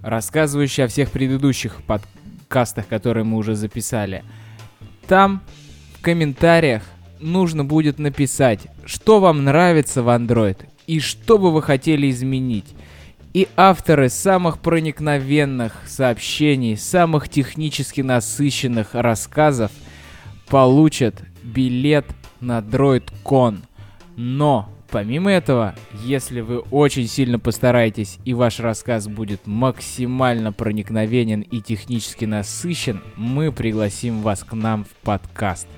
рассказывающий о всех предыдущих подкастах, которые мы уже записали. Там в комментариях нужно будет написать, что вам нравится в Android и что бы вы хотели изменить. И авторы самых проникновенных сообщений, самых технически насыщенных рассказов получат билет на DroidCon. Но, помимо этого, если вы очень сильно постараетесь и ваш рассказ будет максимально проникновенен и технически насыщен, мы пригласим вас к нам в подкаст.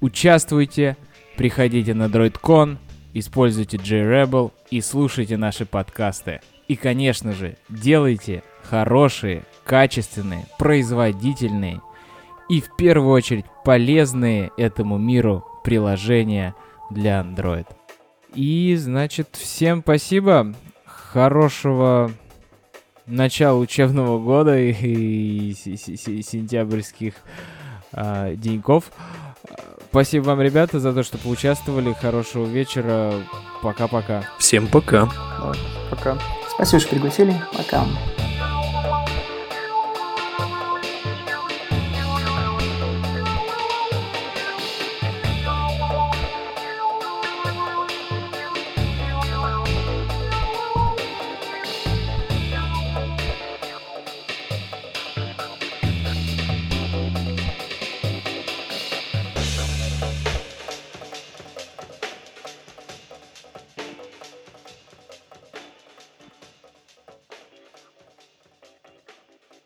Участвуйте, приходите на DroidCon – используйте JRebel и слушайте наши подкасты. И, конечно же, делайте хорошие, качественные, производительные и в первую очередь полезные этому миру приложения для Android. И, значит, всем спасибо. Хорошего начала учебного года и, и, и сентябрьских э, деньков. Спасибо вам, ребята, за то, что поучаствовали. Хорошего вечера. Пока-пока. Всем пока. Пока. Спасибо, что пригласили. Пока.